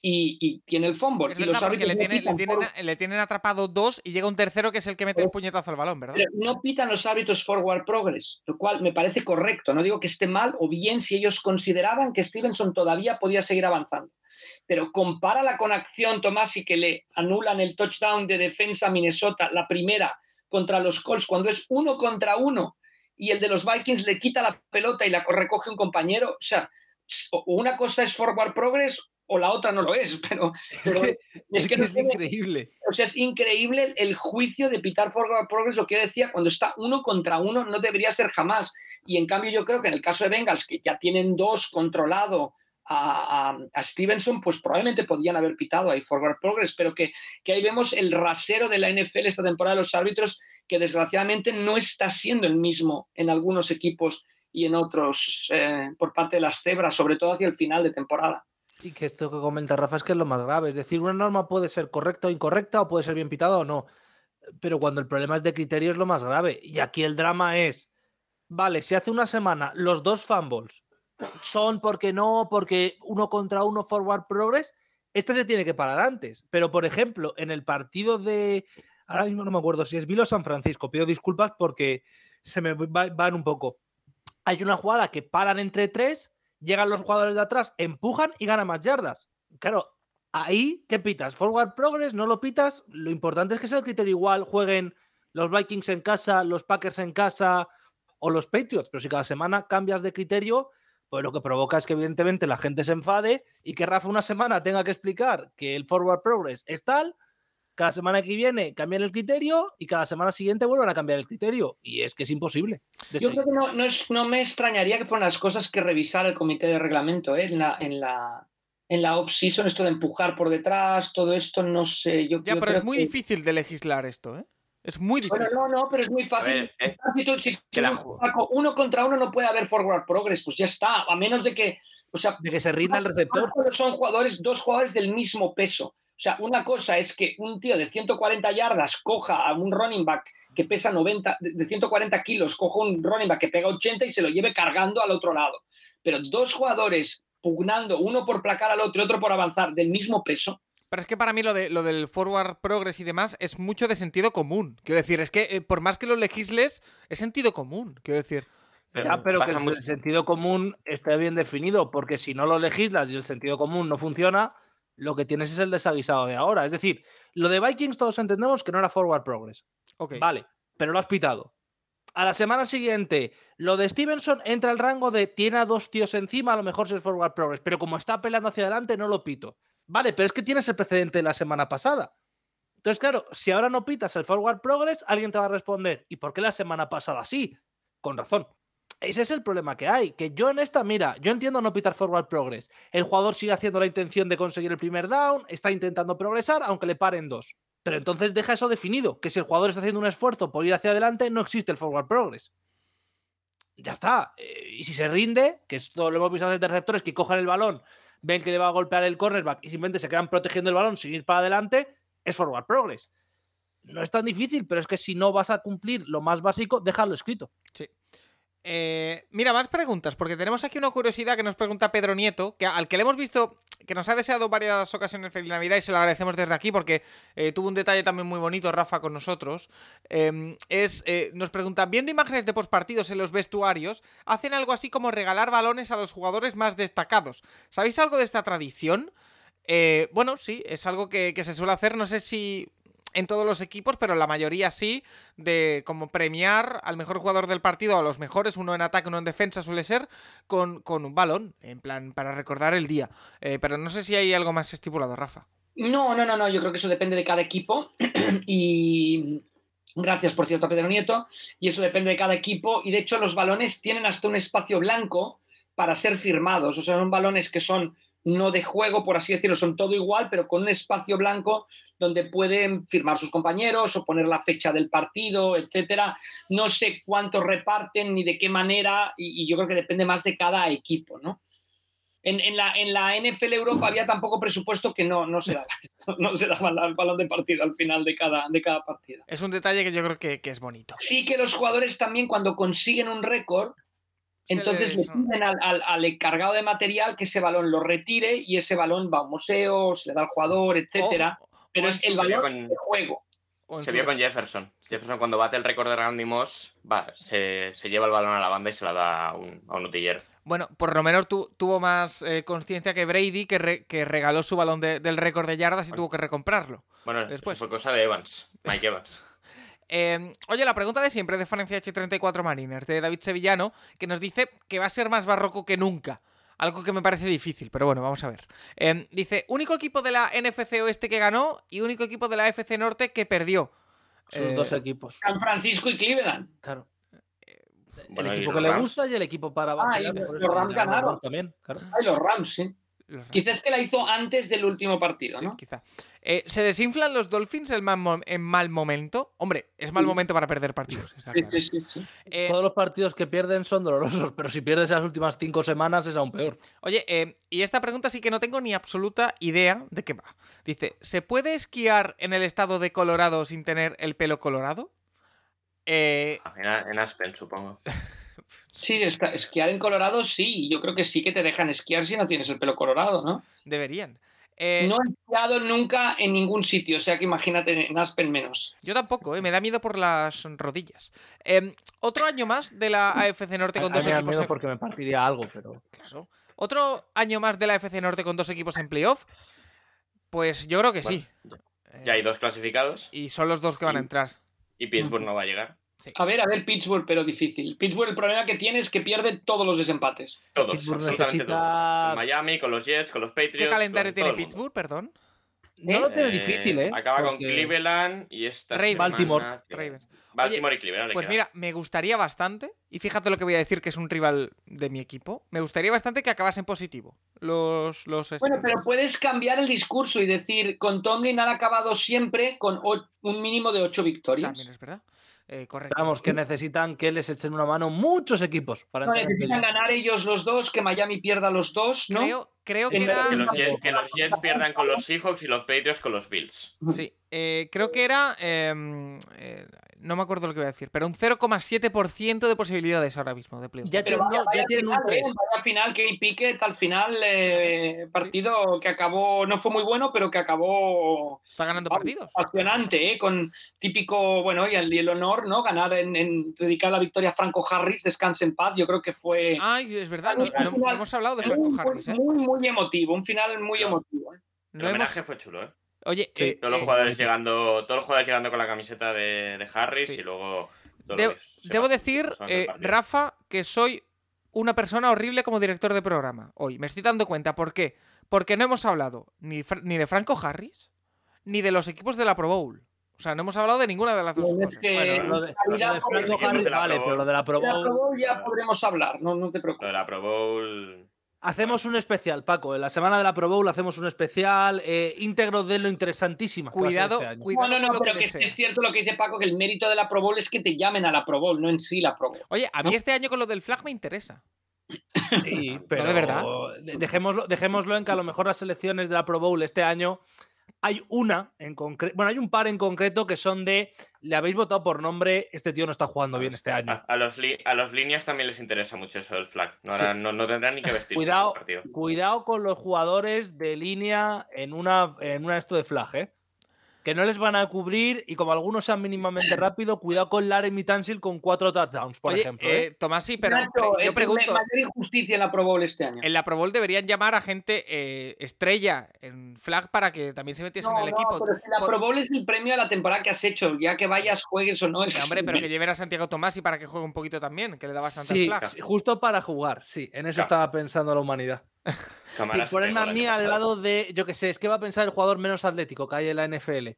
Y, y, tiene el fumble. Es y los porque le, no le, tienen, por- le tienen atrapado dos y llega un tercero que es el que mete el puñetazo al balón, ¿verdad? pero no pitan los árbitros forward progress, lo cual me parece correcto. No digo que esté mal o bien si ellos consideraban que Stevenson todavía podía seguir avanzando. Pero compárala con acción, Tomás, y que le anulan el touchdown de defensa a Minnesota, la primera contra los Colts, cuando es uno contra uno y el de los Vikings le quita la pelota y la recoge un compañero. O sea, una cosa es forward progress o la otra no lo es, pero, pero Es es que es increíble. o sea, es increíble el, el juicio de pitar forward progress, lo que yo decía, cuando está uno contra uno no debería ser jamás. Y en cambio yo creo que en el caso de Bengals, que ya tienen dos controlado a, a- a Stevenson, pues probablemente podían haber pitado ahí forward progress, pero que, que ahí vemos el rasero de la NFL esta temporada de los árbitros, que desgraciadamente no está siendo el mismo en algunos equipos y en otros eh, por parte de las cebras, sobre todo hacia el final de temporada. Y que esto que comenta Rafa es que es lo más grave. Es decir, una norma puede ser correcta o incorrecta, o puede ser bien pitada o no. Pero cuando el problema es de criterio es lo más grave. Y aquí el drama es, vale, si hace una semana los dos fumbles son porque no, porque uno contra uno forward progress, este se tiene que parar antes. Pero, por ejemplo, en el partido de, ahora mismo no me acuerdo si es Vilo San Francisco, pido disculpas porque se me va- van un poco. Hay una jugada que paran entre tres llegan los jugadores de atrás, empujan y ganan más yardas. Claro, ahí, ¿qué pitas? ¿Forward progress? ¿No lo pitas? Lo importante es que sea el criterio igual, jueguen los Vikings en casa, los Packers en casa o los Patriots. Pero si cada semana cambias de criterio, pues lo que provoca es que evidentemente la gente se enfade y que Rafa una semana tenga que explicar que el forward progress es tal, cada semana que viene cambian el criterio y cada semana siguiente vuelven a cambiar el criterio. Y es que es imposible. Yo seguir. creo que no, no, es- no me extrañaría que fueran las cosas que revisara el comité de reglamento ¿eh? en la, en la, en la off-season, esto de empujar por detrás, todo esto, no sé. Yo, Ya, yo pero creo es muy que- difícil de legislar esto, ¿eh? Es muy difícil. Bueno, no, no, pero es muy fácil. ver, eh, Si tú- si que la uno contra uno no puede haber forward progress, pues ya está, a menos de que, o sea, De que se rinda el receptor. son jugadores, dos jugadores del mismo peso. O sea, una cosa es que un tío de 140 yardas coja a un running back que pesa 90, de de 140 kilos, coja un running back que pega 80 y se lo lleve cargando al otro lado. Pero dos jugadores pugnando, uno por placar al otro y otro por avanzar, del mismo peso, Pero es que para mí lo, de, lo del forward progress y demás es mucho de sentido común. Quiero decir, es que eh, por más que lo legisles, es sentido común. Quiero decir, Ya, pero que el, mucho- el sentido común esté bien definido, porque si no lo legislas y el sentido común no funciona, lo que tienes es el desaguisado de ahora. Es decir, lo de Vikings todos entendemos que no era forward progress. ok. Vale, pero lo has pitado. A la semana siguiente, lo de Stevenson entra al rango de tiene a dos tíos encima, a lo mejor si es forward progress, pero como está peleando hacia adelante, no lo pito. Vale, pero es que tienes el precedente de la semana pasada. Entonces, claro, si ahora no pitas el forward progress, alguien te va a responder, ¿y por qué la semana pasada sí? Con razón. Ese es el problema que hay. Que yo en esta, mira, yo entiendo no pitar forward progress. El jugador sigue haciendo la intención de conseguir el primer down, está intentando progresar, aunque le paren dos. Pero entonces deja eso definido, que si el jugador está haciendo un esfuerzo por ir hacia adelante, no existe el forward progress. Ya está. Eh, y si se rinde, que esto lo hemos visto hacer de receptores que cojan el balón, ven que le va a golpear el cornerback y simplemente se quedan protegiendo el balón sin ir para adelante, es forward progress. No es tan difícil, pero es que si no vas a cumplir lo más básico, déjalo escrito. Eh, mira, más preguntas, porque tenemos aquí una curiosidad que nos pregunta Pedro Nieto, que al que le hemos visto, que nos ha deseado varias ocasiones feliz Navidad y se lo agradecemos desde aquí porque eh, tuvo un detalle también muy bonito, Rafa, con nosotros. eh, es, eh, nos pregunta, viendo imágenes de postpartidos en los vestuarios, hacen algo así como regalar balones a los jugadores más destacados. ¿Sabéis algo de esta tradición? Eh, bueno, sí, es algo que se suele hacer, no sé si en todos los equipos, pero la mayoría sí, de como premiar al mejor jugador del partido, a los mejores, uno en ataque, uno en defensa suele ser, con, con un balón, en plan, para recordar el día. Eh, pero no sé si hay algo más estipulado, Rafa. No, no, no, no, yo creo que eso depende de cada equipo y gracias por cierto a Pedro Nieto y eso depende de cada equipo y de hecho los balones tienen hasta un espacio blanco para ser firmados, o sea, son balones que son no de juego, por así decirlo, son todo igual, pero con un espacio blanco donde pueden firmar sus compañeros o poner la fecha del partido, etcétera. No sé cuánto reparten ni de qué manera y, y yo creo que depende más de cada equipo, ¿no? En, en la, en la NFL Europa había tan poco presupuesto que no, no se daba, no se daba el balón de partido al final de cada, de cada partido. Es un detalle que yo creo que, que es bonito. Sí que los jugadores también cuando consiguen un récord, entonces le piden al, al- al encargado de material que ese balón lo retire y ese balón va a un museo, se le da al jugador, etcétera. Pero es el balón con- de juego. Se vio con. Jefferson. Jefferson cuando bate el récord de Randy Moss, va, se, se lleva el balón a la banda y se la da a un, a un utillero. Bueno, por lo menos tu- tuvo más eh, conciencia que Brady, que, re- que regaló su balón de- del récord de yardas y Bueno. tuvo que recomprarlo. Bueno, Después. eso fue cosa de Evans, Mike Evans. Eh, oye, la pregunta de siempre de FanFH34 Mariners, de David Sevillano, que nos dice que va a ser más barroco que nunca. Algo que me parece difícil, pero bueno, vamos a ver. Em, dice, único equipo de la NFC Oeste que ganó y único equipo de la FC Norte que perdió. Sus Eh, dos equipos. San Francisco y Cleveland. Claro. Bueno, el equipo que le gusta y el equipo para Ah, y por los Rams ganaron también, claro. Ay, los Rams, sí. Los- Quizás que la hizo antes del último partido, Sí, ¿no? quizá. Eh, ¿Se desinflan los Dolphins en mal, mo- en mal momento? Hombre, es mal momento para perder partidos. está Sí, claro. sí, sí, sí. Eh, Todos los partidos que pierden son dolorosos, pero si pierdes las últimas cinco semanas es aún peor. Oye, eh, y esta pregunta sí que no tengo ni absoluta idea de qué va. Dice, ¿se puede esquiar en el estado de Colorado sin tener el pelo colorado? Eh, En, en Aspen, supongo. Sí, esquiar en Colorado sí, yo creo que sí que te dejan esquiar si no tienes el pelo colorado, ¿no? deberían. Eh, No he esquiado nunca en ningún sitio, o sea que imagínate en Aspen menos. Yo tampoco, eh, me da miedo por las rodillas. Eh, otro año más de la AFC Norte A con mí dos me da equipos. miedo en- porque me partiría algo, pero. Claro. Otro año más de la AFC Norte con dos equipos en playoff. Pues yo creo que sí. Eh, Ya hay dos clasificados Y son los dos que van a entrar. y Pittsburgh no va a llegar. A ver, a ver, Pittsburgh, pero difícil. Pittsburgh el problema que tiene es que pierde todos los desempates. Todos, Pittsburgh absolutamente necesita- todos. Con Miami, con los Jets, con los Patriots. ¿Qué calendario tiene. Pittsburgh, perdón? No lo tiene Eh, difícil, ¿eh? Acaba con Cleveland y esta Ravens. semana Baltimore. Ravens. Baltimore y Cleveland. le Pues mira, me gustaría bastante, y fíjate lo que voy a decir que es un rival de mi equipo, me gustaría bastante que acabasen positivo los... los Bueno, pero puedes cambiar el discurso y decir, con Tomlin han acabado siempre con un mínimo de ocho victorias. También es verdad. Eh, correcto. Vamos, que necesitan que les echen una mano muchos equipos para No, necesitan ganar ellos los dos, que Miami pierda los dos, ¿no? Creo, creo que era... Que los. Jets, que los Jets pierdan con los Seahawks y los Patriots con los Bills. Sí, eh, creo que era... em, eh, no me acuerdo lo que voy a decir, pero un 0,7% de posibilidades ahora mismo de playoff. Ya, Pero tienen- vaya, no, vaya ya tienen un final, ¿eh? 3. Vaya final, Kenny Pickett al final, eh, partido que acabó, no fue muy bueno, pero que acabó Está ganando partidos. apasionante, ¿eh? con típico, bueno, y el, y el honor, ¿no? Ganar en, en dedicar la victoria a Franco Harris, descanse en paz, yo creo que fue Ay, es verdad, no, Al final- no- no hemos hablado de muy, Franco Harris, ¿eh? muy, muy emotivo, un final muy No. emotivo. ¿eh? El No hemos- homenaje fue chulo, ¿eh? Oye, Sí, eh, Todos los eh, jugadores llegando, todos los jugadores llegando con la camiseta de, de Harris Sí. y luego. Debo, decir, eh. Rafa, que soy una persona horrible como director de programa hoy. Me estoy dando cuenta. ¿Por qué? Porque no hemos hablado ni, ni de Franco Harris ni de los equipos de la Pro Bowl. O sea, no hemos hablado de ninguna de las dos cosas. que- Bueno, lo de, lo de Navidad, Franco Harris vale, pero lo de la Pro De la Pro Bowl. Ya podremos hablar, no, no te Lo preocupes. de la Pro Bowl. Hacemos un especial, Paco. En la semana de la Pro Bowl hacemos un especial eh, íntegro de lo interesantísima. Cuidado, este cuidado No, no, no, lo pero que que es, cierto lo que dice Paco, que el mérito de la Pro Bowl es que te llamen a la Pro Bowl, no en sí la Pro Bowl. Oye, a mí ¿no? este año con lo del flag me interesa. Sí, pero de verdad. de- Dejémoslo, dejémoslo en que a lo mejor las selecciones de la Pro Bowl este año hay una en concreto, bueno, hay un par en concreto que son de le habéis votado por nombre, este tío no está jugando bien este año. A, a los a los líneas también les interesa mucho eso del flag. No, no, no tendrán ni que vestirse Cuidado, en el partido. cuidado con los jugadores de línea en una en una esto de flag, ¿eh? Que no les van a cubrir y como algunos sean mínimamente rápido, cuidado con Laramie Tansil con cuatro touchdowns, por Oye, ejemplo. ¿eh? eh, Tomás, sí, pero Nacho, pre- yo pregunto. Mayor injusticia en la Pro Bowl este año. En la Pro Bowl deberían llamar a gente eh, estrella en flag para que también se metiese No, en el no, equipo. pero si la Por- Pro Bowl es el premio a la temporada que has hecho, ya que vayas, juegues o no. Es hombre, pero que lleven a Santiago Tomás y para que juegue un poquito también, que le da bastante Sí, flag. sí, justo para jugar, sí. En eso Claro. estaba pensando la humanidad. Y ponerme a el mí al lado de, yo qué sé, es que va a pensar el jugador menos atlético que hay en la NFL.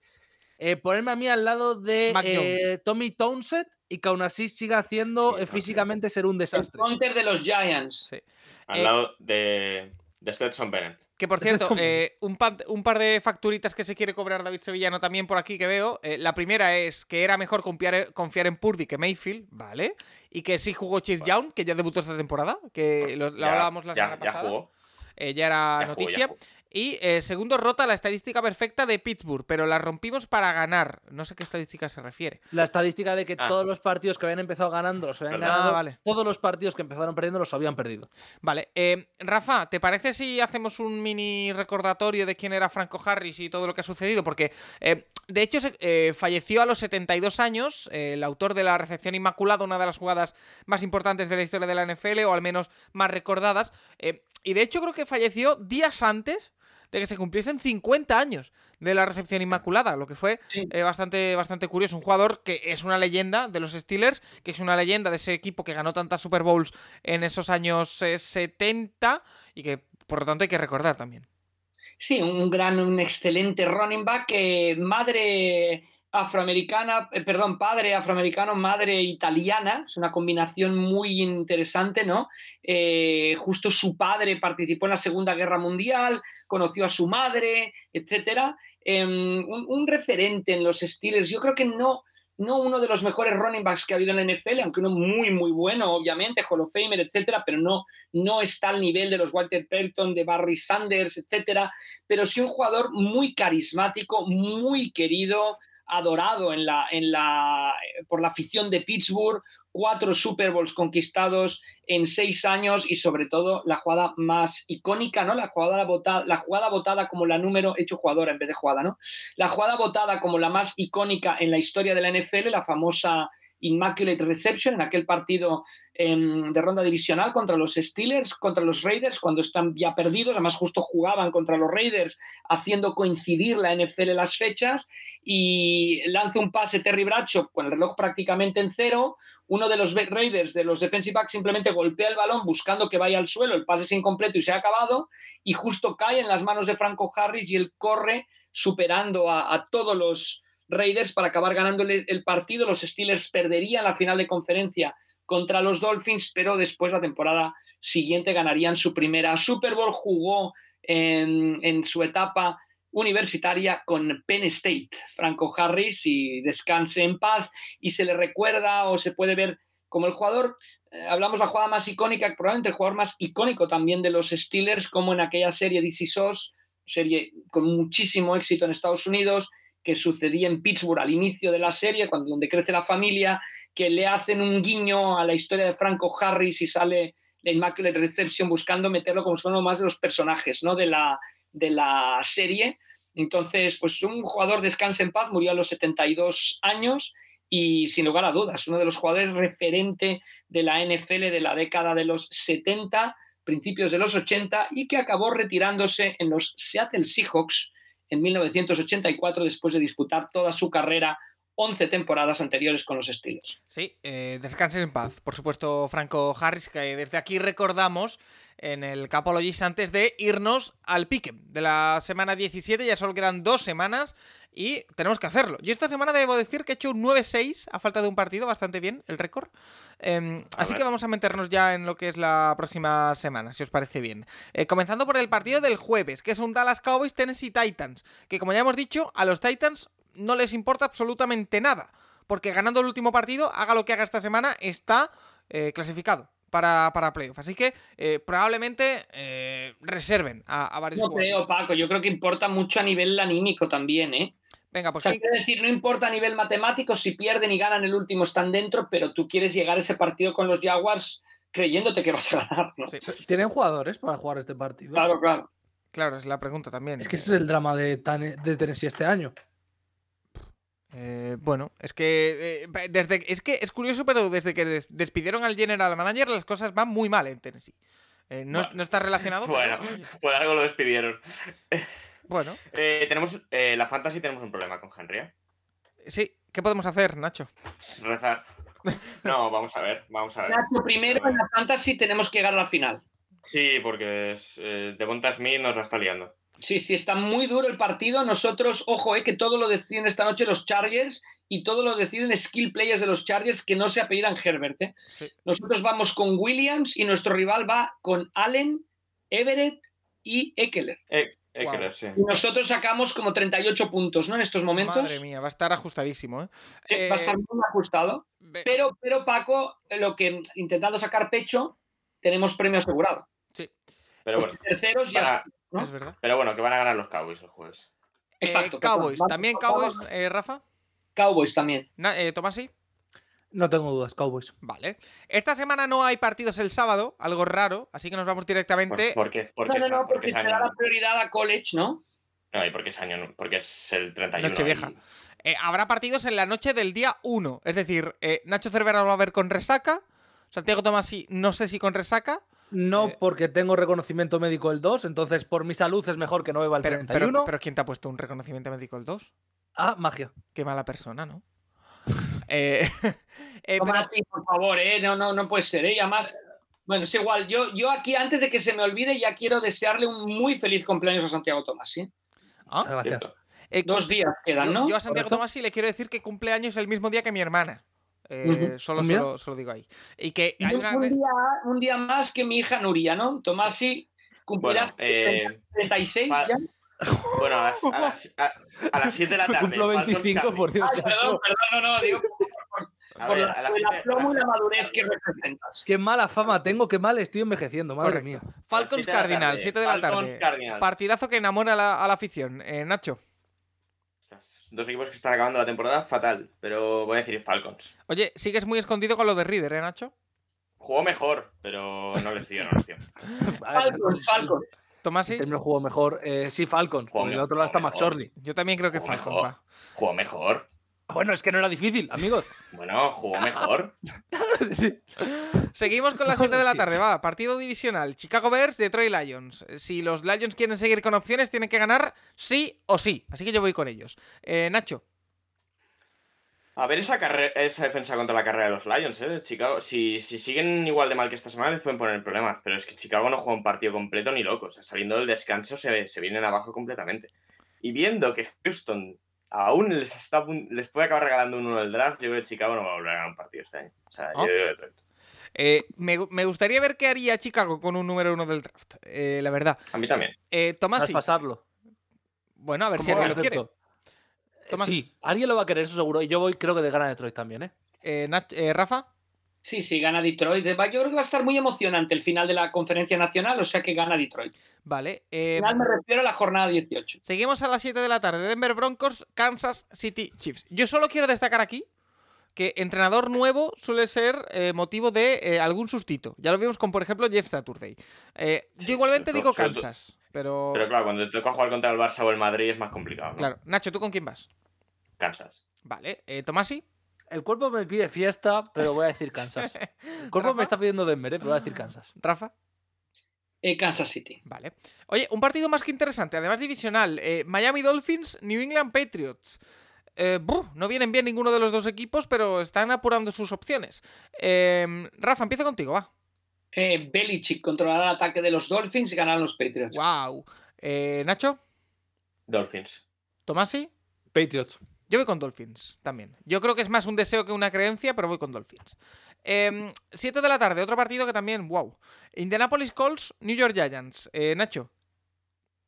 Eh, ponerme a mí al lado de eh, Tommy Townsend y que aún así siga haciendo Sí, eh, físicamente ser un el desastre. counter de los Giants. Sí. Al Eh, lado de, de Stetson Bennett. Que por cierto, eh, un, pa- un par de facturitas que se quiere cobrar David Sevillano también por aquí que veo. Eh, la primera es que era mejor confiar, confiar en Purdy que Mayfield, ¿vale? Y que sí jugó Chase Young, que ya debutó esta temporada, que lo, lo Ya- hablábamos la ya- semana ya pasada. jugó, Eh, ya era ya jugó, ya noticia. jugó. Y eh, segundo, rota la estadística perfecta de Pittsburgh, pero la rompimos para ganar. No sé qué estadística se refiere. La estadística de que Ah. todos los partidos que habían empezado ganando los habían ganado. Ah, vale. Todos los partidos que empezaron perdiendo los habían perdido. Vale, eh, Rafa, ¿te parece si hacemos un mini recordatorio de quién era Franco Harris y todo lo que ha sucedido? Porque, eh, de hecho, se- eh, falleció a los 72 años, eh, el autor de la recepción inmaculada, una de las jugadas más importantes de la historia de la NFL, o al menos más recordadas. eh, y de hecho creo que falleció días antes de que se cumpliesen 50 años de la recepción inmaculada, lo que fue Sí. eh, bastante, bastante curioso. Un jugador que es una leyenda de los Steelers, que es una leyenda de ese equipo que ganó tantas Super Bowls en esos años eh, 70 y que por lo tanto hay que recordar también. Sí, un gran, un excelente running back que madre afroamericana, eh, perdón, padre afroamericano, madre italiana, es una combinación muy interesante, ¿no? Eh, justo su padre participó en la Segunda Guerra Mundial, conoció a su madre, etcétera. Un, un referente en los Steelers, yo creo que no, no uno de los mejores running backs que ha habido en la NFL, aunque uno muy, muy bueno, obviamente, Hall of Famer, etcétera, pero no, no está al nivel de los Walter Pelton, de Barry Sanders, etcétera, pero sí un jugador muy carismático, muy querido, adorado en la, en la, por la afición de Pittsburgh, cuatro Super Bowls conquistados en seis años y sobre todo la jugada más icónica, ¿no? La jugada votada, la jugada votada como la número, hecho jugadora en vez de jugada, ¿no? La jugada votada como la más icónica en la historia de la NFL, la famosa Immaculate Reception en aquel partido eh, de ronda divisional contra los Steelers, contra los Raiders, cuando están ya perdidos, además justo jugaban contra los Raiders, haciendo coincidir la NFL las fechas, y lanza un pase Terry Bradshaw con el reloj prácticamente en cero, uno de los Raiders, de los defensive backs, simplemente golpea el balón buscando que vaya al suelo, el pase es incompleto y se ha acabado, y justo cae en las manos de Franco Harris y él corre superando a todos los Raiders para acabar ganándole el partido. Los Steelers perderían la final de conferencia contra los Dolphins, pero después la temporada siguiente ganarían su primera Super Bowl. Jugó en, su etapa universitaria con Penn State, Franco Harris, y descanse en paz. Y se le recuerda o se puede ver como el jugador, eh, hablamos la jugada más icónica, probablemente el jugador más icónico también de los Steelers, como en aquella serie DC SOS, serie con muchísimo éxito en Estados Unidos, que sucedía en Pittsburgh al inicio de la serie, cuando donde crece la familia, que le hacen un guiño a la historia de Franco Harris y sale la Immaculate Reception buscando meterlo como si fuera uno más de los personajes ¿no? de, la, de la serie. Entonces, pues un jugador descansa en paz, murió a los 72 años y sin lugar a dudas, uno de los jugadores referente de la NFL de la década de los 70, principios de los 80 y que acabó retirándose en los Seattle Seahawks en 1984 después de disputar toda su carrera 11 temporadas anteriores con los Steelers. Sí, eh, descanses en paz. Por supuesto, Franco Harris, que desde aquí recordamos en el Capologist antes de irnos al pique de la semana 17. Ya solo quedan dos semanas y tenemos que hacerlo. Yo esta semana debo decir que he hecho un 9-6 a falta de un partido, bastante bien el récord. Eh, así ver. que vamos a meternos ya en lo que es la próxima semana, si os parece bien. Eh, comenzando por el partido del jueves, que es un Dallas Cowboys Tennessee Titans, que como ya hemos dicho, a los Titans no les importa absolutamente nada, porque ganando el último partido, haga lo que haga esta semana, está eh, clasificado. Para, para playoff. Así que eh, probablemente eh, reserven a, a varios No jugadores. creo, Paco, yo creo que importa mucho a nivel anímico también, ¿eh? Venga, O pues sea, ¿quién- quiero decir, no importa a nivel matemático si pierden y ganan el último, están dentro, pero tú quieres llegar a ese partido con los Jaguars creyéndote que vas a ganar, ¿no? sí, ¿Tienen jugadores para jugar este partido? Claro, claro. claro, es la pregunta también. Es que ese es el drama de Tennessee este año. Eh, bueno, es que eh, desde es que es curioso, pero desde que des- despidieron al general manager las cosas van muy mal en Tennessee. Eh, no, Bueno. no está relacionado. pero, Bueno, por algo lo despidieron. bueno, Eh, tenemos, eh, la fantasy tenemos un problema con Henry. sí. ¿Qué podemos hacer, Nacho? Rezar. No, vamos a ver, vamos a ver. Nacho, primero en la fantasy tenemos que llegar a la final. Sí, porque es, eh, Devonta Smith nos la está liando. Sí, sí, está muy duro el partido. Nosotros, ojo, eh, que todo lo deciden esta noche los Chargers y todo lo deciden skill players de los Chargers que no se apellidan Herbert. eh. Sí. Nosotros vamos con Williams y nuestro rival va con Allen, Everett y Eckler. Eh, eh, que sí. Y nosotros sacamos como 38 puntos, ¿no? En estos momentos. Madre mía, va a estar ajustadísimo, ¿eh? Sí, Eh, va a estar muy ajustado. ve- Pero, pero Paco, lo que intentando sacar pecho, tenemos premio asegurado. sí, Pero bueno, Los terceros ya. Es verdad. pero bueno, que van a ganar los Cowboys el jueves. Eh, Exacto. Cowboys, Vamos, también Cowboys, eh, Rafa. Cowboys también. Eh, Tomasi. No tengo dudas, Cowboys. Vale. Esta semana no hay partidos el sábado, algo raro, así que nos vamos ¿Por, directamente. por qué? ¿Por No, no, no, por porque qué se da la prioridad a college, ¿no? No, y porque es año, porque es el 31. Nochevieja. y- Eh, habrá partidos en la noche del día 1. Es decir, eh, Nacho Cervera lo va a ver con resaca. Santiago Tomasi, no sé si con resaca. No, Eh, porque tengo reconocimiento médico el 2, entonces por mi salud es mejor que no beba el Pero, 31. pero, pero ¿quién te ha puesto un reconocimiento médico el 2? Ah, magia. Qué mala persona, ¿no? eh, eh, Toma pero- así, por favor, ¿eh? No, no, no puede ser, ¿eh? Y además, bueno, es igual. Yo, yo aquí, antes de que se me olvide, ya quiero desearle un muy feliz cumpleaños a Santiago Tomás, ¿sí? Ah, Muchas gracias. Eh, Dos días quedan, yo, ¿no? yo a Santiago ¿Correcto? Tomasi le quiero decir que cumpleaños el mismo día que mi hermana. Eh, Ujú. solo, Mira. solo, solo digo ahí. Y que hay un, una. un día, un día más que mi hija Nuria, ¿no? Tomasi, cumplirás Bueno, eh, 36 fa- ya. Bueno, a las, a las, a- a las 7 de la tarde. Cumplo Falcons 25, Cardinals. por Dios. Ay, perdón, perdón, no, no, digo A por, ver, la- por el aplomo y la madurez que representas. Qué mala fama tengo, qué mal estoy envejeciendo, madre Correcto. mía. Falcons siete de la Cardinals, tarde. 7 de la Falcons tarde. Partidazo que enamora a la, a la afición. Eh, Nacho. Dos equipos que están acabando la temporada fatal, pero voy a decir Falcons. Oye, sigues muy escondido con lo de Reader, ¿eh, Nacho? Jugó mejor, pero no les dio, no les ver, Falcons, Falcons. Tomasi. El juego mejor. Eh, sí, Falcon. Jugó Por el otro lado está jugó Max. Yo también creo que Jugó Falcons va. Jugó mejor. Bueno, es que no era difícil, amigos. Bueno, jugó mejor. Seguimos con las 7 de la tarde, va. Partido divisional. Chicago Bears, Detroit Lions. Si los Lions quieren seguir con opciones, tienen que ganar sí o sí. Así que yo voy con ellos. Eh, Nacho. A ver esa, defensa contra la carrera de los Lions, ¿eh? Chicago, si, si siguen igual de mal que esta semana, les pueden poner problemas. Pero es que Chicago no juega un partido completo ni loco. O sea, saliendo del descanso se, se vienen abajo completamente. Y viendo que Houston aún les, está, puede acabar regalando uno del draft, yo creo que Chicago no va a volver a ganar un partido este año. O sea, yo digo Detroit. Eh, me, me gustaría ver qué haría Chicago con un número uno del draft. eh, la verdad. A mí también. Eh, Tomasi. pasarlo. Bueno, a ver si alguien lo quiere. Tomás. Sí, alguien lo va a querer, eso seguro. Y yo voy, creo que de gana Detroit también, ¿eh? Eh, Nach- eh, Rafa. Sí, sí, gana Detroit. Va- Yo creo que va a estar muy emocionante el final de la conferencia nacional, o sea que gana Detroit. Vale. eh, Final me refiero a la jornada 18. Seguimos a las 7 de la tarde. Denver Broncos, Kansas City Chiefs. Yo solo quiero destacar aquí que entrenador nuevo suele ser eh, motivo de eh, algún sustito. Ya lo vimos con, por ejemplo, Jeff Saturday. Eh, Sí, yo igualmente pero digo Kansas, pero... Pero claro, cuando te toca jugar contra el Barça o el Madrid es más complicado. ¿no? Claro. Nacho, ¿tú con quién vas? Kansas. Vale. Eh, Tomasi. El cuerpo me pide fiesta, pero voy a decir Kansas. El cuerpo Rafa. me está pidiendo Denver, ¿eh? pero voy a decir Kansas. Rafa. Eh, Kansas City. Vale. Oye, un partido más que interesante, además divisional. eh, Miami Dolphins, New England Patriots. Eh, buh, no vienen bien ninguno de los dos equipos, pero están apurando sus opciones. Eh, Rafa, empiezo contigo, va. Eh, Belichick controlará el ataque de los Dolphins y ganarán los Patriots. Wow. Eh, Nacho, Dolphins. Tomasi. Patriots. Yo voy con Dolphins también. Yo creo que es más un deseo que una creencia, pero voy con Dolphins. 7 de la tarde, otro partido que también, wow. Indianapolis Colts, New York Giants. Eh, Nacho,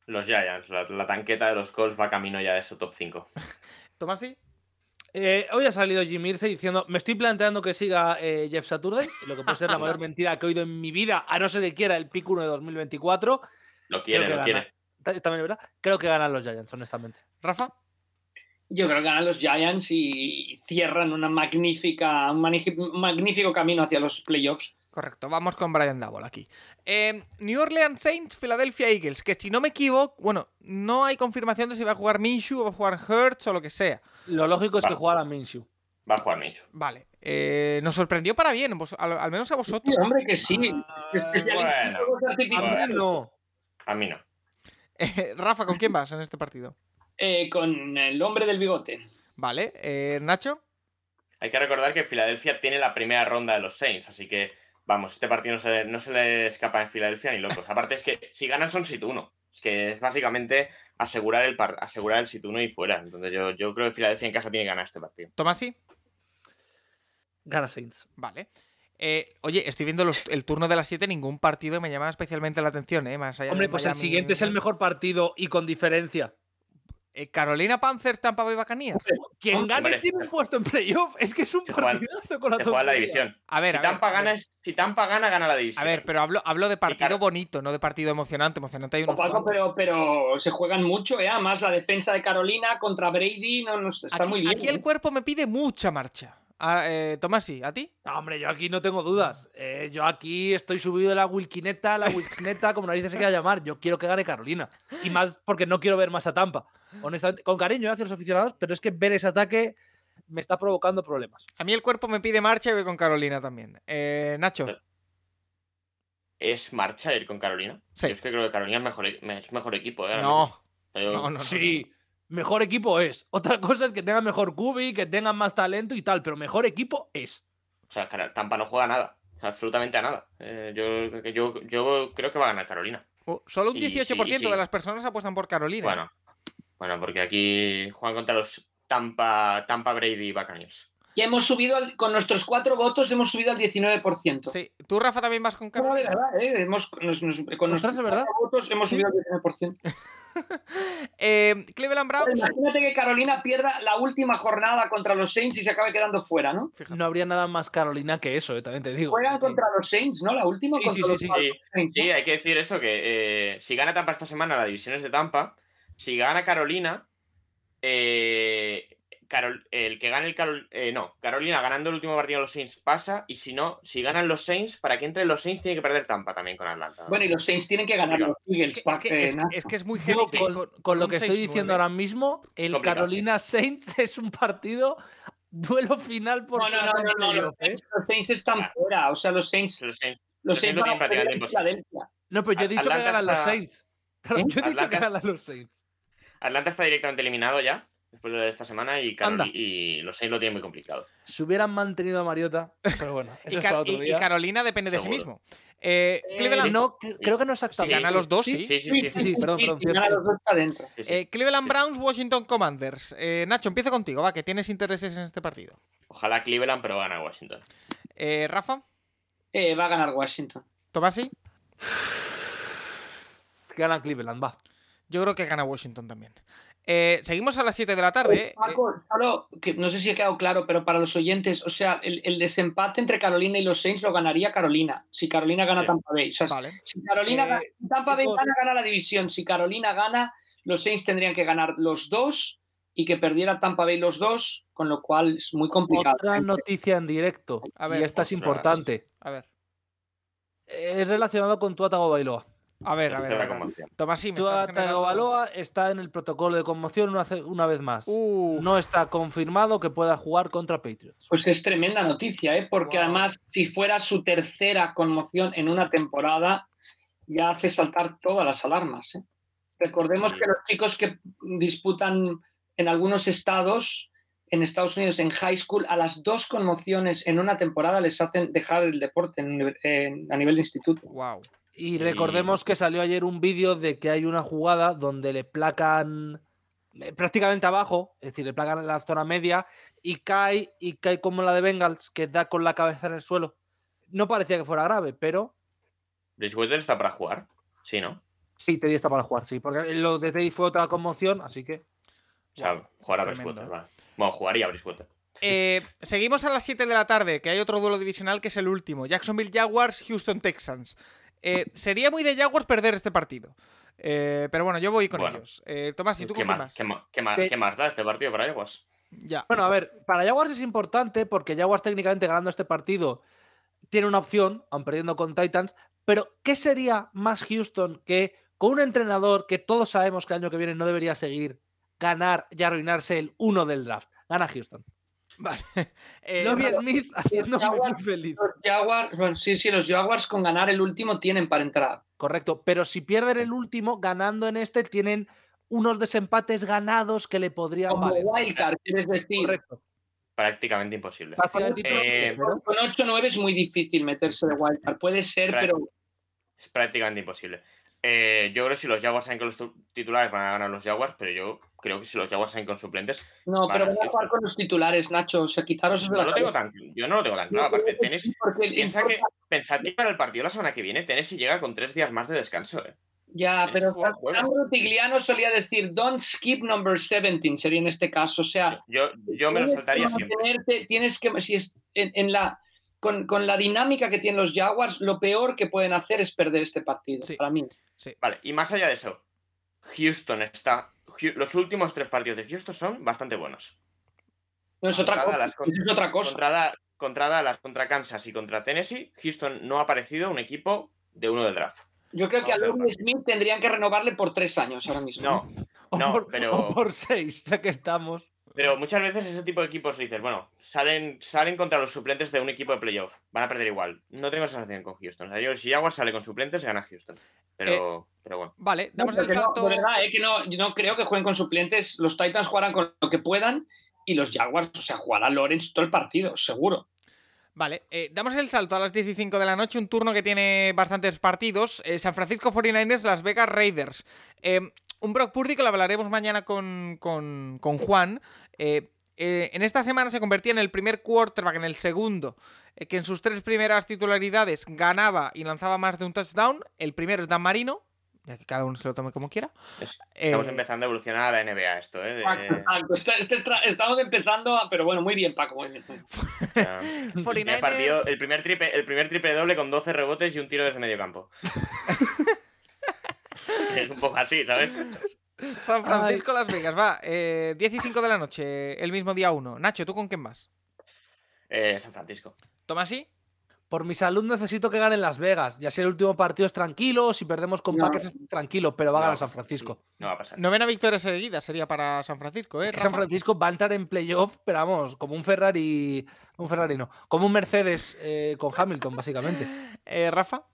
Los Giants. La, la tanqueta de los Colts va camino ya de su top 5. Tomasi. Eh, hoy ha salido Jim Irsay diciendo: Me estoy planteando que siga eh, Jeff Saturday, lo que puede ser la mayor mentira que he oído en mi vida, a no ser que quiera el pick 1 de 2024. Lo quiere, lo que quiere. Ta- También es verdad. Creo que ganan los Giants, honestamente. Rafa. Yo creo que ganan los Giants y cierran una magnífica, un magnífico camino hacia los playoffs. Correcto, vamos con Brian Double aquí. Eh, New Orleans Saints, Philadelphia Eagles, que si no me equivoco, bueno, no hay confirmación de si va a jugar Minshew o va a jugar Hurts o lo que sea. Lo lógico es que jugara Minshew. Va a jugar Minshew. Vale, eh, nos sorprendió para bien, vos- al, al menos a vosotros. Sí, hombre, que sí. Ah, bueno. A mí no. A mí no. Eh, Rafa, ¿con quién vas en este partido? Eh, con el hombre del bigote. Vale, eh, Nacho. Hay que recordar que Filadelfia tiene la primera ronda de los Saints, así que, vamos, este partido no se, no se le escapa en Filadelfia ni locos. Aparte es que si ganan son sit 1. Es que es básicamente asegurar el, par- asegurar el sit 1 y fuera. Entonces yo, yo creo que Filadelfia en casa tiene que ganar este partido. Tomasi. Gana Saints. Vale. Eh, oye, estoy viendo los- el turno de las 7, ningún partido me llama especialmente la atención, ¿eh? Más allá Hombre, de pues el siguiente es el mejor partido y con diferencia. Eh, Carolina Panthers, Tampa Bay Buccaneers. Quien Hombre, gane hombre. tiene un puesto en playoff. Es que es un juega- partidazo con la Se juega la división. A ver, si, a ver, Tampa a ver. gana, es- si Tampa gana, gana la división. A ver, pero hablo, hablo de partido claro. bonito, no de partido emocionante. Emocionante hay unos Paco, pero, pero se juegan mucho, ¿eh? Además, la defensa de Carolina contra Brady no, no, está aquí, muy bien. aquí el ¿eh? cuerpo me pide mucha marcha. Ah, eh, Tomasi, ¿a ti? No, hombre, yo aquí no tengo dudas. Eh, yo aquí estoy subido de la Wilkineta, la Wilkineta, como narices se quiera llamar. Yo quiero que gane Carolina. Y más porque no quiero ver más a Tampa. Honestamente, con cariño hacia los aficionados, pero es que ver ese ataque me está provocando problemas. A mí el cuerpo me pide marcha y voy con Carolina también. Eh, Nacho, Sí. es marcha ir con Carolina. Sí. Yo es que creo que Carolina es mejor, es mejor equipo. ¿eh? no, no, no. Sí, mejor equipo es. Otra cosa es que tengan mejor cubi, que tengan más talento y tal, pero mejor equipo es. O sea, Tampa no juega a nada. Absolutamente a nada. Eh, yo, yo, yo creo que va a ganar Carolina. Oh, Solo un Y sí, 18% y sí. de las personas apuestan por Carolina. Bueno, bueno, porque aquí juegan contra los Tampa, Tampa Brady Buccaneers. Y hemos subido, al- con nuestros cuatro votos, hemos subido al 19%. Sí. ¿Tú, Rafa, también vas con No, de Carolina? verdad, ¿eh? Hemos, nos- nos- con Ostras, nuestros cuatro votos hemos subido al 19%. Eh, Cleveland Browns. imagínate que Carolina pierda la última jornada contra los Saints y se acabe quedando fuera, ¿no? Fíjate. No habría nada más Carolina que eso, eh, también te digo. Juegan contra los Saints, ¿no? La última Sí, contra sí, los sí, sí. Saints. ¿no? Sí, hay que decir eso, que eh, si gana Tampa esta semana, la división es de Tampa. Si gana Carolina, eh, Carol- el que gane el Carol- eh, no, Carolina ganando el último partido de los Saints pasa, y si no, si ganan los Saints, para que entre los Saints tiene que perder Tampa también con Atlanta. Bueno, y los Saints tienen que ganar los Es Eagles. es, que, que es, nada. es que es muy heavy con, con- con con lo que estoy 6-9, diciendo ahora mismo, el Complicado, Carolina Saints es un partido duelo final por No, no, no, no, no, los, ¿eh? Saints, los Saints están Claro. fuera. O sea, los Saints, Los Saints, los los Saints Saints lo van a tienen prácticamente perder en imposible. Filadelfia. No, pero yo he dicho que ganan los Saints. Claro, ¿Eh? yo he dicho que Atlanta ganan los Saints. Atlanta está directamente eliminado ya, después de esta semana, y, Anda. y los Saints lo tienen muy complicado. Si hubieran mantenido a Mariota, pero bueno, Y, eso es Car- otro y. Carolina depende de sí mismo. Eh, Eh, Cleveland, no, cre- creo que no exactamente. Si gana los dos, sí. Sí, sí, sí. sí, perdón, perdón, si gana los dos está dentro. sí, sí. eh, Cleveland Sí, sí. Browns, Washington Commanders. Eh, Nacho, empiezo contigo, va, que tienes intereses en este partido. Ojalá Cleveland, pero gana Washington. Eh, Rafa, Eh, va a ganar Washington. Tomasi, Gana Cleveland, va. yo creo que gana Washington también. Eh, seguimos a las 7 de la tarde. eh, Paco, solo que no sé si ha quedado claro, pero para los oyentes, o sea, el, el desempate entre Carolina y los Saints lo ganaría Carolina, si Carolina gana Sí. Tampa Bay. O sea, vale. si Carolina Eh, gana- Tampa Bay chicos. gana, gana la división. Si Carolina gana, los Saints tendrían que ganar los dos y que perdiera Tampa Bay los dos, con lo cual es muy complicado. Otra noticia en directo. A ver, y esta es importante. A ver, Es relacionado con Tua Tagovailoa. A ver, a ver. A ver. Tua generando- Tagovailoa está en el protocolo de conmoción una, vez más. Uh, No está confirmado que pueda jugar contra Patriots. Pues es tremenda noticia, ¿eh? porque Wow. además, si fuera su tercera conmoción en una temporada, ya hace saltar todas las alarmas. ¿eh? Recordemos que los chicos que disputan en algunos estados, en Estados Unidos, en high school, a las dos conmociones en una temporada les hacen dejar el deporte en univer- en- a nivel de instituto. wow. Y Y- recordemos que salió ayer un vídeo de que hay una jugada donde le placan eh, prácticamente abajo, es decir, le placan en la zona media y cae y cae como la de Bengals, que da con la cabeza en el suelo. No parecía que fuera grave, pero Bridgewater está para jugar. Sí, ¿no? sí, Teddy está para jugar, sí, porque lo de Teddy fue otra conmoción, así que O sea, jugará tremendo, Bridgewater, vale. Bueno, jugaría Bridgewater. Eh, seguimos a las 7 de la tarde, que hay otro duelo divisional que es el último. Jacksonville Jaguars, Houston Texans. Eh, sería muy de Jaguars perder este partido. Eh, pero bueno, yo voy con Bueno. ellos. Eh, Tomás, ¿y tú ¿Qué con más, más? qué, más, Sí. qué más da este partido para Jaguars? Ya. Bueno, a ver, para Jaguars es importante porque Jaguars técnicamente ganando este partido tiene una opción, aun perdiendo con Titans, pero ¿qué sería más Houston que con un entrenador que todos sabemos que el año que viene no debería seguir, ganar y arruinarse el uno del draft? Gana Houston. Vale. Eh, Lobby Smith Jaguars- muy feliz. Los Jaguars, bueno, sí, sí, los Jaguars con ganar el último tienen para entrar. Correcto, pero si pierden el último, ganando en este, tienen unos desempates ganados que le podrían Como valer. wildcard, quieres decir. Correcto. Prácticamente imposible. Prácticamente Eh, imposible, Con 8-9 es muy difícil meterse de wildcard. Puede ser, pero Es prácticamente imposible. Eh, yo creo que si los Jaguars salen con los tu- titulares van a ganar los Jaguars, pero yo creo que si los Jaguars salen con suplentes, no, pero van a jugar con los titulares, Nacho. O sea, quitaros eso no la lo tengo tan, yo no lo tengo tan claro. Aparte, piensa que, importa- pensad que para el partido la semana que viene Tennessee llega con tres días más de descanso. eh. Ya, pero. Sandro Tigliano solía decir, don't skip number 17, sería en este caso. O sea, Yo, yo me lo saltaría siempre. tienes que, si es en, en la, con, con la dinámica que tienen los Jaguars, lo peor que pueden hacer es perder este partido, Sí. para mí. Vale, y más allá de eso, Houston está. Los últimos tres partidos de Houston son bastante buenos. No es otra cosa. Dallas, con- eso es otra cosa. Contra, Da- contra Dallas, contra Kansas y contra Tennessee, Houston no ha aparecido un equipo de uno del draft. Yo creo que a Lovie Smith tendrían que renovarle por tres años ahora mismo. No, O, No, por, pero- o por seis, ya que estamos. Pero muchas veces ese tipo de equipos dices, bueno, salen, salen contra los suplentes de un equipo de playoff. Van a perder igual. No tengo esa sensación con Houston. O sea, yo, si Jaguars sale con suplentes, gana Houston. Pero, pero bueno. Vale, No, damos el no, salto. verdad, eh, que no, yo no creo que jueguen con suplentes. Los Titans jugarán con lo que puedan y los Jaguars, o sea, jugará Lawrence todo el partido, seguro. Vale, eh, damos el salto a las 15 de la noche, un turno que tiene bastantes partidos. Eh, San Francisco 49ers, Las Vegas Raiders. Eh, un Brock Purdy que lo hablaremos mañana con, con- con Juan. Eh, eh, en esta semana se convertía en el primer quarterback, en el segundo, eh, que en sus tres primeras titularidades ganaba y lanzaba más de un touchdown. El primero es Dan Marino, ya que cada uno se lo tome como quiera. Es- Estamos Eh, empezando a evolucionar a la NBA esto, ¿eh? Este estamos empezando, a- pero bueno, muy bien, Paco. muy bien. o sea, el, primer 49ers partido, el, primer triple, el primer triple doble con 12 rebotes y un tiro desde medio campo. es un poco así, ¿sabes? San Francisco, Las Vegas, va. Eh, 10 y 5 de la noche, el mismo día 1. Nacho, ¿tú con quién vas? Eh, San Francisco. ¿Tomasi? Por mi salud necesito que ganen Las Vegas. Ya si el último partido es tranquilo, si perdemos con No. Packers es tranquilo, pero va a No, ganar San Francisco. No va a pasar. Novena victoria seguida sería para San Francisco, ¿eh? Es que San? Francisco va a entrar en playoff, pero vamos, como un Ferrari. Un Ferrari no. Como un Mercedes eh, con Hamilton, básicamente. Eh, Rafa,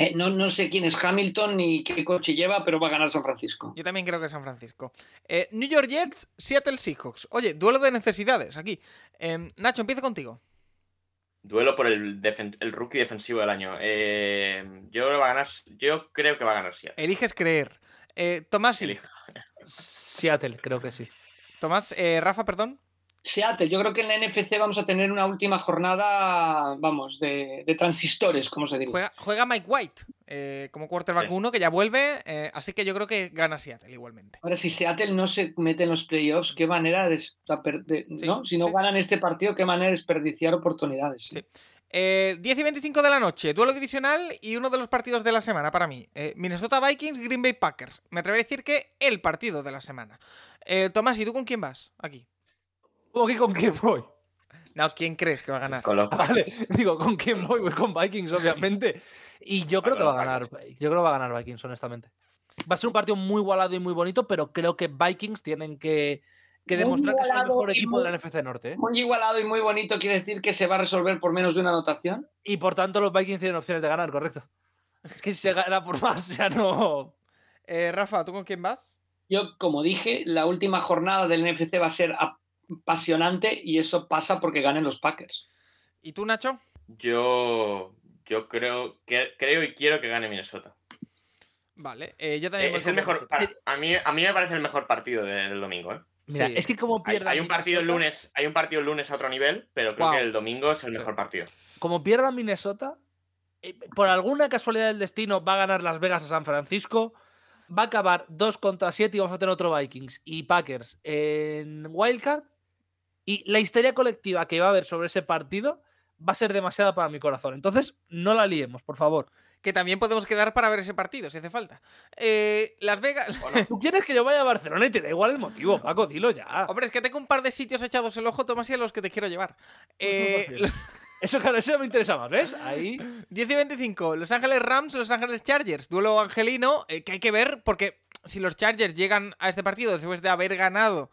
Eh, no, no sé quién es Hamilton ni qué coche lleva, pero va a ganar San Francisco. yo también creo que San Francisco. Eh, New York Jets, Seattle Seahawks. Oye, duelo de necesidades aquí. Eh, Nacho, empiezo contigo. Duelo por el, defen- el rookie defensivo del año. Eh, yo, creo que va a ganar, yo creo que va a ganar Seattle. Eliges creer. Eh, Tomás, Elijo. Seattle, creo que sí. Tomás, eh, Rafa, perdón. Seattle, yo creo que en la NFC vamos a tener una última jornada, vamos, de, de transistores, como se diría. Juega, juega Mike White eh, como quarterback Sí. 1, que ya vuelve. eh, así que yo creo que gana Seattle igualmente. Ahora, si Seattle no se mete en los playoffs, qué manera de, ¿no? Si no sí, ganan este partido, qué manera de desperdiciar oportunidades. Eh, 10 y 25 de la noche, duelo divisional y uno de los partidos de la semana para mí. Eh, Minnesota Vikings, Green Bay Packers. Me atrevería a decir que el partido de la semana. Eh, Tomás, ¿y tú con quién vas? Aquí. ¿Cómo que con quién voy? No, ¿quién crees que va a ganar? Con los Vale, digo, ¿con quién voy? Voy con Vikings, obviamente. Y yo creo que va a ganar. Yo creo que va a ganar Vikings, honestamente. Va a ser un partido muy igualado y muy bonito, pero creo que Vikings tienen que, que demostrar que son el mejor equipo muy- de la NFC Norte. ¿eh? Muy igualado y muy bonito quiere decir que se va a resolver por menos de una anotación. Y por tanto, los Vikings tienen opciones de ganar, correcto. Es que si se gana por más, ya no. Eh, Rafa, ¿tú con quién vas? Yo, como dije, la última jornada del NFC va a ser apasionante y eso pasa porque ganen los Packers. ¿Y tú, Nacho? Yo, yo creo, que, creo y quiero que gane Minnesota. Vale, eh, yo Eh, también. voy es el mejor. Para- a, mí, a mí me parece el mejor partido de- del domingo. ¿eh? Mira, Sí. es que como Hay, pierda. hay un partido el Minnesota- lunes, hay un partido el lunes a otro nivel, pero creo Wow. que el domingo es el Sí. mejor partido. Como pierda Minnesota, eh, por alguna casualidad del destino va a ganar Las Vegas a San Francisco. Va a acabar 2 contra 7 y vamos a tener otro Vikings y Packers en Wildcard. Y la histeria colectiva que va a haber sobre ese partido va a ser demasiada para mi corazón. Entonces, no la liemos, por favor. Que también podemos quedar para ver ese partido, si hace falta. Eh, Las Vegas. Tú quieres que yo vaya a Barcelona y te da igual el motivo, Paco, dilo ya. Hombre, es que tengo un par de sitios echados el ojo, Tomás, y a los que te quiero llevar. Eh. Eso, claro, eso me interesa más, ¿ves? Ahí. 10 y 25, Los Ángeles Rams, Los Ángeles Chargers. Duelo angelino eh, que hay que ver porque si los Chargers llegan a este partido después de haber ganado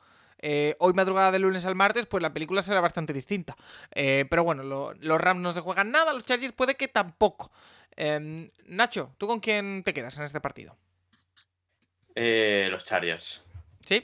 eh, hoy madrugada del lunes al martes, pues la película será bastante distinta. Eh, pero bueno, lo- los Rams no se juegan nada, los Chargers puede que tampoco. Em, Nacho, ¿tú con quién te quedas en este partido? Eh, los Chargers. ¿Sí?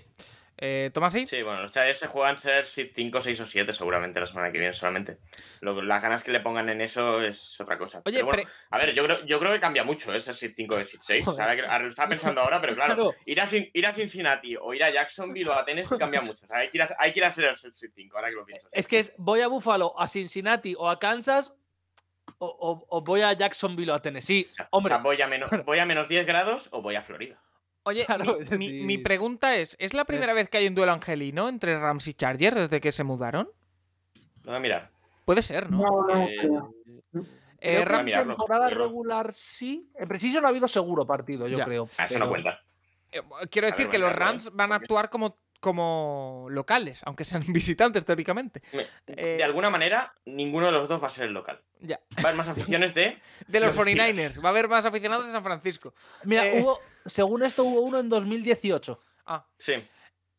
Eh, ¿Tomás sí? Sí, bueno, los Chargers se juegan ser 5, 6 o 7 seguramente la semana que viene solamente. Lo- las ganas que le pongan en eso es otra cosa. Oye, Pero bueno, a ver, yo creo, yo creo que cambia mucho ese Seed 5 de Seed 6. Joder. Ahora lo estaba pensando ahora, pero claro, Claro. Ir, a, Cin- ir a Cincinnati o ir a Jacksonville o a Tennessee cambia mucho. O sea, hay que ir a, hay que ir a ser el Seed 5, ahora que lo pienso. Es que es, voy a Buffalo, a Cincinnati o a Kansas o, o- o voy a Jacksonville o a Tennessee. O sea, Hombre, o sea, voy, a menos, voy a menos 10 grados o voy a Florida. Oye, Claro, mi, pregunta es, ¿es la primera vez que hay un duelo angelino entre Rams y Chargers desde que se mudaron? Voy a mirar. Puede ser, ¿no? no, Eh, creo. Eh, en mirarlo, temporada pero no. regular sí. En preciso no ha habido seguro partido, yo Ya. creo. Ah, eso pero- no cuenta. Eh, Quiero decir ver, que los ¿eh? Rams van a actuar como, como locales, aunque sean visitantes teóricamente. Me- Eh, De alguna manera, ninguno de los dos va a ser el local. Ya. Va a haber más aficiones de. De los Los 49ers, va a haber más aficionados de San Francisco. Mira, Eh, hubo, según esto hubo uno en 2018. Ah, Sí.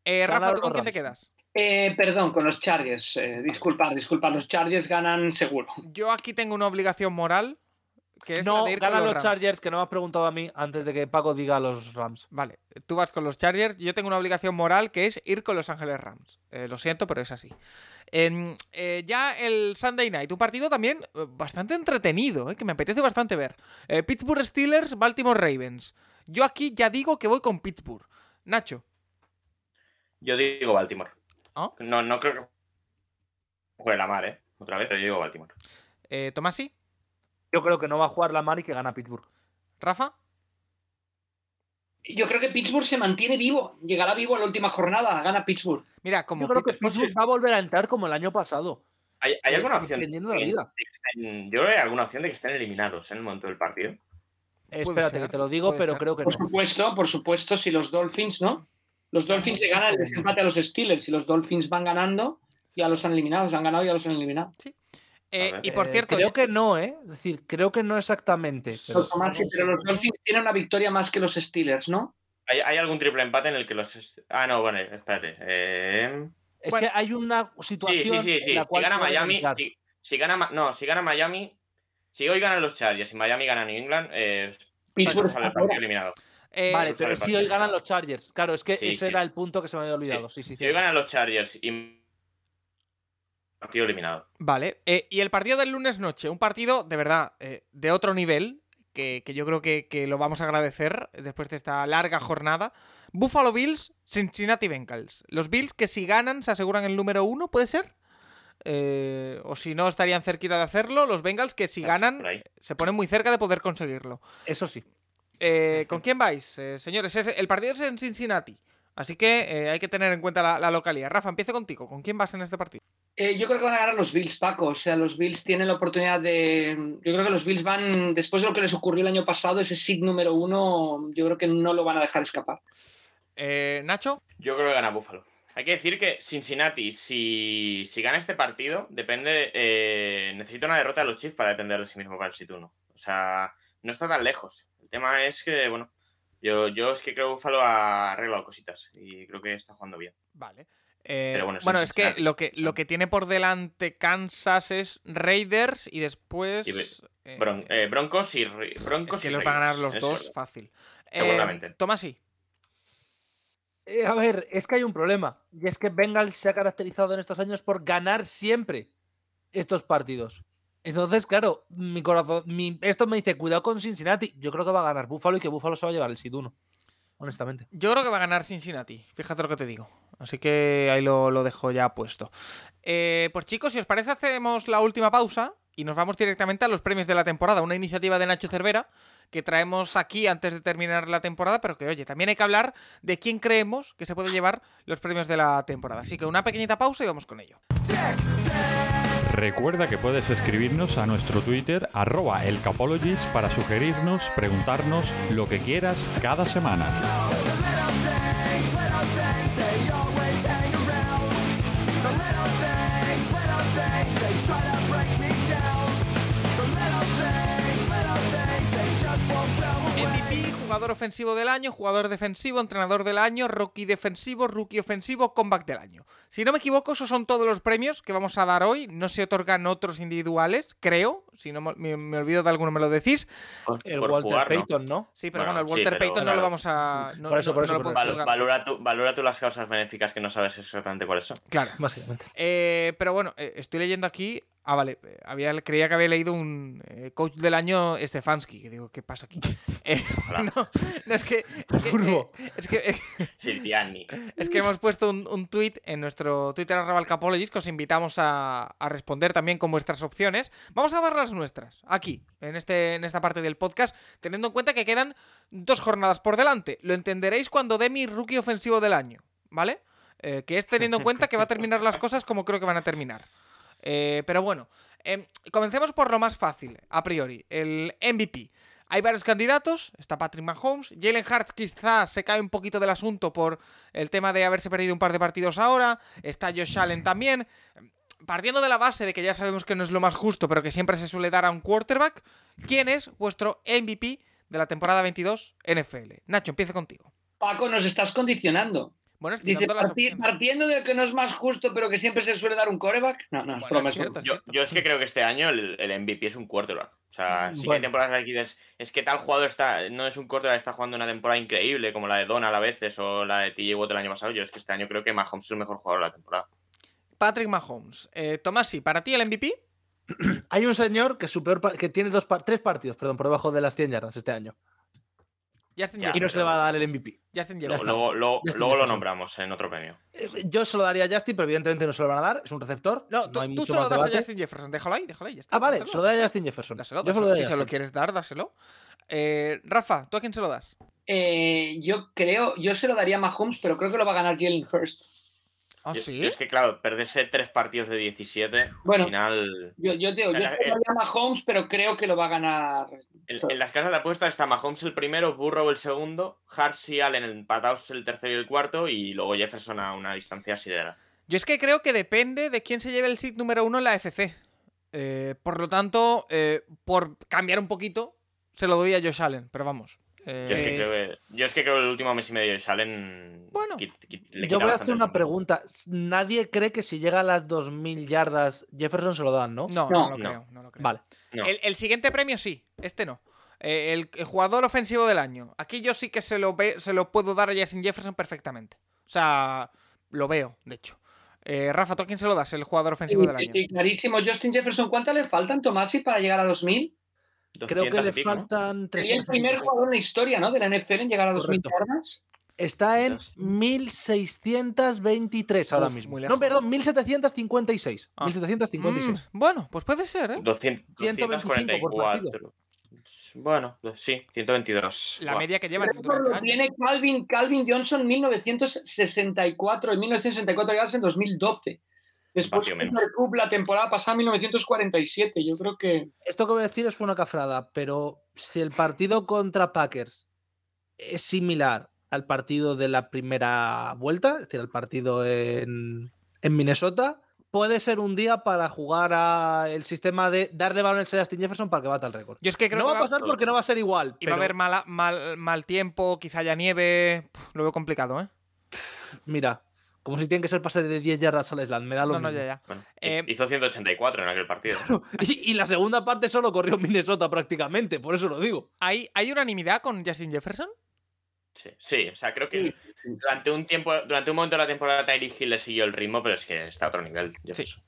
eh, Rafa, Ganaron ¿tú con quién te quedas? Eh, perdón, con los Chargers. eh, disculpar, disculpar. Los Chargers ganan seguro. Yo aquí tengo una obligación moral, que es la No, de ir con ganan los Rams. Chargers, que no me has preguntado a mí antes de que Paco diga a los Rams. Vale, tú vas con los Chargers, yo tengo una obligación moral que es ir con los Ángeles Rams. Eh, lo siento, pero es así. En, eh, ya el Sunday Night, un partido también eh, bastante entretenido, eh, que me apetece bastante ver. Eh, Pittsburgh Steelers, Baltimore Ravens. Yo aquí ya digo que voy con Pittsburgh. Nacho, Yo digo Baltimore. ¿Ah? No, no creo que juegue la mar, ¿eh? Otra vez, pero yo digo Baltimore. eh, Tomasi, Yo creo que no va a jugar la Mar y que gana Pittsburgh. Rafa. Yo creo que Pittsburgh se mantiene vivo. Llegará vivo a la última jornada. Gana Pittsburgh. Mira, como Yo creo que Pittsburgh- va a volver a entrar como el año pasado. ¿Hay, hay alguna opción? De la que- vida. estén- yo creo que hay alguna opción de que estén eliminados en el momento del partido. Espérate ser, que te lo digo, pero ser. creo que no. Por supuesto, por supuesto, si los Dolphins, ¿no? Los Dolphins le ganan el desempate a los Steelers. Si los Dolphins van ganando, ya los han eliminado. Los han ganado, ya los han eliminado. Eh, y por Eh, cierto, creo que no, ¿eh? Es decir, creo que no exactamente. Pero, Los Tomás, sí, pero los Dolphins tienen una victoria más que los Steelers, ¿no? ¿Hay, hay algún triple empate en el que los. Ah, no, vale, espérate. Eh, es Bueno. que hay una situación sí, sí, sí. en la Si cual gana puede Miami, si, si gana, no, si gana Miami, si hoy ganan los Chargers y Miami gana New England, eh, Pittsburgh sale el partido eliminado. eh, Vale, pero si hoy ganan los Chargers. Claro, es que Sí, ese sí. era el punto que se me había olvidado. Sí, sí, Si hoy ganan los Chargers y partido eliminado. Vale, eh, y el partido del lunes noche, un partido de verdad eh, de otro nivel, que, que yo creo que, que lo vamos a agradecer después de esta larga jornada. Buffalo Bills, Cincinnati Bengals. Los Bills que si ganan se aseguran el número uno, ¿puede ser? Eh, o si no, estarían cerquita de hacerlo. Los Bengals que si Estás ganan se ponen muy cerca de poder conseguirlo. Eso sí. Eh, ¿Con quién vais, eh, señores? Es- el partido es en Cincinnati. Así que eh, hay que tener en cuenta la, la localidad. Rafa, empiece contigo. ¿Con quién vas en este partido? Eh, yo creo que van a ganar los Bills, Paco. O sea, los Bills tienen la oportunidad de. Yo creo que los Bills van, después de lo que les ocurrió el año pasado, ese seed número uno, yo creo que no lo van a dejar escapar. Eh, Nacho. Yo creo que gana Buffalo. Hay que decir que Cincinnati, si, si gana este partido, depende. eh, necesita una derrota de los Chiefs para depender de sí mismo para el sit 1. O sea, no está tan lejos. El tema es que, bueno, yo, yo es que creo que Buffalo ha arreglado cositas y creo que está jugando bien. Vale. Eh, Pero bueno, bueno, es que lo que lo que tiene por delante Kansas es Raiders y después. Y eh, Bron- eh, Broncos y Re- es Broncos que y los van a ganar los dos orden. fácil. Seguramente. Eh, Tomasi. Eh, a ver, es que hay un problema. Y es que Bengals se ha caracterizado en estos años por ganar siempre estos partidos. Entonces, claro, mi corazón, mi- esto me dice, cuidado con Cincinnati. Yo creo que va a ganar Buffalo y que Buffalo se va a llevar el sit 1. Honestamente. Yo creo que va a ganar Cincinnati. Fíjate lo que te digo. Así que ahí lo, lo dejo ya puesto. Eh, pues chicos, si os parece, hacemos la última pausa y nos vamos directamente a los premios de la temporada. Una iniciativa de Nacho Cervera que traemos aquí antes de terminar la temporada, pero que, oye, también hay que hablar de quién creemos que se puede llevar los premios de la temporada. Así que una pequeñita pausa y vamos con ello. Recuerda que puedes escribirnos a nuestro Twitter arroba para sugerirnos, preguntarnos lo que quieras cada semana. Jugador ofensivo del año, jugador defensivo, entrenador del año, rookie defensivo, rookie ofensivo, comeback del año. Si no me equivoco, esos son todos los premios que vamos a dar hoy. No se otorgan otros individuales, creo. Si no me, me- olvido de alguno, me lo decís. El por Walter jugar, ¿no? Payton, ¿no? Sí, pero Bueno, bueno, el sí, Walter pero, Payton no lo claro. vamos a. No, Por eso, no- por eso, no por eso. Val- valora, tú, valora tú las causas benéficas que no sabes exactamente cuáles son. Claro. Básicamente. Eh, pero bueno, eh, estoy leyendo aquí. Ah, vale. eh, Había, creía que había leído un eh, coach del año Stefanski. Que digo, ¿qué pasa aquí? Eh, no, no, es que. Es que, Turbo. eh, es que, eh, Siriani. Es que hemos puesto un, un tweet en nuestro Twitter arroba el Capologist, que os invitamos a, a responder también con vuestras opciones. Vamos a dar las nuestras, aquí, en, este, en esta parte del podcast, teniendo en cuenta que quedan dos jornadas por delante. Lo entenderéis cuando dé mi rookie ofensivo del año, ¿vale? Eh, que es teniendo en cuenta que va a terminar las cosas como creo que van a terminar. Eh, pero bueno, em, comencemos por lo más fácil, a priori, el MVP. Hay varios candidatos, está Patrick Mahomes, Jalen Hurts quizás se cae un poquito del asunto por el tema de haberse perdido un par de partidos ahora, está Josh Allen también. Partiendo de la base de que ya sabemos que no es lo más justo, pero que siempre se suele dar a un quarterback, ¿quién es vuestro MVP de la temporada 22 NFL? Nacho, empieza contigo. Paco, nos estás condicionando. Bueno, Dice, "Parti- partiendo del que no es más justo, pero que siempre se suele dar un coreback. No, no, es Bueno, es es cierto, es Yo, es que creo que este año el, el MVP es un quarterback. O sea, sí que hay Bueno. temporadas aquí de- es que tal jugador está, no es un quarterback, está jugando una temporada increíble, como la de Donald a veces o la de TJ Watt el año pasado. Yo es que este año creo que Mahomes es el mejor jugador de la temporada. Patrick Mahomes. Eh, Tomás, sí, para ti el MVP. Hay un señor que, su peor que tiene dos, pa- tres partidos perdón, por debajo de las 100 yardas este año. Justin Ya, Y no se le va a dar el MVP. Justin Ya Jefferson. está. Luego, luego, Justin luego lo nombramos en otro premio. Eh, Yo se lo daría a Justin, pero evidentemente no se lo van a dar. Es un receptor. No, tú, hay tú mucho solo más das a. Justin Jefferson. Déjalo ahí, déjalo ahí. ya está, Ah, vale, dáselo. se lo daría a Justin Jefferson. Dáselo, Yo se lo Si se lo quieres dar, dáselo. Eh, Rafa, ¿tú a quién se lo das? Eh, yo creo, yo se lo daría a Mahomes, pero creo que lo va a ganar Jalen Hurst. ¿Ah, sí? es que, claro, perderse tres partidos de 17, Bueno. al final. Yo, yo, te digo, O sea, yo a Mahomes, pero creo que lo va a ganar. En, en las casas de apuestas está Mahomes el primero, Burrow el segundo, Hurts y Allen empatados el tercero y el cuarto, y luego Jefferson a una distancia sidera. Yo es que creo que depende de quién se lleve el seed número uno en la FC. Eh, por lo tanto, eh, por cambiar un poquito, se lo doy a Josh Allen. Pero vamos. Eh, Yo, es que creo que, yo es que creo que el último mes y medio Salen. Bueno. le Yo voy a hacer una pregunta. Nadie cree que si llega a las 2.000 yardas, Jefferson se lo dan, ¿no? no, no, No. lo No. creo. no lo creo. Vale. No. El, el siguiente premio sí, este no. Eh, el, el jugador ofensivo del año. Aquí yo sí que se lo, ve- se lo puedo dar a Justin Jefferson perfectamente. O sea, lo veo, de hecho. Eh, Rafa, ¿tú a quién se lo das? El jugador ofensivo del año. Clarísimo. Justin Jefferson, ¿cuánto le faltan, Tomasi, para llegar a 2000? Creo que 200 le faltan Sería el 300. primer jugador en la historia, ¿no? De la NFL en llegar a 2000 Correcto. yardas. Está en 1623 ahora Uf, mismo. muy No, perdón, 1756. Ah. 1756. Mm, bueno, pues puede ser, ¿eh? 200, 125 por partido. 244. Bueno, sí, 122. La media que durante el lo año. tiene Calvin, Calvin Johnson 1964 y 1964 llegadas en 2012. Después Cup la temporada pasada 1947. Yo creo que Esto que voy a decir es una cafrada, pero si el partido contra Packers es similar al partido de la primera vuelta, es decir, al partido en, en Minnesota, puede ser un día para jugar a el sistema de darle balones a Justin Jefferson para que bata el récord. Yo es que creo no que va a pasar porque no va a ser igual. y va a haber mala- mal, mal tiempo, quizá haya nieve. Lo veo complicado, ¿eh? Mira, como si tiene que ser pase de 10 yardas al slant, me da lo No, no, mismo. ya, ya. Bueno, Eh, hizo 184 en aquel partido. Y, y la segunda parte solo corrió en Minnesota prácticamente, por eso lo digo. ¿Hay, ¿Hay unanimidad con Justin Jefferson? Sí, sí, o sea, creo que durante un tiempo, durante un momento de la temporada Tyreek Hill le siguió el ritmo, pero es que está a otro nivel. Jefferson.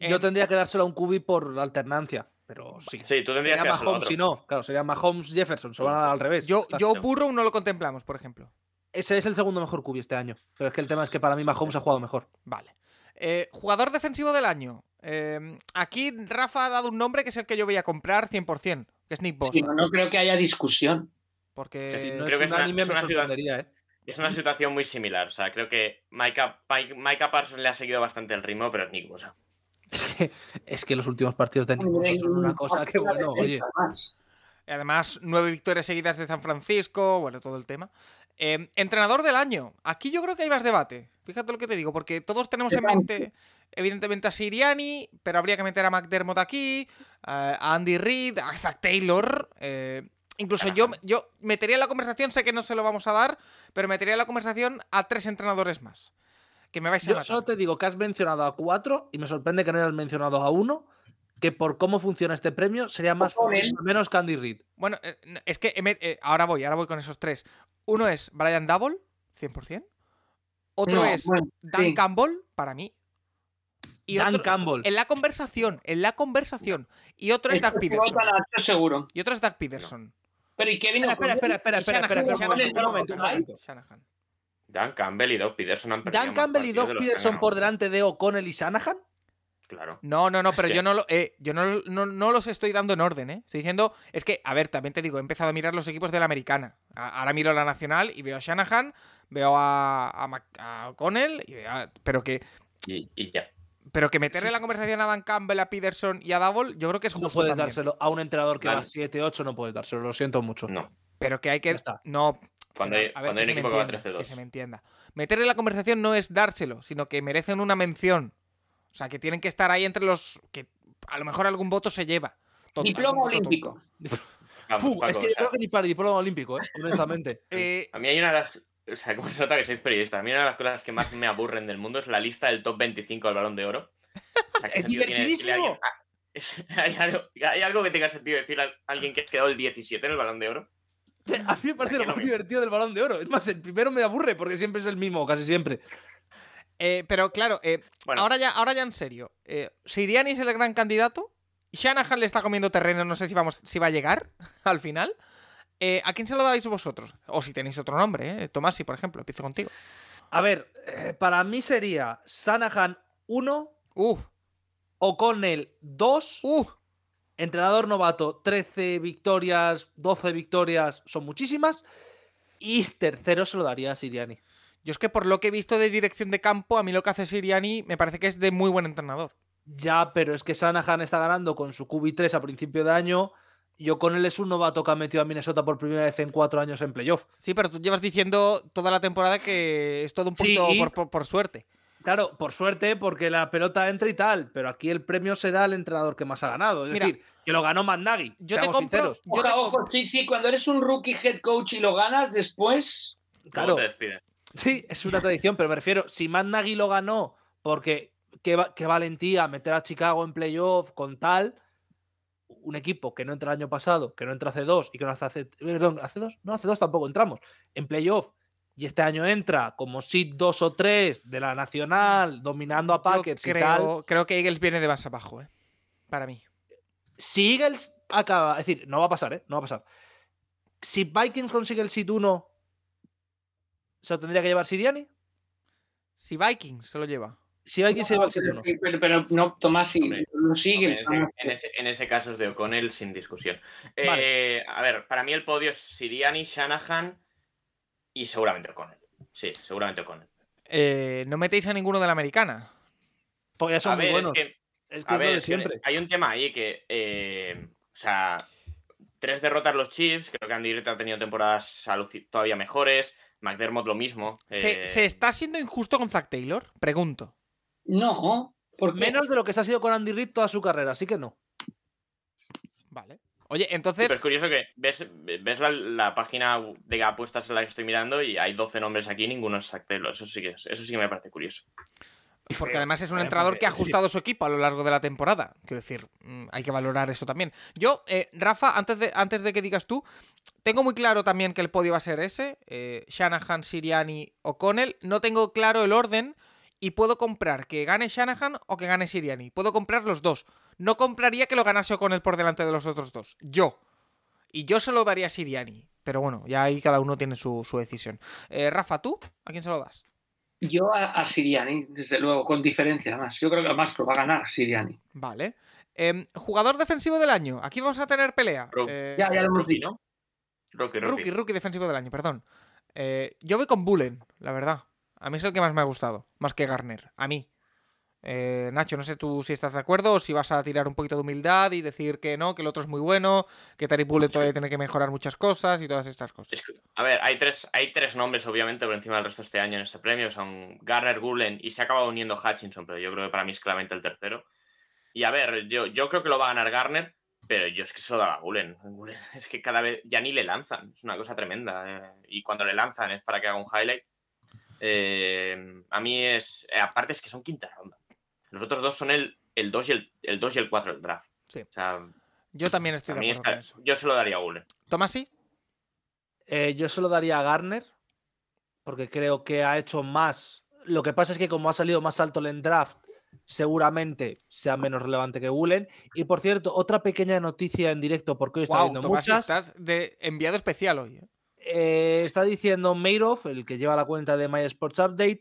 Yo Eh, tendría que dárselo a un QB por alternancia, pero sí. Sí, tú tendrías Sería que dárselo a Mahomes otro. si no. Claro, sería Mahomes Jefferson, se van a dar al revés. Yo, yo no. Burrow no lo contemplamos, por ejemplo. Ese es el segundo mejor QB este año. Pero es que el tema es que para mí Mahomes ha jugado mejor. Vale. Eh, jugador defensivo del año. Eh, aquí Rafa ha dado un nombre que es el que yo voy a comprar 100%, que es Nick Bosa. sí, no, creo que haya discusión. Porque no creo es que es un una- anime es me una ciudad- sorprendería, ¿eh? Es una situación muy similar. O sea, creo que Micah, Mike- Micah Parsons le ha seguido bastante el ritmo, pero es Nick Bosa. Es que, es que los últimos partidos de Nick Bosa son una cosa que, bueno, oye. Además nueve victorias seguidas de San Francisco, bueno, todo el tema. Eh, entrenador del año. Aquí yo creo que hay más debate. Fíjate lo que te digo, porque todos tenemos en mente, evidentemente, a Siriani, pero habría que meter a McDermott aquí, a Andy Reid, a Zach Taylor. eh, incluso yo, yo metería en la conversación, sé que no se lo vamos a dar, pero metería en la conversación a tres entrenadores más. Que me vais a Yo matar. solo te digo que has mencionado a cuatro y me sorprende que no hayas mencionado a uno, que por cómo funciona este premio sería más favorito, menos Candy Reid. Bueno, eh, es que eh, ahora voy, ahora voy con esos tres. Uno es Brian Double, 100%. Otro No, es bueno, Dan sí. Campbell, para mí. Y Dan otro- Campbell. En la conversación, en la conversación. Y otro es Doug Peterson. seguro. Y otro es Doug Peterson. Pero ¿y Kevin Espera, espera, espera, espera, espera, Shanahan, espera, espera, un momento, un momento, Shanahan. Dan Campbell y Doug Peterson han perdido Dan Campbell y Doug Peterson por delante de O'Connell y Shanahan. Claro. No, no, no, Es pero que- yo no lo, eh, yo no, no, no los estoy dando en orden, ¿eh? Estoy diciendo, es que, a ver, también te digo, he empezado a mirar los equipos de la americana. A- ahora miro la nacional y veo a Shanahan, veo a, a, Mac- a O'Connell, y veo a- pero que Y, y ya. Pero que meterle en la conversación a Dan Campbell, a Peterson y a Double, yo creo que es justo No puedes también. dárselo a un entrenador que Vale. va 7-8, no puedes dárselo, lo siento mucho. No. Pero que hay que. Está. No. Cuando hay, a ver, cuando hay que un que va entienda, Que se 13-2. me entienda. Meterle en la conversación no es dárselo, sino que merecen una mención. O sea, que tienen que estar ahí entre los. que a lo mejor algún voto se lleva. Tonto, Diploma olímpico. Vamos, Puh, Paco, es que yo creo que ni para el diploma olímpico, ¿eh? honestamente. Eh, A mí hay una de las. o sea, cómo se nota que sois periodistas. A mí una de las cosas que más me aburren del mundo es la lista del top 25 del balón de oro. O sea, ¿qué Es divertidísimo. ah, ¿hay, algo, hay algo que tenga sentido decir a alguien que ha quedado el 17 en el balón de oro? A mí me parece lo que no más me- divertido del balón de oro. Es más, el primero me aburre porque siempre es el mismo, casi siempre. Eh, pero claro, eh, Bueno. ahora, ya, ahora ya en serio. Eh, Siriani es el gran candidato. Shanahan le está comiendo terreno, no sé si, vamos, si va a llegar al final. Eh, ¿A quién se lo dais vosotros? O si tenéis otro nombre, ¿eh? Tomasi, por ejemplo, empiezo contigo. A ver, eh, para mí sería Sanahan 1, Uh, O'Connell 2, uh. entrenador novato 13 victorias, 12 victorias, son muchísimas. Y tercero se lo daría a Siriani. Yo es que por lo que he visto de dirección de campo, a mí lo que hace Siriani me parece que es de muy buen entrenador. Ya, pero es que Sanahan está ganando con su QB3 a principio de año. Y O'Connell es un novato que ha metido a Minnesota por primera vez en cuatro años en playoff. Sí, pero tú llevas diciendo toda la temporada que es todo un Sí. poquito por, por- por suerte. Claro, por suerte, porque la pelota entra y tal, pero aquí el premio se da al entrenador que más ha ganado. Es Mira, decir, que lo ganó Matt Nagy. Yo te seamos compro. sinceros. yo te Ojo, compro- ojo, sí, sí, cuando eres un rookie head coach y lo ganas después. ¿Cómo Claro, te despide? Sí, es una tradición, pero me refiero, si Matt Nagy lo ganó porque qué, qué valentía meter a Chicago en playoff con tal, un equipo que no entra el año pasado, que no entra hace dos y que no hace, hace perdón, hace dos, no hace dos tampoco entramos en playoff y este año entra como seed 2 o 3 de la nacional, dominando a Packers y tal. creo, creo que Eagles viene de más abajo, ¿eh? Para mí. Si Eagles acaba, es decir, no va a pasar, ¿eh? No va a pasar. Si Vikings consigue el seed 1, ¿se lo tendría que llevar Siriani? Si Vikings se lo lleva. Si Vikings se lleva el seed 1. Pero, pero, pero no, Tomás, si Hombre, lo sigues. En ese, en ese- en ese caso es de O'Connell sin discusión. Vale. Eh, a ver, para mí el podio es Siriani, Shanahan y seguramente O'Connell. Sí, seguramente O'Connell. Eh, no metéis a ninguno de la americana. Porque ya son A muy ver, buenos. es que Es que A es lo ver, siempre. hay un tema ahí que, eh, o sea, tres derrotas los Chiefs, creo que Andy Reid ha tenido temporadas todavía mejores, McDermott lo mismo. ¿Se, eh, se está siendo injusto con Zack Taylor? Pregunto. No, porque Menos de lo que se ha sido con Andy Reid toda su carrera, así que no. Vale. Oye, sí, entonces. pero es curioso que ves, ves la, la página de apuestas en la que estoy mirando y hay 12 nombres aquí, ninguno es Zach Taylor. Eso sí que, es- eso sí que me parece curioso. Porque además es un entrenador que ha ajustado su equipo a lo largo de la temporada. Quiero decir, mm, hay que valorar eso también. Yo, eh, Rafa, antes de, antes de que digas tú, tengo muy claro también que el podio va a ser ese: eh, Shanahan, Siriani, O'Connell. No tengo claro el orden y puedo comprar que gane Shanahan o que gane Siriani. Puedo comprar los dos. No compraría que lo ganase O'Connell por delante de los otros dos. Yo. Y yo se lo daría a Siriani. Pero bueno, ya ahí cada uno tiene su, su decisión. Eh, Rafa, ¿tú? ¿A quién se lo das? Yo a, a Siriani, desde luego, con diferencia más. Yo creo que además lo va a ganar Siriani. Vale. Em, jugador defensivo del año. Aquí vamos a tener pelea. Eh, Ya, ya lo hemos dicho. ¿no? Rookie, rookie. rookie, rookie defensivo del año, perdón. Eh, yo voy con Bullen, la verdad. A mí es el que más me ha gustado, más que Garner. A mí. Eh, Nacho, no sé tú si estás de acuerdo o si vas a tirar un poquito de humildad y decir que no, que el otro es muy bueno, que Tariq Bullen todavía tiene que mejorar muchas cosas y todas estas cosas. Es que, a ver, hay tres, hay tres nombres, obviamente, por encima del resto este año en este premio. Son Garner, Gulen y se ha acabado uniendo Hutchinson, pero yo creo que para mí es claramente el tercero. Y a ver, yo, yo creo que lo va a ganar Garner, pero yo es que se lo daba a Gulen. Gulen Es que cada vez ya ni le lanzan, es una cosa tremenda. eh, Y cuando le lanzan es para que haga un highlight. Eh, a mí es. aparte es que son quinta ronda. Los otros dos son el, el 2 y el, el 2 y el 4 del draft. Sí. O sea, Yo también estoy de acuerdo con está- eso. yo se lo daría a Gulen. ¿Tomasi? Eh, yo se lo daría a Garner, porque creo que ha hecho más. Lo que pasa es que como ha salido más alto en draft, seguramente sea menos relevante que Bullen. Y por cierto, otra pequeña noticia en directo, porque hoy está Wow, viendo Tomasi, muchas. estás de enviado especial hoy. ¿eh? Eh, está diciendo Mayrov, el que lleva la cuenta de My Sports Update,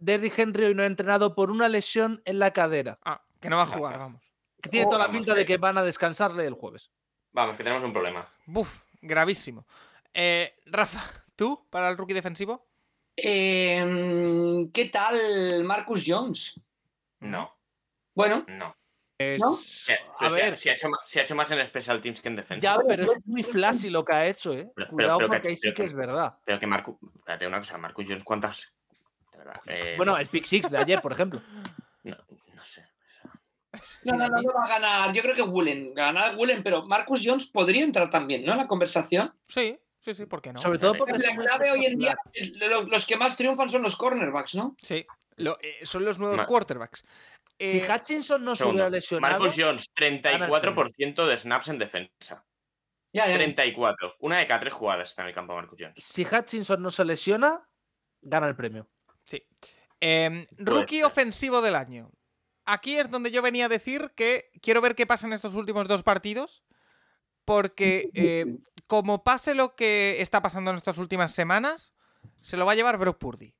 Derrick Henry hoy no ha entrenado por una lesión en la cadera. Ah, que no va a jugar, vamos. Que tiene Oh, toda la vamos, pinta de que van a descansarle el jueves. Vamos, que tenemos un problema. Buf, gravísimo. Eh, Rafa, ¿tú para el rookie defensivo? Eh, ¿Qué tal Marcus Jones? No, Bueno, no. ¿no? Si, A ha- ver. si ha, hecho, si ha hecho más en Special Teams que en defensa. Ya, pero es muy flashy lo que ha hecho, ¿eh? Pero- Cuidado pero que- porque ahí sí que que- es verdad. Pero que Marcus. Espérate una cosa, Marcus Jones, ¿cuántas? Verdad, eh, Bueno, el pick six de ayer, por ejemplo. no, no sé. No, no, no, no va a ganar. Yo creo que Woolen, ganar Woolen, pero Marcus Jones podría entrar también, ¿no? En la conversación. Sí, Sí, sí, ¿por qué no? Sobre todo Vale. porque La clave hoy en día, los, los que más triunfan son los cornerbacks, ¿no? Sí, lo- eh, son los nuevos Ma- quarterbacks. Si Eh, Hutchinson no se hubiera lesionado, Marcus Jones, 34% de snaps en defensa. Ya, ya. 34. Una de cada tres jugadas está en el campo Marcus Jones. si Hutchinson no se lesiona, gana el premio. Sí. Em, rookie ofensivo del año. Aquí es donde yo venía a decir que quiero ver qué pasa en estos últimos dos partidos. Porque eh, como pase lo que está pasando en estas últimas semanas, se lo va a llevar Brock Purdy.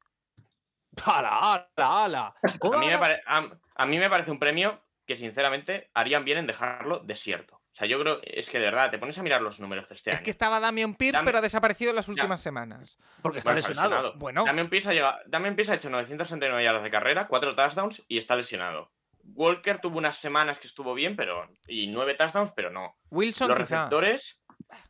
¡Hala, hala, hala! ¿Cómo A mí, me pare- a- a mí me parece un premio que, sinceramente, harían bien en dejarlo desierto. O sea, yo creo es que de verdad te pones a mirar los números de este Es año. que estaba Damian Pierce, pero ha desaparecido en las últimas semanas. Porque está Bueno, lesionado. lesionado. Bueno, Damian Pierce ha, llegado, Damian Pierce ha hecho 969 yardas de carrera, 4 touchdowns y está lesionado. Walker tuvo unas semanas que estuvo bien, pero. y 9 touchdowns, pero no. Wilson Los quizá. receptores.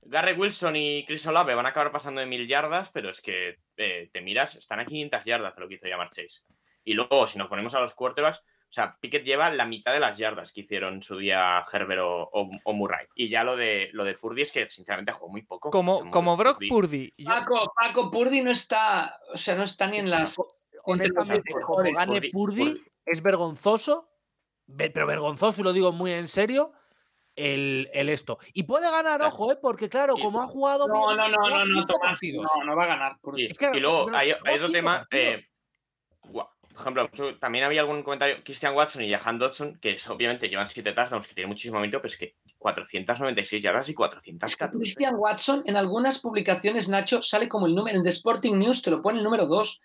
Garrett Wilson y Chris Olave van a acabar pasando de 1000 yardas, pero es que eh, te miras, están a 500 yardas de lo que hizo Jamar Chase. Y luego, si nos ponemos a los quarterbacks, o sea, Pickett lleva la mitad de las yardas que hicieron en su día Herbert o, o- o Murray. Y ya lo de, lo de Purdy es que, sinceramente, jugó muy poco. Como, como Brock Purdy. yo- Paco, Paco Purdy no está, o sea, no está ni en las. Honestamente, entre los como mejores. gane Purdy- Purdy, Purdy. es vergonzoso, ve- pero vergonzoso, y lo digo muy en serio, el, el esto. Y puede ganar, ojo, ¿eh? porque claro, como ha jugado. No, bien, no, no, no, no, Tomás, no, no va a ganar. Purdy. Y, Es que, y luego pero- hay, otro tema. eh, por ejemplo, tú- también había algún comentario. Christian Watson y Jahan Dodson, que es- obviamente llevan 7 touchdowns, que tiene muchísimo mérito, pero es que 496 yardas y 414. Christian Watson, en algunas publicaciones, Nacho, sale como el número, en The Sporting News te lo pone el número 2.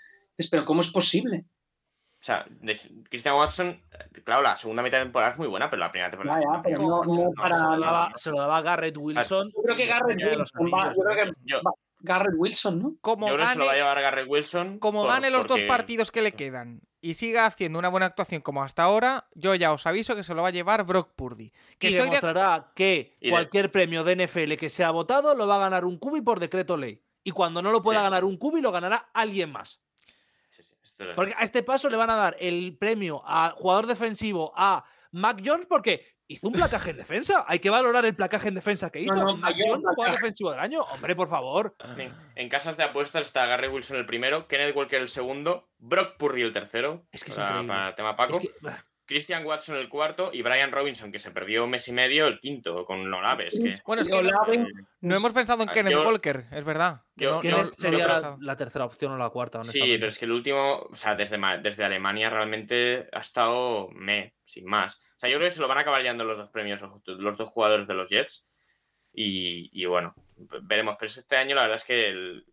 Pero ¿cómo es posible? O sea, de- Christian Watson, eh, claro, la segunda mitad de temporada es muy buena, pero la primera temporada. Ya, ya, pero no, no para se, lo daba, se lo daba Garrett Wilson. Yo creo que Garrett Wilson va, yo creo que Yo, va- Garrett Wilson, ¿no? como yo creo que se lo va a gane, llevar Garrett Wilson. como por- gane los dos partidos que le quedan y siga haciendo una buena actuación como hasta ahora, yo ya os aviso que se lo va a llevar Brock Purdy. Que y de- demostrará que cualquier premio de NFL que sea votado lo va a ganar un cubi por decreto ley. Y cuando no lo pueda Sí. ganar un cubi, lo ganará alguien más. Sí, sí, Porque a este paso le van a dar el premio a jugador defensivo a Mac Jones porque hizo un placaje en defensa. Hay que valorar el placaje en defensa que hizo. No, no, jugador defensivo del año. Hombre, por favor. En, en casas de apuestas está Garrett Wilson el primero, Kenneth Walker el segundo, Brock Purdy el tercero. Es que es para, increíble. para tema Paco. Es que, Christian Watson el cuarto y Brian Robinson, que se perdió un mes y medio, el quinto, con Olave. Es que, Bueno, es que no, Olave- no hemos pensado en Ah, Kenneth yo- Walker, es verdad. que yo- no- yo- no- Kenneth no sería la, tercera opción o la cuarta, sí, pero es que el último, o sea, desde, desde Alemania realmente ha estado me, sin más. O sea, yo creo que se lo van a acabar llevando los dos premios, los, los dos jugadores de los Jets. Y, y bueno, veremos. Pero este año la verdad es que el-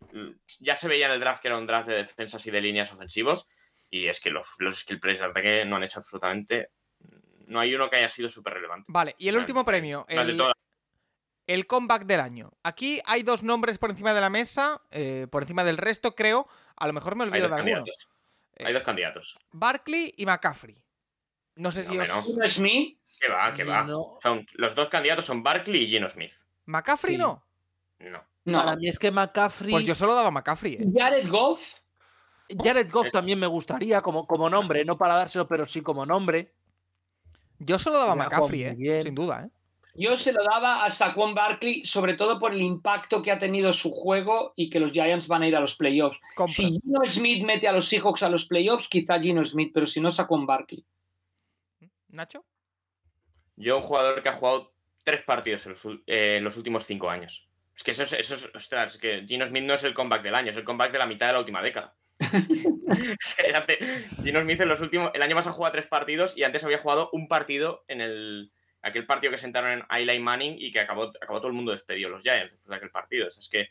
ya se veía en el draft que era un draft de defensas y de líneas ofensivos. Y es que los, los skill players de ataque no han hecho absolutamente. No hay uno que haya sido súper relevante. Vale, y el último premio, el, toda- el comeback del año. Aquí hay dos nombres por encima de la mesa, eh, por encima del resto, creo. A lo mejor me olvido de alguno. Eh, Hay dos candidatos. Barkley y McCaffrey. No sé No, si os... Gino Smith, Que va, que va. No, Son, los dos candidatos son Barkley y Geno Smith. ¿McCaffrey Sí. no? No. no. Para mí es que McCaffrey. Pues yo solo daba McCaffrey. eh. Jared Goff, Jared Goff Es- también me gustaría como, como nombre, no para dárselo, pero sí como nombre. Yo solo daba Me ha McCaffrey, eh, sin duda. ¿eh? yo se lo daba a Saquon Barkley, sobre todo por el impacto que ha tenido su juego y que los Giants van a ir a los playoffs. Si Gino Smith mete a los Seahawks a los playoffs, quizá Gino Smith, pero si no, Saquon Barkley. ¿Nacho? Yo, un jugador que ha jugado tres partidos en los, eh, en los últimos cinco años. Es que eso es, eso es- ostras, es que Gino Smith no es el comeback del año, es el comeback de la mitad de la última década. Gino Smith en los últimos, el año pasado jugado tres partidos y antes había jugado un partido en el aquel partido que sentaron en Eli Manning y que acabó, acabó todo el mundo despedido los Giants después de aquel partido. O sea, es que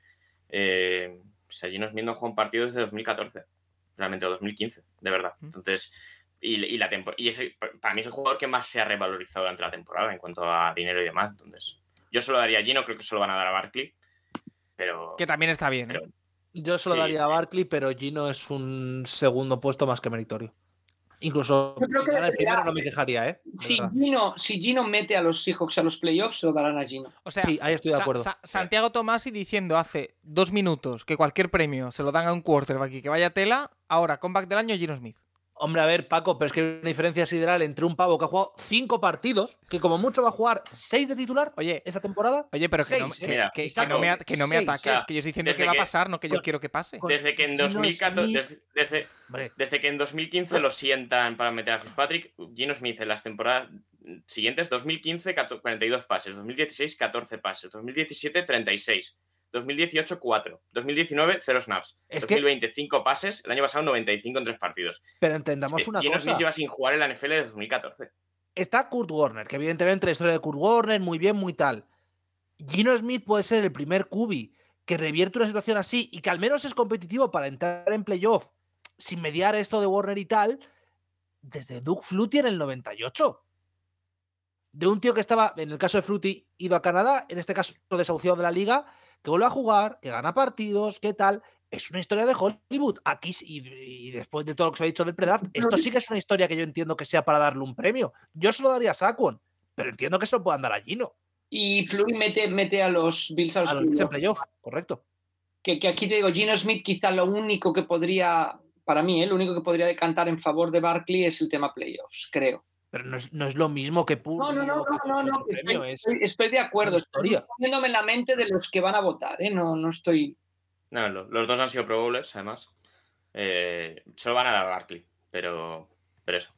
eh, o sea, Gino Smith no juega un partido desde 2014, realmente, o 2015, de verdad. Mm. Entonces, y, y la y ese, para mí es el jugador que más se ha revalorizado durante la temporada en cuanto a dinero y demás. Entonces, yo se lo daría a Gino, creo que se lo van a dar a Barkley. Pero Que también está bien, ¿eh? Yo se lo Sí. daría a Barkley, pero Gino es un segundo puesto más que meritorio. Incluso Yo creo si que el primero no me quejaría, ¿eh? Si. Gino, si Gino mete a los Seahawks a los playoffs, se lo darán a Gino. O sea, sí, ahí estoy de Sa- acuerdo. Sa- Santiago Tomasi diciendo hace dos minutos que cualquier premio se lo dan a un quarterback y que vaya tela, ahora comeback del año Gino Smith. Hombre, a ver, Paco, pero es que hay una diferencia sideral entre un pavo que ha jugado cinco partidos, que como mucho va a jugar seis de titular Oye, esta temporada. Oye, pero que, no, que- ¿eh? Que- que no me, que no me seis. ataques, que yo estoy diciendo que va a pasar, no que yo con- quiero que pase. Desde que en Gino 2014, Smith. desde, desde- desde que en 2015 lo sientan para meter a Fitzpatrick, Gino Smith en las temporadas siguientes, 2015 14 42 pases, 2016 14 pases, 2017 36, 2018 4, 2019 0 snaps, Es que- 2020 5 pases, el año pasado 95 en tres partidos. pero entendamos Es que una Gino cosa. Smith lleva sin jugar en la NFL desde 2014. Está Kurt Warner, que evidentemente la historia de Kurt Warner, muy bien, muy tal. Gino Smith puede ser el primer QB que revierte una situación así y que al menos es competitivo para entrar en playoff sin mediar esto de Warner y tal, desde Doug Flutie en el 98. De un tío que estaba, en el caso de Flutie, ido a Canadá, en este caso desahuciado de la liga, que vuelve a jugar, que gana partidos, qué tal. Es una historia de Hollywood. Aquí, y, y después de todo lo que se ha dicho del predraft, esto sí que es una historia que yo entiendo que sea para darle un premio. Yo se lo daría a Saquon, pero entiendo que se lo puedan dar a Gino. Y Fleury mete, mete a los Bills a los A los Bills en playoffs. playoff, correcto. que, que aquí te digo, Gino Smith quizá lo único que podría, para mí, ¿eh? lo único que podría decantar en favor de Barkley es el tema playoffs, creo. Pero no es, no es lo mismo que Purdy. No, no, no, no, no, premio, estoy, es- estoy- estoy de acuerdo. Estoy poniéndome en la mente de los que van a votar, ¿eh? No, no estoy. No, lo- los dos han sido Pro Bowlers, además. Eh, solo van a dar a Barkley, pero, pero eso.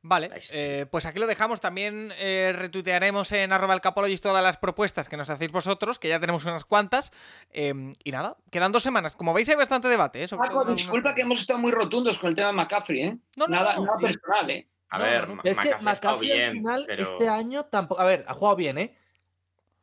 Vale, eh, pues aquí lo dejamos. También eh, retuitearemos en arroba el Capologis todas las propuestas que nos hacéis vosotros, que ya tenemos unas cuantas. Eh, y nada, quedan dos semanas. Como veis hay bastante debate. ¿eh? Sobre Paco, disculpa que hemos estado muy rotundos con el tema de McCaffrey, ¿eh? No, no, nada no, nada sí. personal, ¿eh? A No, ver, no, Es que McCaffrey al final, pero- este año tampoco. A ver, ha jugado bien, ¿eh?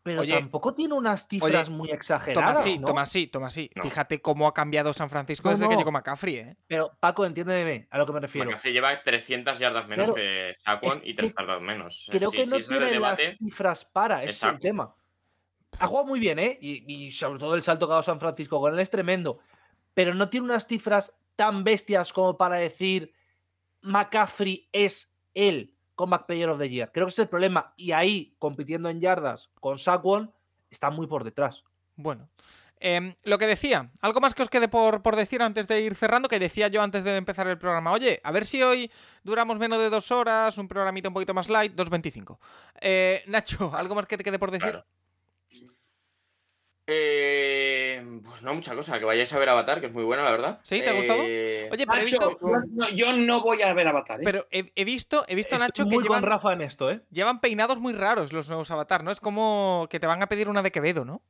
Pero Oye, tampoco tiene unas cifras oye, muy exageradas. Tomás, sí, ¿no? Tomás, sí, Tomás, sí. No. Fíjate cómo ha cambiado San Francisco No, desde que llegó McCaffrey, ¿eh? Pero, Paco, entiéndeme a lo que me refiero. McCaffrey lleva 300 yardas menos que Saquon y que 3 yardas menos. Creo que no tiene las cifras para, ese es el tema. Ha jugado muy bien, ¿eh? Y, y sobre todo el salto que ha dado San Francisco con él es tremendo. Pero no tiene unas cifras tan bestias como para decir McCaffrey es él Comeback Player of the Year. Creo que ese es el problema. Y ahí, compitiendo en yardas con Saquon, está muy por detrás. Bueno. Em, lo que decía, algo más que os quede por, por decir antes de ir cerrando, que decía yo antes de empezar el programa. Oye, a ver si hoy duramos menos de dos horas, un programita un poquito más light, 2.25. Eh, Nacho, ¿algo más que te quede por decir? Claro. Eh, pues no, mucha cosa. Que vayáis a ver Avatar, que es muy buena, la verdad. ¿Sí? ¿Te ha gustado? Eh, Oye, pero he Nacho, visto, yo, no, yo no voy a ver Avatar, ¿eh? pero he, he visto, he visto Estoy Nacho, que muy llevan, con Rafa en esto, ¿eh? llevan peinados muy raros los nuevos Avatar, ¿no? Es como que te van a pedir una de Quevedo, ¿no?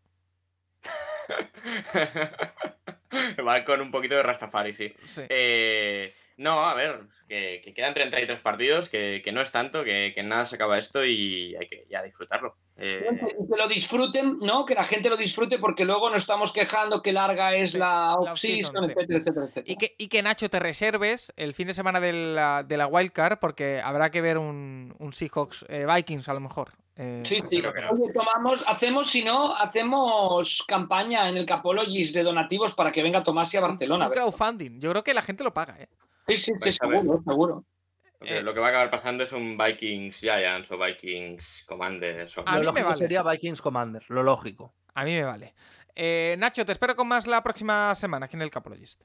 Va con un poquito de Rastafari, sí. Sí. Eh, no, a ver, que, que quedan 33 partidos, que, que no es tanto, que, nada se acaba esto y hay que ya disfrutarlo. Eh, que lo disfruten, ¿no? Que la gente lo disfrute porque luego nos estamos quejando que larga es Sí, la off-season, sí. etcétera, etcétera, etcétera. Y que, y que Nacho te reserves el fin de semana de la, de la Wildcard, porque habrá que ver un, un Seahawks eh, Vikings a lo mejor. Eh, Sí, sí. creo que no. Oye, tomamos, hacemos, si no, hacemos campaña en el Capologis de donativos para que venga Tomás y a Barcelona. Un crowdfunding. Yo creo que la gente lo paga, ¿eh? Sí, sí, sí, seguro, seguro. lo, que, lo que va a acabar pasando es un Vikings Giants o Vikings Commanders. O... A lo mí me lógico vale. sería Vikings Commanders, lo lógico. A mí me vale. Eh, Nacho, te espero con más la próxima semana aquí en el Capologist.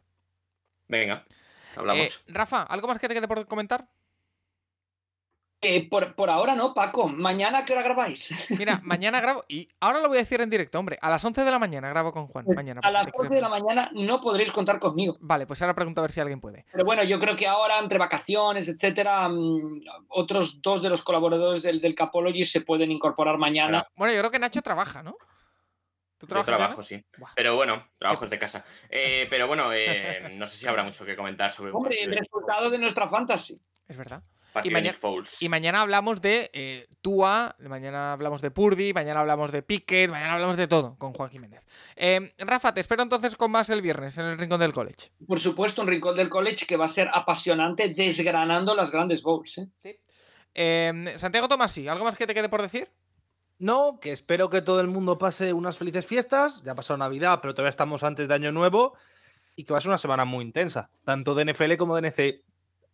Venga, Eh, hablamos. Rafa, ¿algo más que te quede por comentar? Eh, por, por ahora no, Paco. ¿Mañana a qué hora grabáis? Mira, mañana grabo, y ahora lo voy a decir en directo, hombre, a las 11 de la mañana grabo con Juan. Mañana, a las te 11 quieres de la mañana no podréis contar conmigo. Vale, pues ahora pregunto a ver si alguien puede. Pero bueno, yo creo que ahora, entre vacaciones, etcétera, mm, otros dos de los colaboradores del, del Capologis se pueden incorporar mañana. Claro. Bueno, yo creo que Nacho trabaja, ¿no? ¿Tú Yo trabajas trabajo, sí. Buah. Pero bueno, trabajo desde casa. Eh, pero bueno, eh, no sé si habrá mucho que comentar sobre Hombre, el resultado de nuestra fantasy. Es verdad. Partido y de maña- Nick Foles. Y mañana hablamos de eh, Tua, mañana hablamos de Purdy, mañana hablamos de Pickett, mañana hablamos de todo con Juan Jiménez. Eh, Rafa, te espero entonces con más el viernes en el Rincón del College. Por supuesto, un rincón del college que va a ser apasionante desgranando las grandes bowls. ¿eh? Eh, Santiago Tomasi, ¿algo más que te quede por decir? No, que espero que todo el mundo pase unas felices fiestas. Ya ha pasado Navidad, pero todavía estamos antes de Año Nuevo. Y que va a ser una semana muy intensa, tanto de NFL como de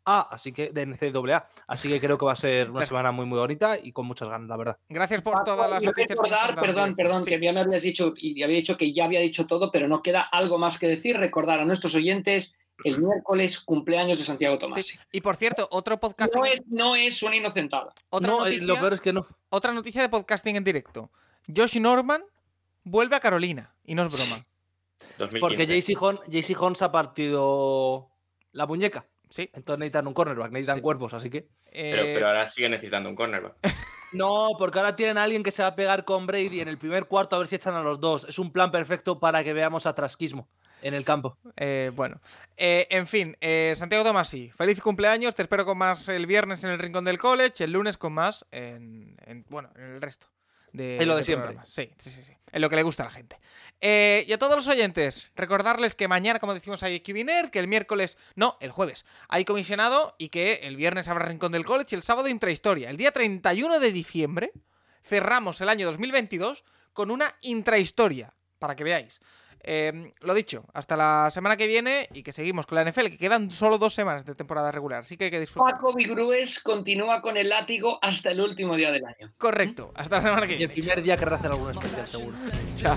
NCA, así que de NCAA. Así que creo que va a ser una semana muy, muy bonita y con muchas ganas, la verdad. Gracias por todas las noticias. recordar, perdón, perdón, Sí. que ya me habías dicho y había dicho que ya había dicho todo, pero no queda algo más que decir. Recordar a nuestros oyentes el miércoles cumpleaños de Santiago Tomás. Sí. Y por cierto, otro podcast. No, es, no es una inocentada. Otra, No, eh, noticia, lo peor es que no. otra noticia de podcasting en directo. Josh Norman vuelve a Carolina. Y no es broma. 2015. Porque JC Hon- JC Hons ha partido la muñeca. Sí. Entonces necesitan un cornerback, necesitan Sí. cuerpos, así que. Pero, Eh, pero ahora sigue necesitando un cornerback. No, porque ahora tienen a alguien que se va a pegar con Brady en el primer cuarto a ver si echan a los dos. Es un plan perfecto para que veamos atrasquismo en el campo. Eh, bueno, Eh, en fin, eh, Santiago Tomasi, feliz cumpleaños, te espero con más el viernes en el Rincón del College, el lunes con más en, en- bueno, en el resto. De, En lo de siempre. programas. Sí, sí, sí, sí, en lo que le gusta a la gente. Eh, y a todos los oyentes, recordarles que mañana, como decimos, hay QB que el miércoles, no, el jueves, hay comisionado y que el viernes habrá Rincón del College y el sábado intrahistoria. El día 31 de diciembre cerramos el año 2022 con una intrahistoria, para que veáis. Eh, lo dicho, hasta la semana que viene y que seguimos con la NFL, que quedan solo dos semanas de temporada regular, así que hay que disfrutar. Paco Vigrues continúa con el látigo hasta el último día del año. Correcto, hasta la semana que Y el viene. primer día querrá hacer algún especial, seguro. Chao.